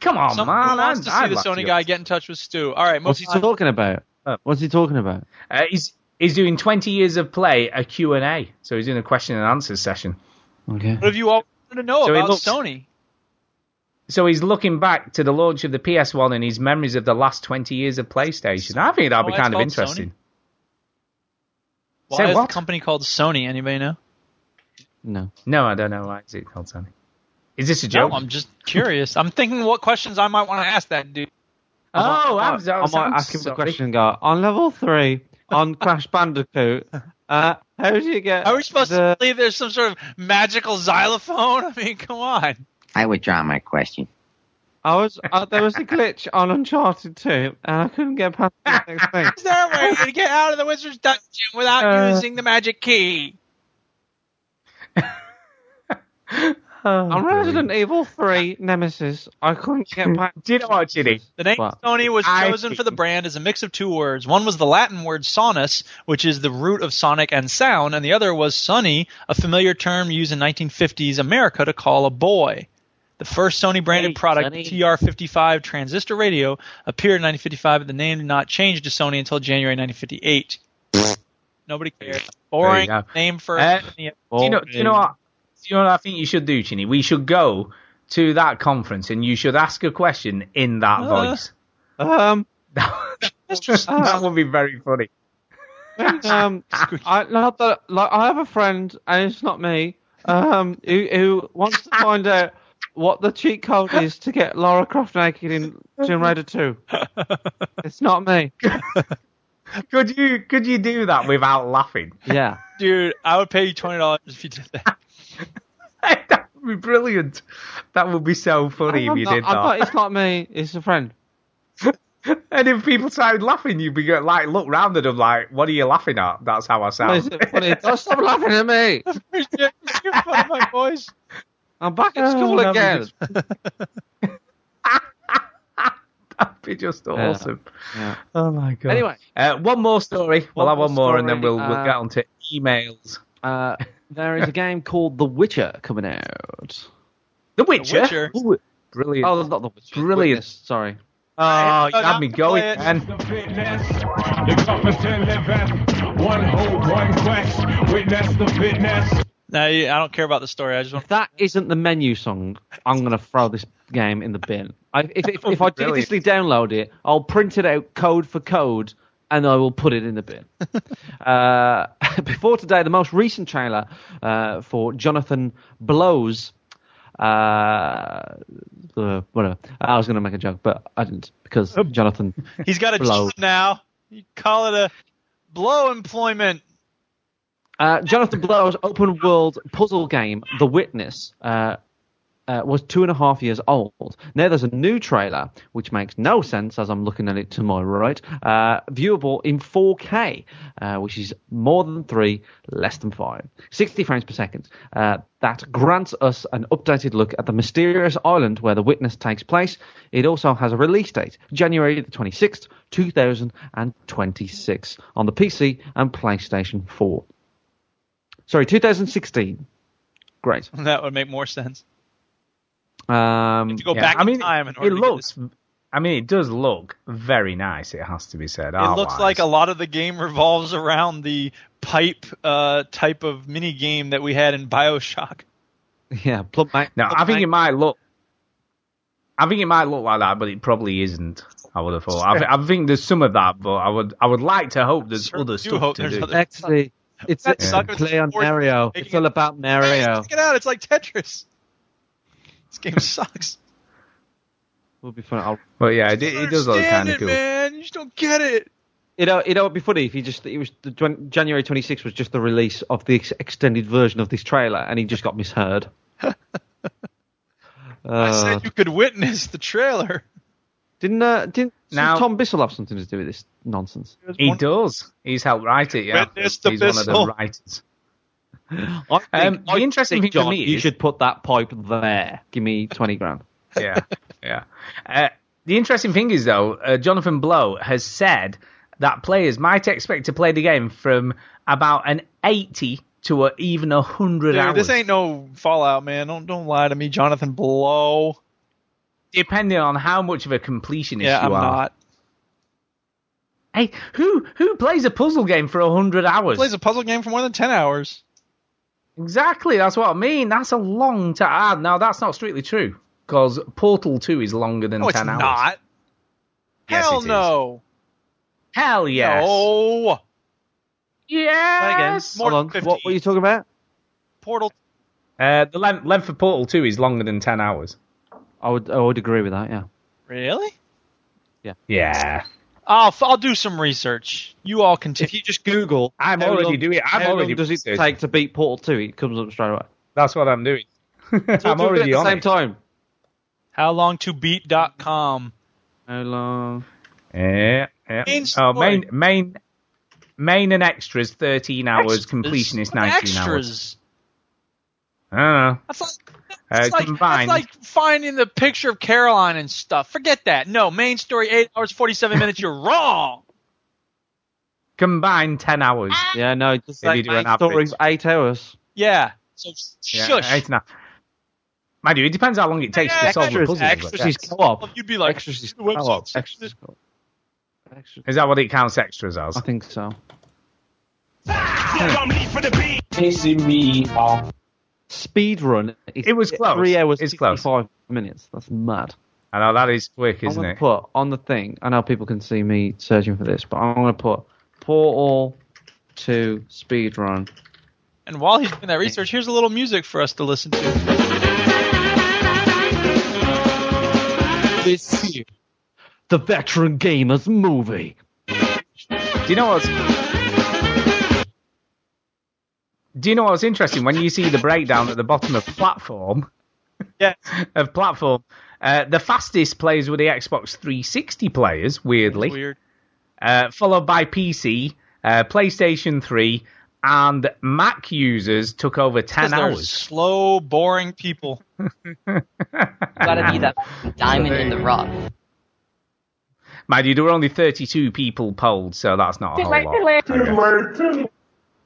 Come on, Someone man. who wants I'd- to see I'd the like Sony go. guy get in touch with Stu. All right, What's he moving on. talking about? Oh. What's he talking about? Uh, he's he's doing 20 years of play, a Q and A. So he's doing a question and answer session. Okay. What have you all wanted to know So he about looks- Sony? So he's looking back to the launch of the PS1 and his memories of the last 20 years of PlayStation. I think that'll Oh, be that's kind of called interesting. Why Say is what? the company called Sony? Anybody know? No. No, I don't know. Why is it called Sony? Is this a No, joke? I'm just curious. I'm thinking what questions I might want to ask that dude. oh, I I'm, might, I might ask him the sorry. question and go, on level three, on <laughs> Crash Bandicoot, uh, how do you get Are we supposed the... to believe there's some sort of magical xylophone? <laughs> I mean, come on. I withdraw my question. I was, uh, there was a glitch on Uncharted 2, and I couldn't get past the next thing. Is there a way to get out of the wizard's dungeon without Uh, using the magic key? <laughs> Oh, On Resident brilliant. Evil 3 Nemesis, I couldn't get <laughs> past... Do you know what, Chinny? The name What? Sony was chosen for the brand as a mix of two words. One was the Latin word sonus, which is the root of sonic and sound, and the other was sunny, a familiar term used in 1950s America to call a boy. The first Sony branded Hey, product, Sonny. TR55 transistor radio, appeared in 1955, but the name did not change to Sony until January 1958. Nobody cares. Boring name for Uh, Do you know? Do you know what? Do you know what I think you should do, Chinny? We should go to that conference and you should ask a question in that Uh. voice. Um, <laughs> that would be very funny. <laughs> um, <laughs> I, not that, like, I have a friend, and it's not me, um, who, who wants to find out what the cheat code is to get Lara Croft naked in Tomb Raider 2. <laughs> It's not me. <laughs> Could you could you do that without laughing? Yeah. Dude, I would pay you $20 if you did that. <laughs> that would be brilliant. That would be so funny I'm if you not, did I'm not- that. it's not me, it's a friend. And if people started laughing, you'd be like, look round at them like, what are you laughing at? That's how I sound. funny? Don't stop laughing at me. You're making fun of my voice. I'm back at school Oh, again. That'd be just awesome. Yeah. Oh my god. Anyway. uh, one more story. We'll have one more, and then we'll we'll uh, get on to emails. Uh, there is a game called The Witcher coming out. The Witcher. Witcher. Ooh, brilliant. Oh, not The Witcher. Brilliant. Witness, sorry. Oh, you had me now going, man. The fitness, the toughest to live in. One hope, one quest. Witness the fitness. No, I don't care about the story. I just want If that isn't the menu song, I'm going to throw this game in the bin. I, if, if, if I <laughs> Brilliant. digitally download it, I'll print it out code for code and I will put it in the bin. <laughs> uh, <laughs> before today, the most recent trailer uh, for Jonathan Blows. Uh, uh, whatever. I was going to make a joke, but I didn't because Jonathan. He's got a Blow. job now. You call it a blow employment. Uh, Jonathan Blow's open world puzzle game, The Witness, uh, uh, was two and a half years old. Now there's a new trailer, which makes no sense as I'm looking at it to my right, uh, viewable in 4K, uh, which is more than three, less than five. 60 frames per second. Uh, that grants us an updated look at the mysterious island where The Witness takes place. It also has a release date, January the 26th, 2026, on the PC and PlayStation 4. Sorry, 2016. Great. <laughs> That would make more sense. Um, To go Yeah, back I mean, in time in it order to get looks I mean, it does look very nice. It has to be said. It looks art-wise. like a lot of the game revolves around the pipe uh, type of mini game that we had in Bioshock. <laughs> Yeah, plug my. No, I think it might look. I think it might look like that, but it probably isn't. I would have thought. I, <laughs> I think there's some of that, but I would. I would like to hope there's Certainly other stuff hope to there's do. other- Actually, it's That a sucks. play on Mario. It's all about Mario. check it out. It's like Tetris. This game <laughs> sucks. Will be fun. I'll, But yeah, it, it does look Understand kind of cool. man. You just don't get it. you know, it'd be funny if he just it was the January 26th was just the release of the ex- extended version of this trailer, and he just got misheard. <laughs> I Uh, said you could witness the trailer. Didn't uh, didn't Now- Tom Bissell have something to do with this nonsense? He does. He's helped write it. Yeah, Witness the he's one of the writers. <laughs> I think, Um, the I interesting think, thing for John, me you is- should put that pipe there. Give me twenty grand. <laughs> yeah, yeah. Uh, the interesting thing is, though, uh, Jonathan Blow has said that players might expect to play the game from about an 80 to a, even a 100 hours, this ain't no Fallout, man. Don't don't lie to me, Jonathan Blow. Depending on how much of a completionist Yeah, you I'm are. not. Hey, who who plays a puzzle game for 100 hours? Who Plays a puzzle game for more than ten hours. Exactly, that's what I mean. That's a long time. Ah, now, that's not strictly true, because Portal 2 is longer than No, it's 10 hours. not. Yes, Hell it is. no. Hell yes. No. Yes. More Hold on. than What 50. were you talking about? Portal. Uh, the length, length of Portal 2 is longer than 10 hours. I would I would agree with that. Yeah. Really? Yeah. Yeah. I'll f- I'll do some research. You all continue. If you just Google, I'm already long- doing. I'm how already long does it researching. take to beat Portal Two? It comes up straight away. That's what I'm doing. <laughs> So I'm do it already at on the same it. time. How long to beat.com. How long? Yeah, yeah. Main oh, main, main, main and extras, 13 hours. Extras? Completion is What 19 hours. Extras? I don't know. That's like Uh, that's, like, that's like finding the picture of Caroline and stuff. Forget that. No, main story eight hours forty seven minutes. You're <laughs> wrong. Combined 10 hours. Yeah, no, just If like you main story average. eight hours. Yeah. So Yeah, shush. Eight and a half. Mind you, it depends how long it takes to solve the Extras, puzzle. extras but is co-op. You'd be like, extras is co-op. Extras. is co-op. Is that what it counts extras as? I think so. Pissing me off. Speed run. Is It was close. Three hours. It's close. Five minutes. That's mad. I know that is quick, isn't I'm isn't gonna it? put on the thing. I know people can see me searching for this, but I'm gonna put Portal to speed run. And while he's doing that research, here's a little music for us to listen to. This is the Veteran Gamers movie. Do you know what's Do you know what's interesting? When you see the breakdown at the bottom of platform Yeah. <laughs> of platform, uh, the fastest players were the Xbox 360 players, weirdly, Weird. uh, followed by PC, uh, PlayStation 3, and Mac users took over 10 hours. slow, boring people. <laughs> gotta be that diamond in the rough. Mind you, there were only 32 people polled, so that's not a whole lot.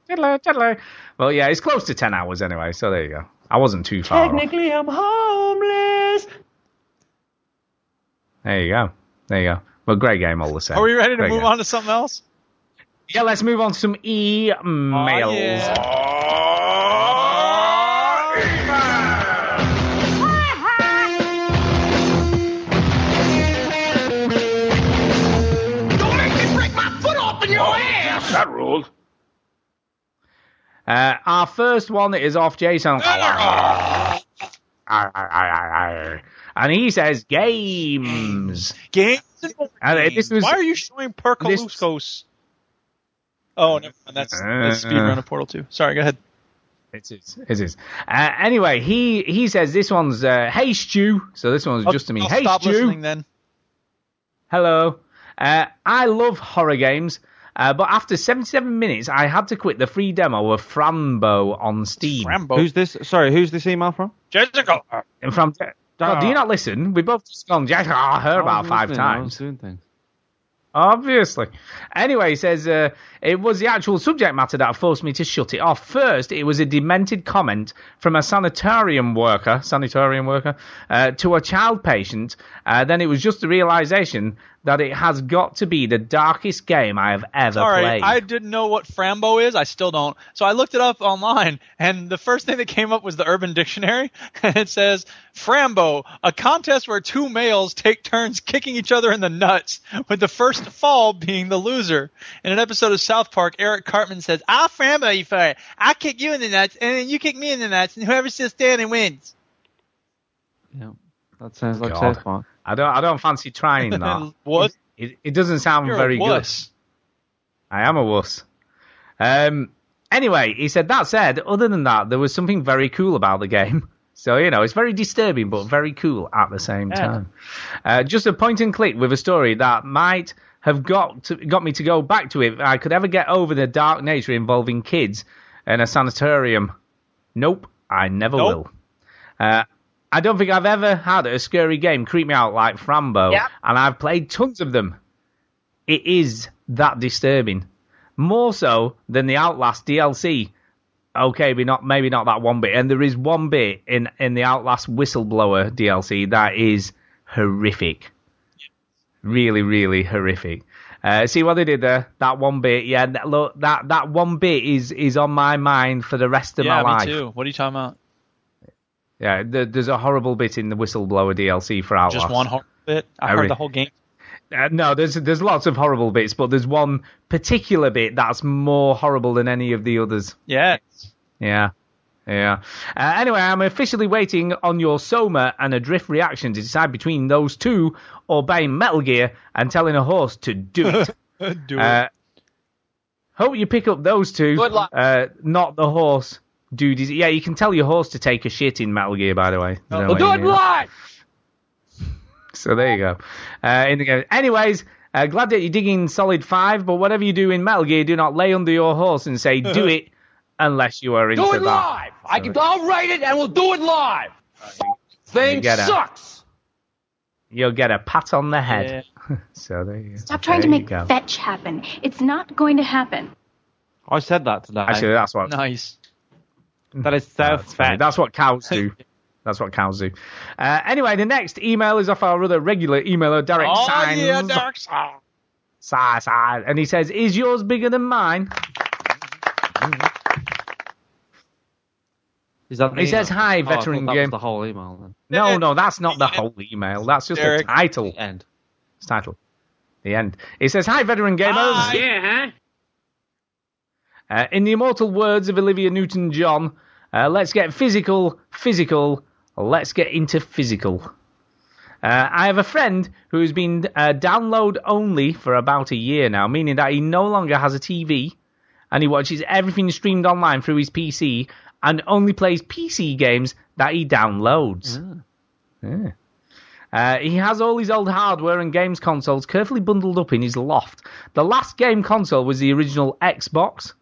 Tiddler, tiddler. Well, yeah, it's close to 10 hours anyway, so there you go. I wasn't too far off. Technically, I'm homeless. There you go. There you go. Well, great game all the same. Are we ready to Great move game. on to something else? Yeah, let's move on to some emails. Oh, yeah. Uh, our first one is off Jason. And he says games. Games and uh, this was Why are you showing Perkaluskos? Oh, never mind. That's, that's Uh, speedrun of Portal 2. Sorry, go ahead. It is. It is. Uh, anyway, he he says this one's uh, hey Stu. So this one's just to me. I'll hey stop Stu. listening then. Hello. Uh, I love horror games, uh, but after 77 minutes, I had to quit the free demo of Fran Bow on Steam. Rambo. Who's this? Sorry, who's this email from? Jessica? And from God, do you not listen? We both just gone. Jack, I heard about five listening, I was times. doing things. Obviously. Anyway, he says uh, it was the actual subject matter that forced me to shut it off. First, it was a demented comment from a sanitarium worker, sanitarium worker, uh, to a child patient. Uh, then it was just the realization that it has got to be the darkest game I have ever Sorry, played. I didn't know what Frambo is. I still don't. So I looked it up online, and the first thing that came up was the Urban Dictionary, <laughs> and it says Frambo, a contest where two males take turns kicking each other in the nuts, with the first to fall being the loser. In an episode of South Park, Eric Cartman says, "I'll Frambo you for it. I'll kick you in the nuts, and then you kick me in the nuts, and whoever's still standing wins." Yeah, that sounds like God. South Park. I don't. I don't fancy trying that. <laughs> What? It, it doesn't sound You're very good. I am a wuss. Um. Anyway, he said that said, other than that, there was something very cool about the game. <laughs> So you know, it's very disturbing but very cool at the same Yeah. time. Uh, just a point and click with a story that might have got to, got me to go back to it I could ever get over the dark nature involving kids in a sanitarium. Nope, I never Nope. will. Uh, I don't think I've ever had a scary game creep me out like Fran Bow, Yep. and I've played tons of them. It is that disturbing, more so than the Outlast DLC. Okay, but not maybe not that one bit, and there is one bit in in the Outlast Whistleblower DLC that is horrific, really, really horrific. Uh, see what they did there? That one bit, yeah. That, look, that that one bit is is on my mind for the rest of yeah, my life. me too. What are you talking about? Yeah, there, there's a horrible bit in the Whistleblower DLC for Outlast. Just one horrible bit. I Harry. heard the whole game. Uh, no, there's there's lots of horrible bits, but there's one particular bit that's more horrible than any of the others. Yeah. Yeah. Yeah. Uh, anyway, I'm officially waiting on your Soma and Adrift reaction to decide between those two or buying Metal Gear and telling a horse to do it. <laughs> Do Uh, hope you pick up those two. Good luck. Uh, not the horse. Dude, is, yeah, you can tell your horse to take a shit in Metal Gear, by the way. I don't know We'll do why it you knew that. live. So there you go. Uh, in the game. Anyways, uh, glad that you're digging Solid 5, but whatever you do in Metal Gear, do not lay under your horse and say, do <laughs> it, unless you are into Do it that. live. I can. I'll write it and we'll do it live. Thing get it. sucks. You'll get a pat on the head. <laughs> so there you go. Stop trying to There you make fetch happen. It's not going to happen. I said that today. Actually, that's what Nice. That is South That's funny. That's what cows <laughs> do. That's what cows do. Uh, anyway, the next email is off our other regular emailer, Derek Oh Signs. yeah, Dark Side. Si- si- And he says, Is yours bigger than mine? Is that the He says, "Hi, Oh, I veteran that game." Was the whole email then. No, no, that's not the whole email. That's just Derek. the title. The end. It's title. The end. He says, Hi, veteran gamers. Yeah, huh? Uh, in the immortal words of Olivia Newton John, uh, let's get physical, physical, let's get into physical. Uh, I have a friend who has been uh, download only for about a year now, meaning that he no longer has a TV and he watches everything streamed online through his PC and only plays PC games that he downloads. Yeah. Uh, he has all his old hardware and games consoles carefully bundled up in his loft. The last game console was the original Xbox.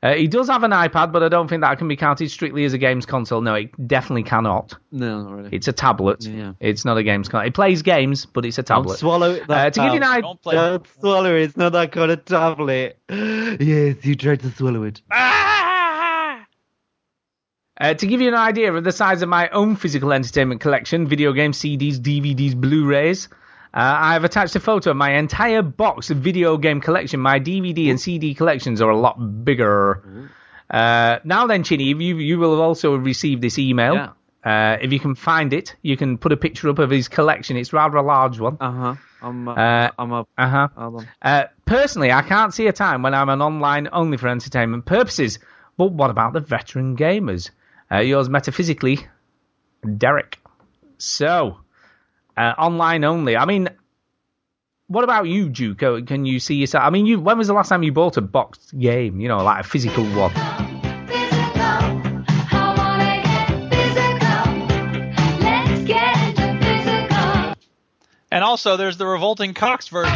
Uh, he does have an iPad, but I don't think that can be counted strictly as a games console. No, it definitely cannot. No, not really. It's a tablet. Yeah. It's not a games console. It plays games, but it's a Don't tablet. swallow it. Uh, to give you an idea, Don't. Don't swallow it. It's not that kind of tablet. <gasps> yes, you tried to swallow it. Uh, to give you an idea of the size of my own physical entertainment collection, video games, CDs, DVDs, Blu-rays, uh, I have attached a photo of my entire box of video game collection. My DVD and CD collections are a lot bigger. Uh, now then, Chinny, you, you will have also received this email. Yeah. Uh, if you can find it, you can put a picture up of his collection. It's rather a large one. Uh huh. I'm. Uh, Uh, I'm up. Uh huh. Hold on. Uh, personally, I can't see a time when I'm an online only for entertainment purposes. But what about the veteran gamers? Uh, yours metaphysically, Derek. So, uh, online only. I mean, what about you, Duke? Uh, Can you see yourself? I mean, you. When was the last time you bought a boxed game? You know, like a physical one. And also, there's the revolting Cox version.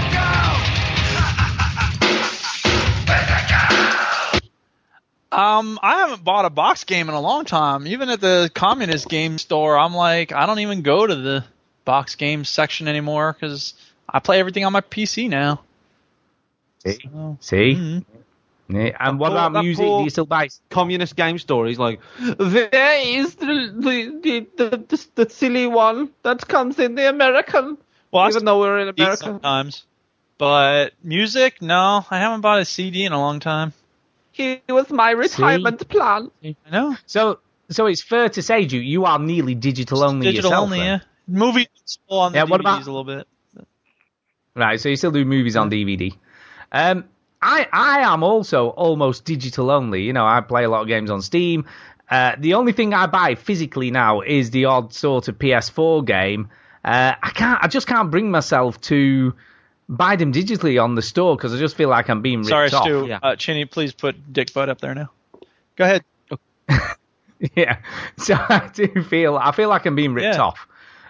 Um, I haven't bought a box game in a long time. Even at the communist game store, I'm like, I don't even go to the box games section anymore because I play everything on my PC now. See, So, see, mhm. Yeah, and what about that music? Do you still buy? Communist game stories like there is the the, the, the, the, silly one that comes in the American. Well, I even though we're in America. sometimes. But music, no, I haven't bought a CD in a long time. Here was my retirement plan. I know. So, so it's fair to say, Ju, you are nearly digital only Digital yourself. only, then? yeah. Movie on the Yeah, DVDs what about- a little bit. Right, so you still do movies on DVD. Um, I I am also almost digital only. You know, I play a lot of games on Steam. Uh, the only thing I buy physically now is the odd sort of PS4 game. Uh, I can't, I just can't bring myself to buy them digitally on the store because I just feel like I'm being ripped Sorry, off. Stu. yeah. Uh, Chinny, please put Dick Butt up there now. Go ahead. <laughs> Yeah, <laughs> so I do feel I feel like I'm being ripped Yeah. off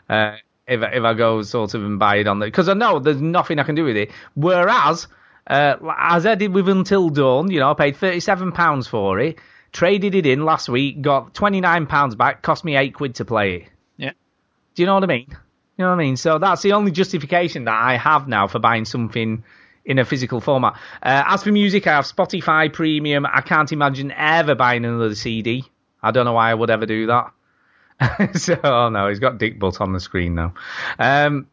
uh, if I- if I go sort of and buy it on there because I know there's nothing I can do with it. Whereas, uh, as I did with Until Dawn, you know, I paid thirty seven pounds for it, traded it in last week, got twenty nine pounds back, cost me eight quid to play it. Yeah. Do you know what I mean? You know what I mean? So that's the only justification that I have now for buying something in a physical format. Uh, as for music, I have Spotify Premium. I can't imagine ever buying another CD. I don't know why I would ever do that. <laughs> so, oh no, he's got Dick Butt on the screen now. Um,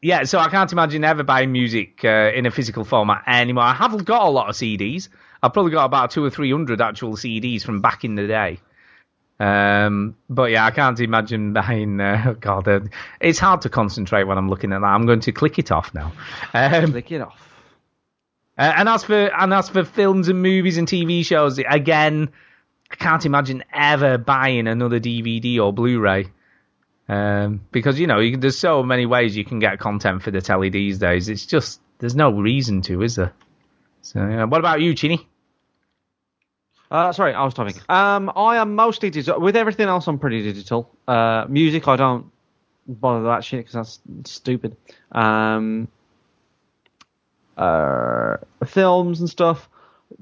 yeah, so I can't imagine ever buying music uh, in a physical format anymore. I have got a lot of CDs. I've probably got about two or three hundred actual CDs from back in the day. Um, but yeah, I can't imagine <laughs> buying. Uh, God, uh, it's hard to concentrate when I'm looking at that. I'm going to click it off now. Um, Click it off. uh, and as for and as for films and movies and TV shows, again, I can't imagine ever buying another DVD or Blu-ray. Um, because you know you, there's so many ways you can get content for the telly these days. It's just there's no reason to, is there? So yeah. what about you, Chinny? Uh, sorry, I was typing. Um, I am mostly digital. With everything else, I'm pretty digital. Uh, music, I don't bother that shit because that's stupid. Um, uh, films and stuff,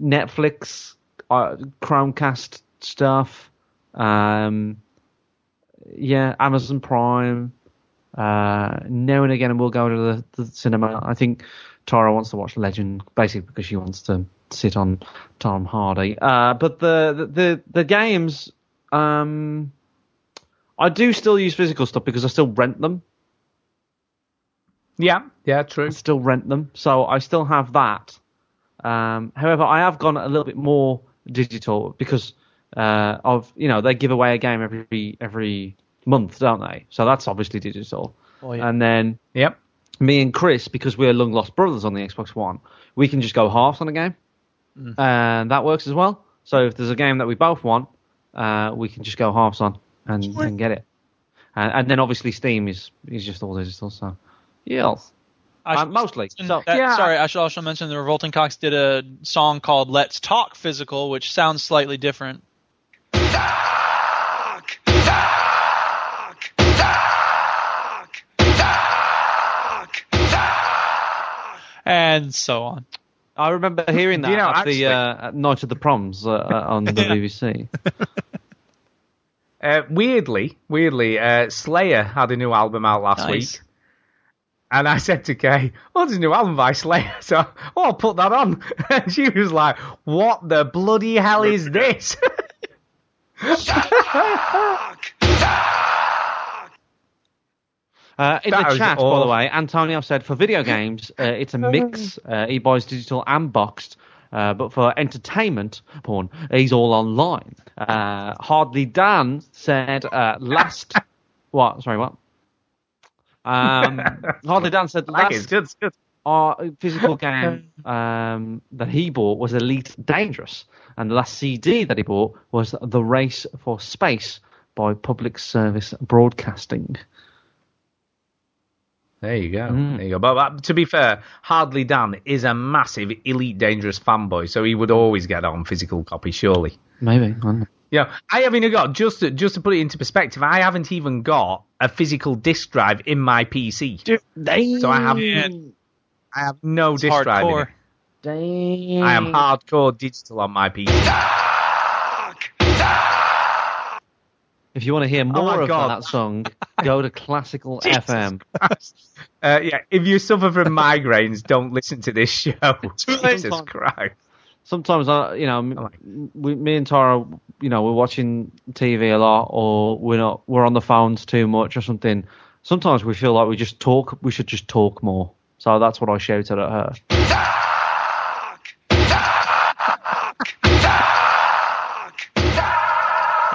Netflix, uh, Chromecast stuff. Um, yeah, Amazon Prime. Uh, now and again, we'll go to the, the cinema. I think Tara wants to watch Legend, basically because she wants to sit on Tom Hardy. Uh, but the, the the the games, um, I do still use physical stuff because I still rent them. Yeah, yeah, true. I still rent them, so I still have that. Um, however, I have gone a little bit more digital because uh, of you know they give away a game every every month, don't they? So that's obviously digital. Oh, yeah. And then Yep. me and Chris, because we're long lost brothers on the Xbox One, we can just go halves on a game, and that works as well. So if there's a game that we both want, uh, we can just go halves on and, and get it. And, and then obviously Steam is is just all digital. So yeah, I uh, mostly. mention So that- Yeah. Sorry, I should also mention the Revolting Cocks did a song called "Let's Talk Physical," which sounds slightly different. And so on. I remember hearing that You know, at the uh, at Night of the Proms uh, uh, on the <laughs> BBC. Uh, weirdly, weirdly, uh, Slayer had a new album out last Nice. week. And I said to Kay, "Oh, there's a new album by Slayer, <laughs> so oh, I'll put that on." <laughs> And she was like, "What the bloody hell is <laughs> this?" Uh, in That the was chat, by the awful. way, Antonio said for video games, uh, it's a mix. Uh, he buys digital and boxed. Uh, but for entertainment porn, he's all online. Uh, Hardly Dan said uh, last. what? Sorry, what? Um, <laughs> Hardly Dan said like last it's good, it's good. our physical game <laughs> um, that he bought was Elite Dangerous, and the last CD that he bought was The Race for Space by Public Service Broadcasting. There you go. Mm. There you go. But, but to be fair, Hardly Dan is a massive Elite Dangerous fanboy, so he would always get on physical copy, surely. Maybe. I don't know. Yeah, I haven't even got just to, just to put it into perspective. I haven't even got a physical disk drive in my PC, so I have I have no It's disk drive. In hardcore. it. Damn. I am hardcore digital on my PC. If you want to hear more my of God. that song, go to Classical <laughs> FM. Uh, yeah, if you suffer from migraines, don't listen to this show. Jesus Christ. Sometimes, I, you know, m- we, me and Tara, you know, we're watching TV a lot, or we're not, we're on the phones too much, or something. Sometimes we feel like we just talk. We should just talk more. So that's what I shouted at her.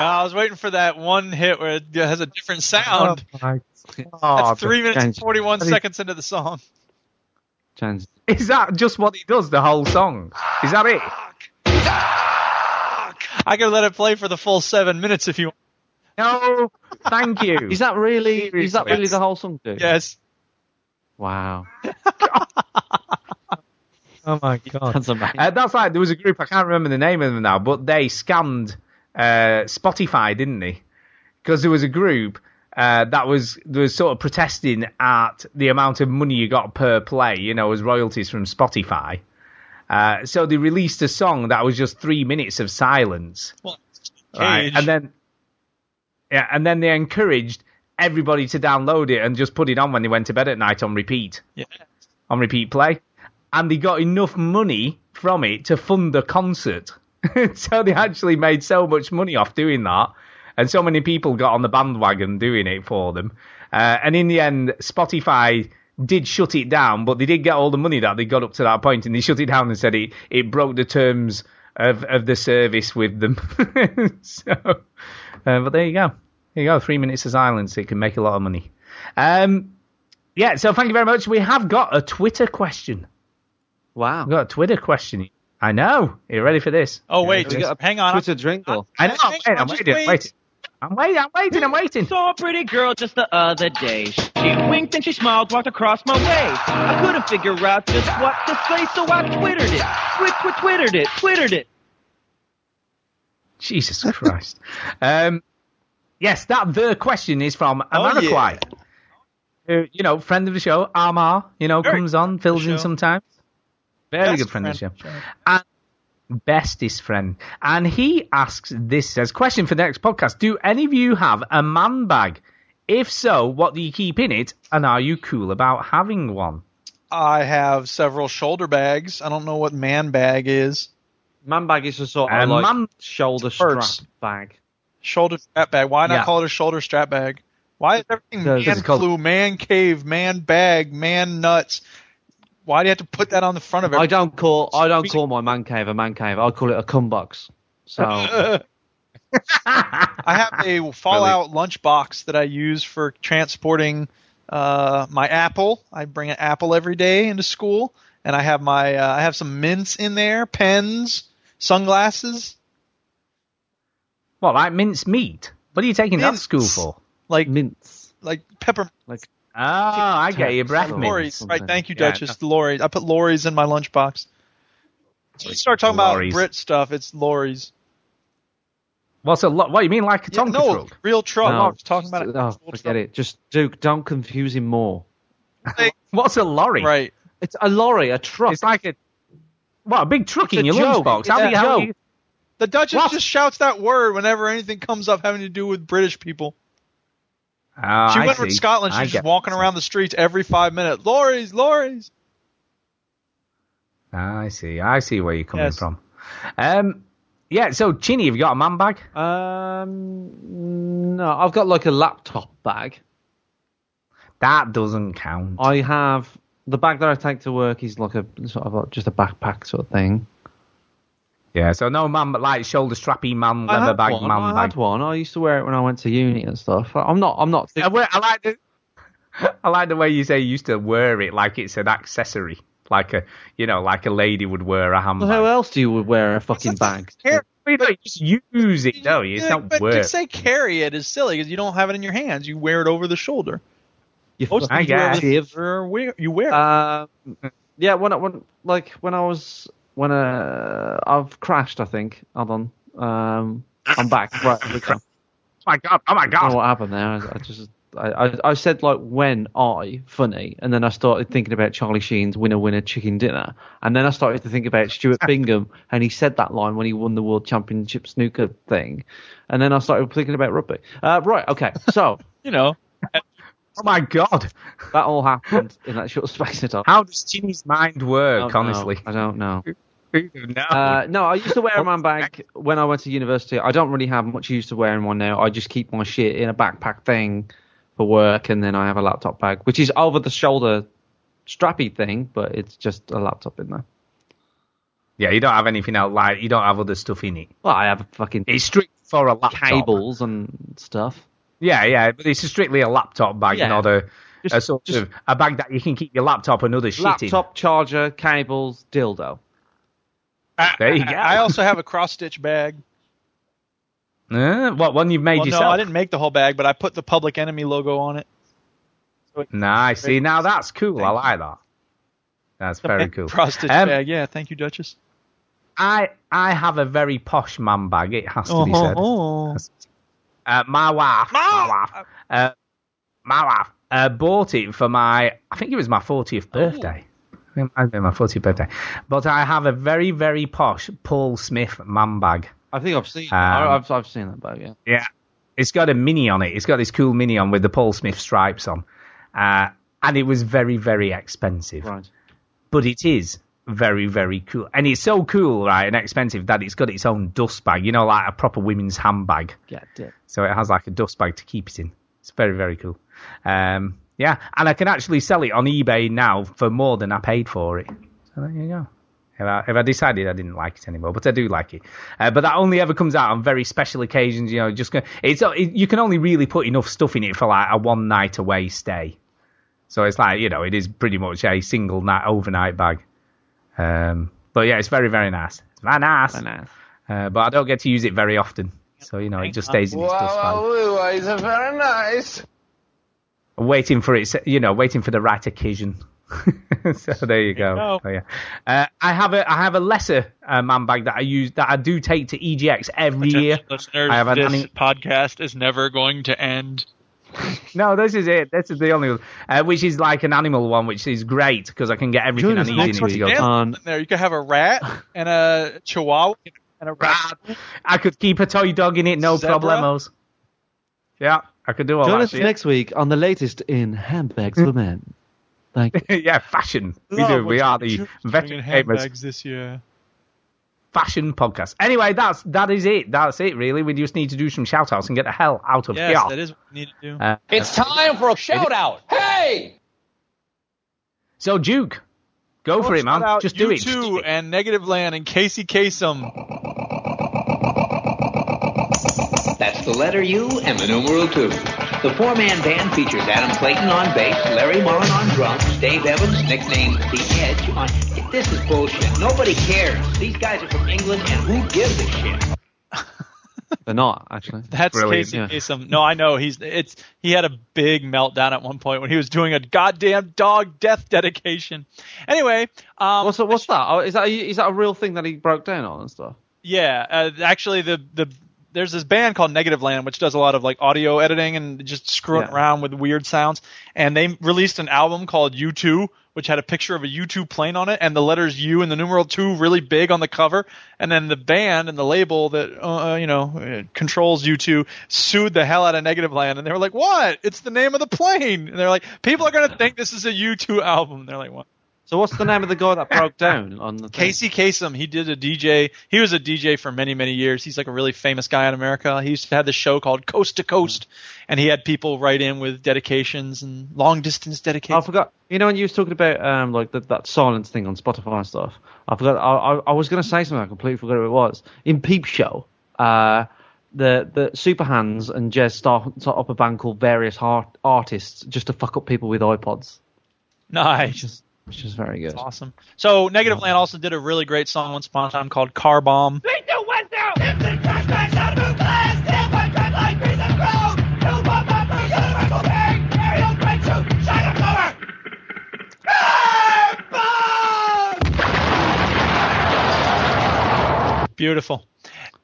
I was waiting for that one hit where it has a different sound. Oh, That's three minutes and 41 seconds into the song. Chance. Is that just what he does, the whole song? Is that it? I could let it play for the full seven minutes if you want. No, thank you. <laughs> Is that really? Is that Seriously. really the whole song, dude? Yes. Wow. <laughs> Oh my god. That's amazing. Uh, that's like there was a group I can't remember the name of them now, but they scammed uh, Spotify, didn't they? Because there was a group uh, that was was sort of protesting at the amount of money you got per play, you know, as royalties from Spotify. Uh, so they released a song that was just three minutes of silence, Well, right? And then, yeah, and then they encouraged everybody to download it and just put it on when they went to bed at night on repeat Yeah. on repeat play, and they got enough money from it to fund the concert. <laughs> so they actually made so much money off doing that, and so many people got on the bandwagon doing it for them. Uh, and in the end, Spotify did shut it down, but they did get all the money that they got up to that point, and they shut it down and said it it broke the terms of of the service with them. <laughs> so, uh, but there you go. There you go. Three minutes of silence. It can make a lot of money. Um, yeah. So thank you very much. We have got a Twitter question. Wow. We've got a Twitter question. I know. Are you ready for this? Oh, wait. ready for We this? a Hang on. Twitter drinkle. I know. I'm Hang on, I'm just waiting. wait. Waiting. I'm waiting. I'm waiting. I'm waiting. Saw a pretty girl just the other day. She winked and she smiled, walked across my way. I couldn't figure out just what to say, so I twittered it. Twit, twit, twittered it, twittered it. Jesus Christ. um, yes, that the question is from Oh, Ameriquai. Who, you know, friend of the show, Amar, you know, Very comes on, fills in sometimes. Very Best good friend, of the show. friend. And bestest friend. And he asks this says, question for the next podcast. Do any of you have a man bag? If so, what do you keep in it? And are you cool about having one? I have several shoulder bags. I don't know what man bag is. Man bag is a sort of like man- shoulder strap Purse. bag. Shoulder strap bag. Why not Yeah. call it a shoulder strap bag? Why is everything man it's called- flu, man cave, man bag, man nuts? Why do you have to put that on the front of it? I don't call I don't call my man cave a man cave. I call it a cum box. So <laughs> I have a Fallout lunchbox that I use for transporting uh, my apple. I bring an apple every day into school, and I have my uh, I have some mints in there, pens, sunglasses, What, like minced meat? What are you taking that to school for? like mints. like pepper. Like Oh, I get you, breath Or. Lorries, right? Thank you, Yeah, Duchess. Lorries. I put lorries in my lunchbox. So you start talking about Brit stuff. It's lorries. What's a lot? What you mean, like a Yeah, Tonka no, truck? real truck. No, I was talking about it. oh, forget it. Just Duke, don't confuse him more. <laughs> What's a lorry? Right. It's a lorry, a truck. It's like a what? A big truck It's in your joke. lunchbox? How do you? a How you The Duchess What? just shouts that word whenever anything comes up having to do with British people. Ah, She I went to see. Scotland. I She's just walking it. around the streets every five minutes. Lorries, lorries. Ah, I see. I see where you're coming Yes. from. Um, yeah. So, Chinny, have you got a man bag? Um, no, I've got like a laptop bag. That doesn't count. I have the bag that I take to work is like a sort of a, just a backpack sort of thing. Yeah. So no man, but like shoulder strappy man, I leather bag, one. man I bag. had one. I used to wear it when I went to uni and stuff. I'm not. I'm not. I, wear, I like the. <laughs> I like the way you say you used to wear it like it's an accessory, like a you know, like a lady would wear a handbag. Well, how else do you wear a fucking bag? Care- You don't just use it, no, it's Yeah, not but wear. to say carry it is silly because you don't have it in your hands. You wear it over the shoulder. You Most I things you wear over the shoulder, you wear. it. Um, yeah, when I when like when I was when uh I've crashed, I think. Hold on. Um, I'm back. <laughs> Right. Oh my god! Oh my I don't know god! what happened there. I, I just I, I, I said like when I funny, and then I started thinking about Charlie Sheen's winner winner chicken dinner, and then I started to think about Stuart <laughs> Bingham, and he said that line when he won the world championship snooker thing, and then I started thinking about rugby. Uh, right, okay, so <laughs> You know, Oh my god! that all happened in that short space of time. How does Jimmy's mind work? know. honestly, I don't know. no. Uh, no, I used to wear a man bag when I went to university. I don't really have much use to wearing one now. I just keep my shit in a backpack thing for work, and then I have a laptop bag, which is over the shoulder strappy thing, but it's just a laptop in there. yeah, you don't have anything else like you don't have other stuff in it. Well, I have a fucking It's strict for a laptop. cables and stuff. Yeah, yeah, but it's strictly a laptop bag, Yeah. not a, Just- a sort just- of a bag that you can keep your laptop and other shit Laptop, charger, cables, dildo. I, There you go. I also have a cross stitch bag. Uh, what one you've made Well, yourself? no, I didn't make the whole bag, but I put the Public Enemy logo on it. Nice. See, now that's cool. I like that. That's very cool. Cross stitch Um, bag. Yeah, thank you, Duchess. I I have a very posh man bag. It has to be said. Oh, Uh, my wife, my wife, uh, my wife uh, bought it for my. I think it was my 40th birthday. I think it might have been my 40th birthday. But I have a very very posh Paul Smith man bag. I think I've seen. Um, I've I've seen that bag. Yeah. Yeah. It's got a mini on it. It's got this cool mini on with the Paul Smith stripes on. Uh, and it was very, very expensive. Right. But it is very, very cool. And it's so cool, right, and expensive that it's got its own dust bag, you know, like a proper women's handbag. Yeah. So it has like a dust bag to keep it in. It's very, very cool. Um, yeah. And I can actually sell it on eBay now for more than I paid for it. So there you go. If I, if I decided I didn't like it anymore, but I do like it. Uh, but that only ever comes out on very special occasions. You know, just go, it's it, you can only really put enough stuff in it for like a one night away stay. So it's like you know, it is pretty much a single night overnight bag. Um, but yeah, it's very very nice. It's very nice. Very nice. Uh, but I don't get to use it very often. So you know, it just stays in its dust bag. it's very nice. waiting for it, you know, waiting for the right occasion. <laughs> so there you go. go. Oh, yeah. uh, I have a I have a lesser uh, man bag that I use that I do take to EGX every year. listeners, I have an this anim- podcast is never going to end. <laughs> No, this is it. This is the only one, uh, which is like an animal one, which is great because I can get everything Join I us need next in it. week on There, you can have a rat <laughs> and a chihuahua and a rat. I could keep a toy dog in it, no Zebra? problemos. Yeah, I could do all Join that us shit. next week on the latest in handbags for men. <laughs> Thank you. yeah, fashion. We do. We are the veteran gamers. handbags this year. Fashion podcast. Anyway, that's that is it. That's it. Really, we just need to do some shout outs and get the hell out of Yes, here. that is what we need to do. Uh, It's time for a shout out. Hey! so Duke, go for it, man. Shout out Just do you it. Just two and Negativland and Casey Kasem. That's the letter U and the numeral 2. The four-man band features Adam Clayton on bass, Larry Mullen on drums, Dave Evans, nicknamed The Edge, on... This is bullshit. Nobody cares. These guys are from England, and who gives a shit? <laughs> They're not actually. That's Brilliant. Casey Yeah. Kasem. No, I know he's it's he had a big meltdown at one point when he was doing a goddamn dog death dedication. Anyway, um, What's that? What's that? Oh, is that a, that a real thing that he broke down on and stuff? Yeah, uh, actually, the the there's this band called Negativland which does a lot of like audio editing and just screwing Yeah. around with weird sounds. And they released an album called U2, which had a picture of a U2 plane on it and the letters U and the numeral two really big on the cover. And then the band and the label that uh, you know uh, controls U2 sued the hell out of Negativland, and they were like, "What? It's the name of the plane." And they're like, "People are gonna think this is a U2 album." And they're like, "What?" So what's the name of the guy that broke down on the thing? Casey Kasem, he did a DJ. He was a DJ for many, many years. He's like a really famous guy in America. He used to have this show called Coast to Coast, and he had people write in with dedications and long distance dedications. I forgot. You know when you was talking about um like that that silence thing on Spotify and stuff. I forgot. I I, I was going to say something. I completely forgot who it was. In Peep Show, uh, the the Super Hans and Jez start, start up a band called Various Heart Artists just to fuck up people with iPods. nice. Which is very good. That's awesome. So Negativland also did a really great song once upon a time called Car Bomb. Beautiful.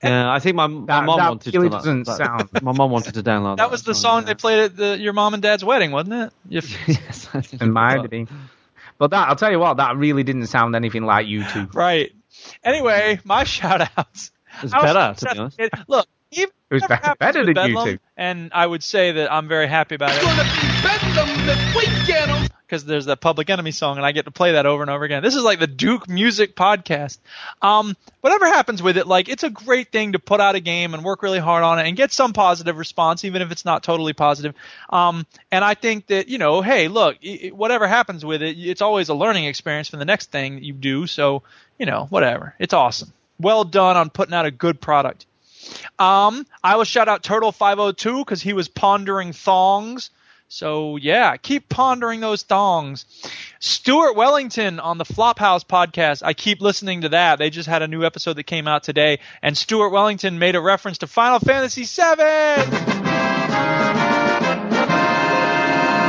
Yeah, I think my, my That- mom that wanted really to. doesn't that- sound- My mom wanted to download that. That was the song they played at the, your mom and dad's wedding, wasn't it? You- <laughs> yes, I did. It might have been. But that I'll tell you what, that really didn't sound anything like U2. right. Anyway, my shout outs. It's better, to be honest. Look, even It was better, better than you Bedlam, two. And I would say that I'm very happy about it Because there's that Public Enemy song, and I get to play that over and over again. This is like the Duke Music Podcast. Um, whatever happens with it, like it's a great thing to put out a game and work really hard on it and get some positive response, even if it's not totally positive. Um, and I think that you know, hey, look, i- i- whatever happens with it, it's always a learning experience for the next thing you do. So you know, whatever, it's awesome. Well done on putting out a good product. Um, I will shout out Turtle 502 because he was pondering thongs. So yeah, keep pondering those thongs. Stuart Wellington on the Flophouse podcast. I keep listening to that. They just had a new episode that came out today, and Stuart Wellington made a reference to Final Fantasy VII.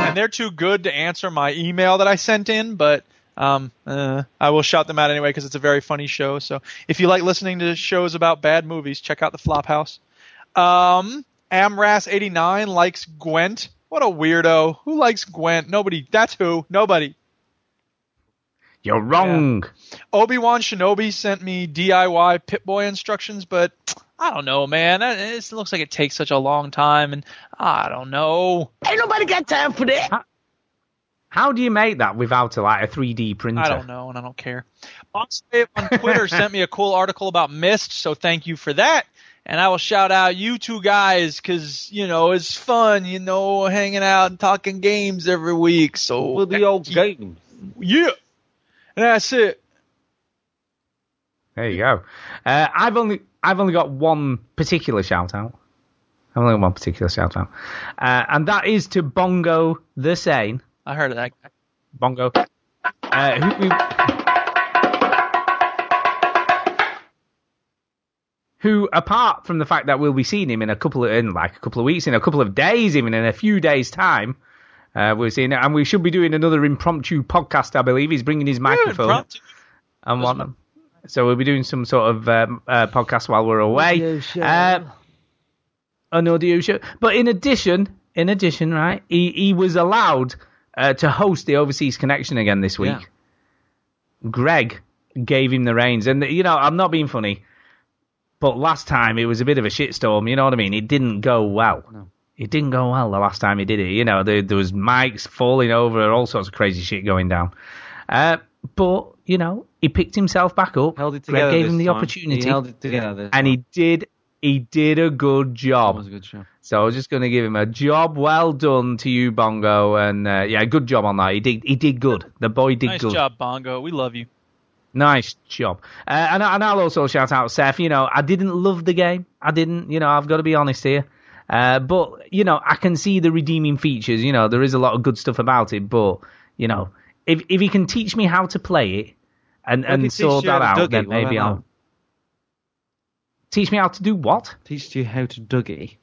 And they're too good to answer my email that I sent in, but um, uh, I will shout them out anyway because it's a very funny show. So if you like listening to shows about bad movies, check out the Flophouse. Um, Amras89 likes Gwent. What a weirdo. Who likes Gwent? Nobody. That's who. Nobody. You're wrong. Obi Wan Shinobi sent me DIY Pip-Boy instructions, but I don't know, man. That- It looks like it takes such a long time, and I don't know. Ain't nobody got time for that. How do you make that without a, like a 3D printer? I don't know, and I don't care. Bossbabe on Twitter <laughs> sent me a cool article about Mist, so thank you for that. And I will shout out you two guys because you know it's fun, you know, hanging out and talking games every week. So we'll be old game. yeah, and that's it. There you go. Uh, I've only I've only got one particular shout out. I've only got one particular shout out, uh, and that is to Bongo the Sane. I heard of that. guy. Bongo. Uh, who, who, who, apart from the fact that we'll be seeing him in a couple of, in like a couple of weeks, in a couple of days, even in a few days' time, uh, we're seeing it, and we should be doing another impromptu podcast. I believe he's bringing his microphone impromptu. and whatnot. So we'll be doing some sort of um, uh, podcast while we're away. Uh, an audio show. But in addition, in addition, right, he, he was allowed uh, to host the Overseas Connection again this week. Yeah. Greg gave him the reins, and you know I'm not being funny, but last time it was a bit of a shitstorm. You know what I mean? It didn't go well. It didn't go well the last time he did it. You know, there, there was mics falling over, all sorts of crazy shit going down. Uh, but you know, he picked himself back up. Held it Greg gave this him the time. opportunity, He held it together this and he did. He did a good job. That was a good show. So I was just going to give him a job well done to you, Bongo, and uh, yeah, good job on that. He did, he did good. The boy did Nice good. job, Bongo. We love you. Nice job. Uh, and, and I'll also shout out Seth. You know, I didn't love the game. I didn't. You know, I've got to be honest here. Uh, but you know, I can see the redeeming features. You know, there is a lot of good stuff about it. But you know, if if he can teach me how to play it and Well, and sort that out, Dougie, then maybe that? I'll teach me how to do what? Teach you how to Dougie.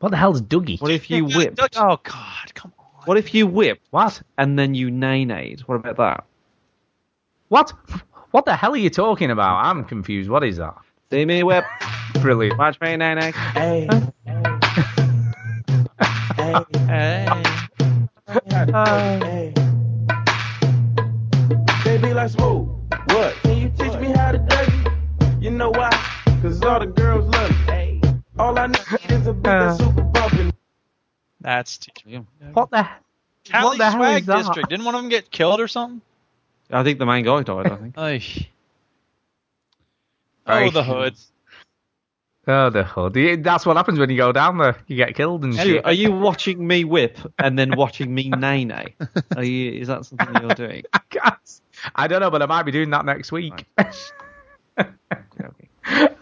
What the hell's Dougie? What if you whipped? Oh God, come on. What if you whipped What? and then you nay-nayed? What about that? What? What the hell are you talking about? I'm confused. What is that? See me whip, Brilliant. watch me nay-nay. Hey. Hey. Hey. Baby, like smooth. What? Can you teach me how to Dougie? You know why? Cause all the girls love me. All I need is a bit Uh. of super bumping. That's t- What the? Cali What the hell Swag is that? District. Didn't one of them get killed or something? I think the main guy died. I think. <laughs> Ay. Oh, the hood. Oh, the hood. That's what happens when you go down there. You get killed and Are you, shit. are you watching me whip and then watching me <laughs> nay-nay? Are you? Is that something you're <laughs> doing? I can't- I don't know, but I might be doing that next week.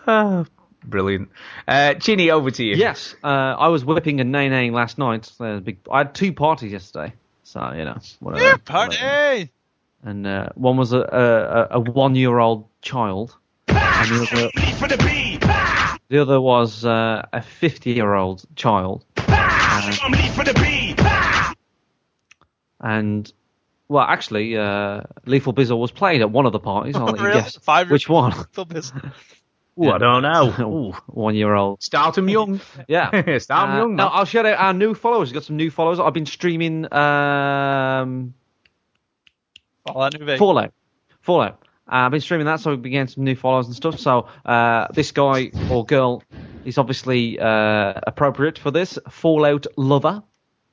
oh, <sighs> brilliant. Uh, Chinny, over to you. Yes, uh, I was whipping and nay-naying last night. Uh, big, I had two parties yesterday, so you know whatever. Yeah, party. And uh, one was a, a, a one-year-old child, and the other, For the beat. the other was uh, a fifty-year-old child. I'm for the beat. And well, actually, uh, Lethal Bizzle was played at one of the parties. I'll let you guess Five which one. Phil Biss- Ooh, I don't know. <laughs> Ooh. One year old. Start them young. Yeah. Start 'em <laughs> <laughs> Uh, young. no, man. I'll shout out our new followers. We've got some new followers. I've been streaming um, Fallout New Vegas. Fallout. Fallout. Uh, I've been streaming that, so been getting some new followers and stuff. So uh, this guy or girl is obviously uh, appropriate for this. Fallout lover.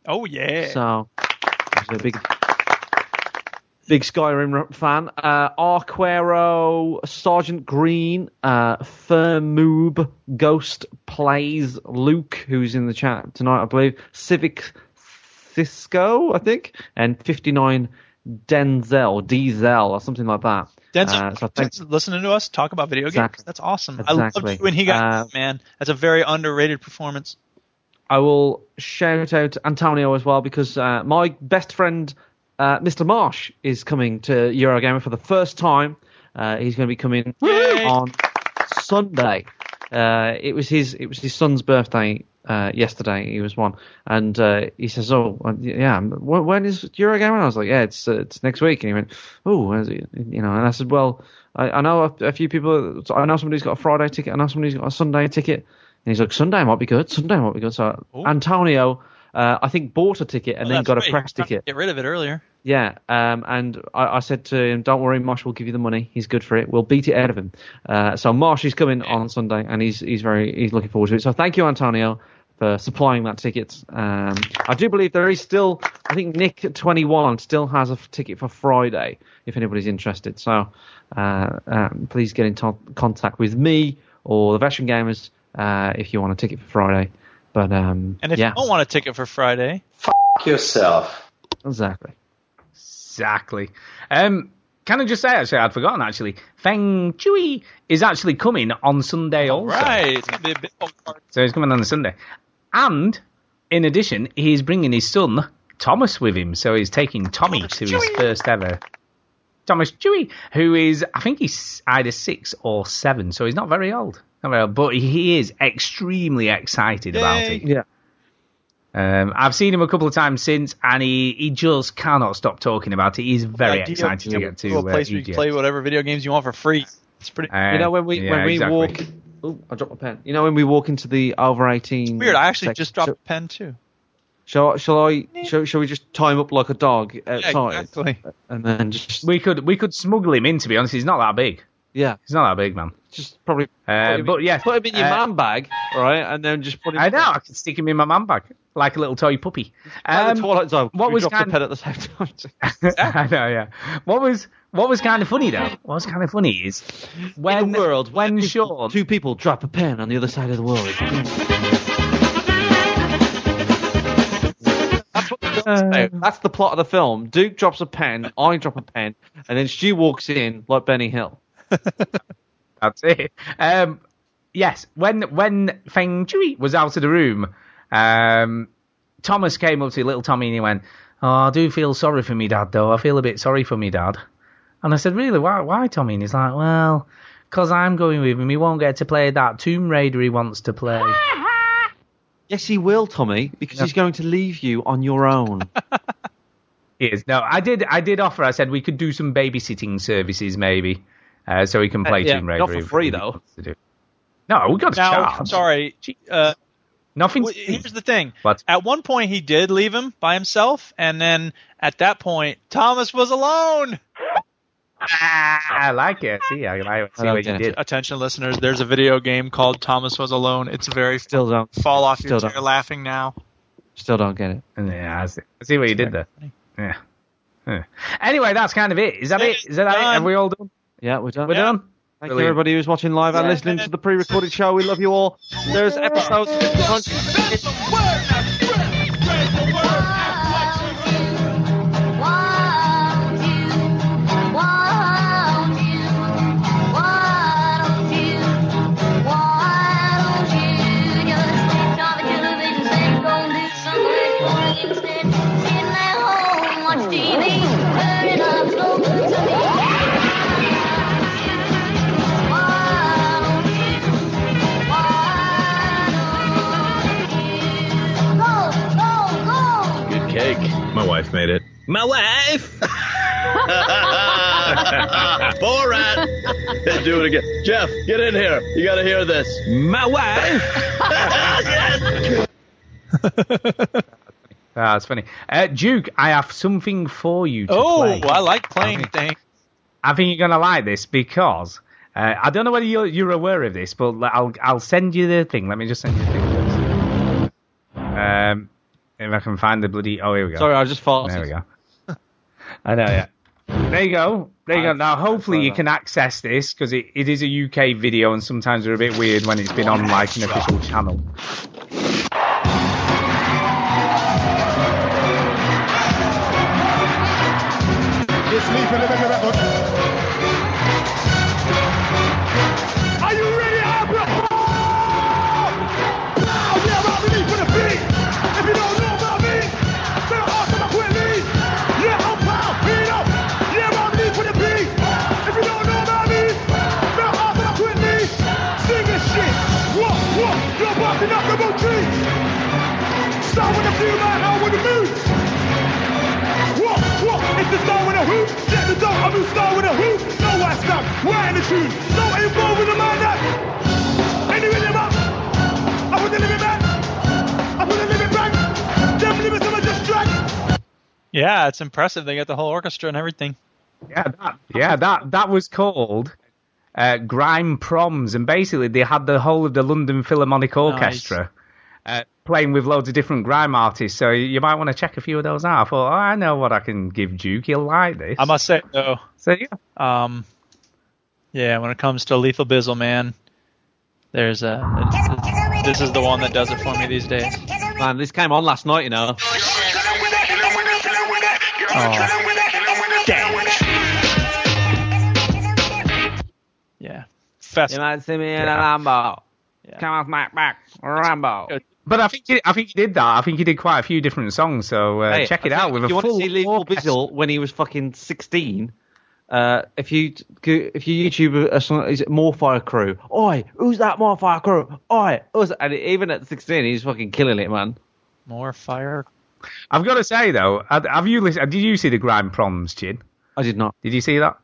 Oh yeah. So a big, big Skyrim fan. Uh, Arquero, Sergeant Green, uh, Firmoob, Ghost plays Luke, who's in the chat tonight, I believe. Civic Cisco, I think, and 59 Denzel, Diesel, or something like that. Denzel, Uh, so thanks. Listening to us talk about video Exactly. games. That's awesome. I Exactly. loved when he got Uh, man. That's a very underrated performance. I will shout out Antonio as well because uh, my best friend, uh, Mr. Marsh, is coming to Eurogamer for the first time. Uh, he's going to be coming on Sunday. Uh, it was his it was his son's birthday uh, yesterday. He was one, and uh, he says, "Oh, uh, yeah, when, when is Eurogamer?" And I was like, "Yeah, it's uh, it's next week." And he went, "Oh, when's it?" you know, and I said, "Well, I, I know a, a few people. I know somebody's got a Friday ticket. I know somebody's got a Sunday ticket." And he's like, "Sunday might be good. Sunday might be good." So Antonio, uh, I think bought a ticket and Oh, then got right. a press ticket. Get rid of it earlier. Yeah, um, and I, I said to him, "Don't worry, Mosh will give you the money. He's good for it. We'll beat it out of him." Uh, so Marsh is coming on Sunday, and he's he's very he's looking forward to it. So thank you, Antonio, for supplying that ticket. Um, I do believe there is still, I think Nick twenty one still has a f- ticket for Friday if anybody's interested. So uh, um, please get in to- contact with me or the Veteran Gamers uh, if you want a ticket for Friday. But um, And if yeah, you don't want a ticket for Friday, yourself. exactly. Exactly. Um, can I just say, actually, I'd forgotten, actually, Feng Chui is actually coming on Sunday also. right? It's gonna be a big old party. So he's coming on the Sunday. And, in addition, he's bringing his son, Thomas, with him. So he's taking Tommy to his first ever. Thomas Chewy, who is, I think he's either six or seven, so he's not very old. Not very old, but he is extremely excited about it. Yeah. Um, I've seen him a couple of times since, and he, he just cannot stop talking about it. He's very The idea excited to get to a uh, place where you can play whatever video games you want for free. It's pretty Uh, You know when we yeah, when we exactly. walk. Oh, I dropped my pen. You know when we walk into the over eighteen. weird. I actually section- just dropped a pen too. Shall shall I? Shall, shall we just tie him up like a dog outside, exactly. and then just We could we could smuggle him in. To be honest, he's not that big. yeah, He's not that big, man. Just probably. Uh, him- but yeah, put him in your uh, man bag, right, and then just put him. I know. I could stick him in my man bag like a little toy puppy. Um, the Twilight Zone. what was kind- the pen at the same time. <laughs> <laughs> I know, yeah. What was what was kind of funny though? What was kind of funny is when in the world, when two Sean two people drop a pen on the other side of the world. That's what the film's about. That's the plot of the film. Duke drops a pen, I drop a pen, and then Stu walks in like Benny Hill. <laughs> That's it. Um, yes, when when Feng Chui was out of the room, um, Thomas came up to little Tommy and he went, "Oh, I do feel sorry for me dad, though. I feel a bit sorry for me dad." And I said, "Really? Why, why Tommy?" And he's like, "Well, because I'm going with him. He won't get to play that Tomb Raider he wants to play." <laughs> Yes, he will, Tommy, because he's going to leave you on your own. <laughs> Is. No, I did. I did offer. I said we could do some babysitting services, maybe, uh, so he can play Uh, yeah, Tomb Raider. not for free, though. wants to do. No, we got to Now, charge. sorry. Uh, Nothing. well, here's the thing. What? At one point, he did leave him by himself, and then at that point, Thomas was alone. I like it. See, I like see I what like you did. Attention, listeners. There's a video game called Thomas Was Alone. It's very Still don't, fall off your Still chair don't. laughing now. still don't get it. Yeah, I see, I see what you did there. Yeah. Yeah. Anyway, that's kind of it. Is that it? Is that it? Done. Have we all done? Yeah, we're done. We're done. Thank you, everybody who's watching live and listening to the pre-recorded show. We love you all. There's episode wife made it. My wife! <laughs> Borat. Do it again. Jeff, get in here. You got to hear this. My wife. <laughs> <laughs> Ah, That's funny. Uh, Duke, I have something for you to Oh, play. I like playing things. I think you're gonna like this because uh, I don't know whether you're, you're aware of this, but l- I'll I'll send you the thing. Let me just send you the thing first. Um, if I can find the bloody. Oh, here we go. Sorry, I just farted. There we go. <laughs> I know, yeah. There you go. There you go. Now, hopefully, you can access this because it, it is a UK video, and sometimes they're a bit weird when it's been on like an official channel. It's me for the record. Yeah, it's impressive. They got the whole orchestra and everything. Yeah, that, yeah, that that was called uh, Grime Proms, and basically they had the whole of the London Philharmonic Orchestra uh, playing with loads of different grime artists. So you might want to check a few of those out. I thought, oh, I know what I can give Duke. He'll like this. I must say though. So yeah. Um, yeah, when it comes to Lethal Bizzle, man, there's a. it's- this is the one that does it for me these days. Man, this came on last night, you know. Yeah. Fest. You might see me in a Lambo. Come off my back, Rambo. But I think he, I think he did that. I think he did quite a few different songs. So uh, Hey, check it out with if a you full. want to see Lethal Bizzle when he was fucking 16, uh, if you t- go- if you YouTube a song, is it More Fire Crew? Oi, who's that More Fire Crew? Oi, who's that? and even at 16, he's fucking killing it, man. More fire. I've got to say though, have you listened? Did you see the Grime Proms, Chin? I did not. Did you see that?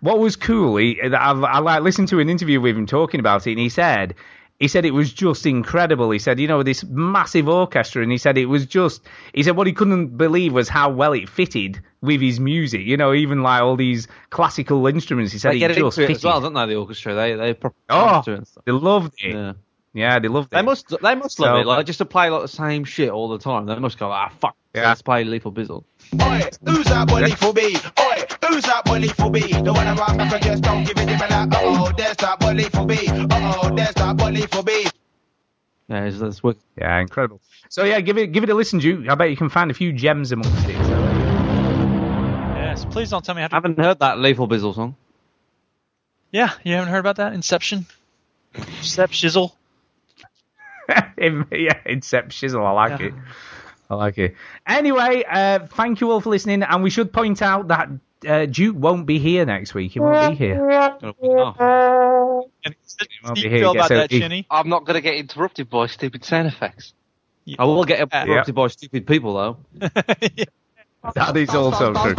What was cool? He, I've, I like listened to an interview with him talking about it, and he said he said it was just incredible. He said, you know, this massive orchestra, and he said it was just. He said what he couldn't believe was how well it fitted with his music. You know, even like all these classical instruments. He said They it get just into it as well, don't they? The orchestra, they they Oh, they loved it. Yeah. Yeah, they loved it. They must they must love it. Like just to play like the same shit all the time. They must go, ah fuck, Yeah. let's play Lethal Bizzle. Oi, who's that boy for B? Oi, who's that boy for B? The one around back and just don't give it to me like, oh, there's that boy for B. Oh, there's that boy for B. Yeah, it's, that's wicked. Yeah, incredible. So yeah, give it give it a listen, Duke. I bet you can find a few gems amongst it. So, Yes. Please don't tell me how to. I haven't heard that Lethal Bizzle song. Yeah, you haven't heard about that Inception. Step Shizzle. Yeah, Incep Shizzle. I like it. I like it. Anyway, uh, thank you all for listening. And we should point out that uh, Duke won't be here next week. He won't be here. Oh. And won't be here. about that, he- I'm not going to get interrupted by stupid sound effects. I will get interrupted by stupid people though. That is also true.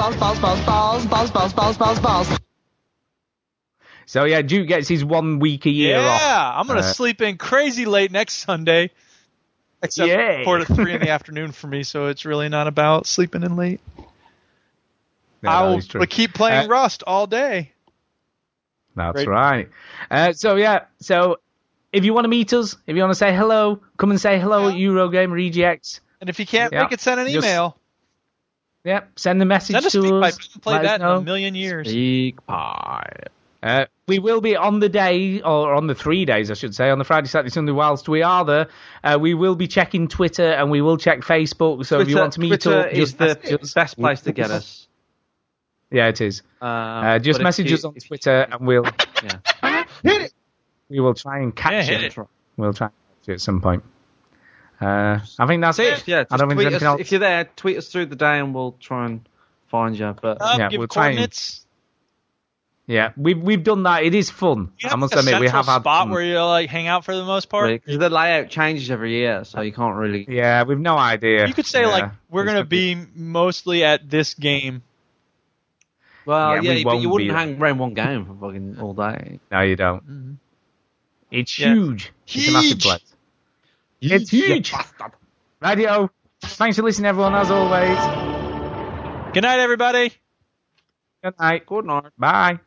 So yeah, Duke gets his one week a year yeah, off. I'm gonna Uh, sleep in crazy late next Sunday. Except Yay. four to three in the <laughs> afternoon for me, so it's really not about sleeping in late. Yeah, I will but keep playing Uh, Rust all day. That's Great. right. Uh, so yeah, so if you want to meet us, if you want to say hello, come and say hello at Eurogamer EGX. And if you can't Yeah. make it, send an Just- email. Yeah, send a message Send a to us. pipe. Played let us that in a million years. Speak pie. Uh, we will be on the day, or on the three days, I should say, on the Friday, Saturday, Sunday. Whilst we are there, uh, we will be checking Twitter and we will check Facebook. So if you want to meet Twitter up, is the message us. best place to get us. Yeah, it is. Um, Uh, just but message you- us on Twitter and we'll Yeah. Hit it. we will try and catch Yeah, it. it. We'll try and catch you at some point. Uh, I think that's it. Yeah, I don't think tweet us, if you're there, tweet us through the day and we'll try and find you. But Uh, Yeah, give we'll try and- coordinates. Yeah, we've we've done that. It is fun. I must like admit, we have had spot where you like hang out for the most part. Because right, the layout changes every year, so you can't really. Yeah, we've no idea. You could say yeah, like we're gonna be mostly at this game. Well, yeah, yeah we but you wouldn't hang around one game for fucking all day. No, you don't. Mm-hmm. It's yeah. huge. huge. It's a massive place. It's huge. Radio. Thanks for listening, everyone. As always. Good night, everybody. Good night. Good night. Bye.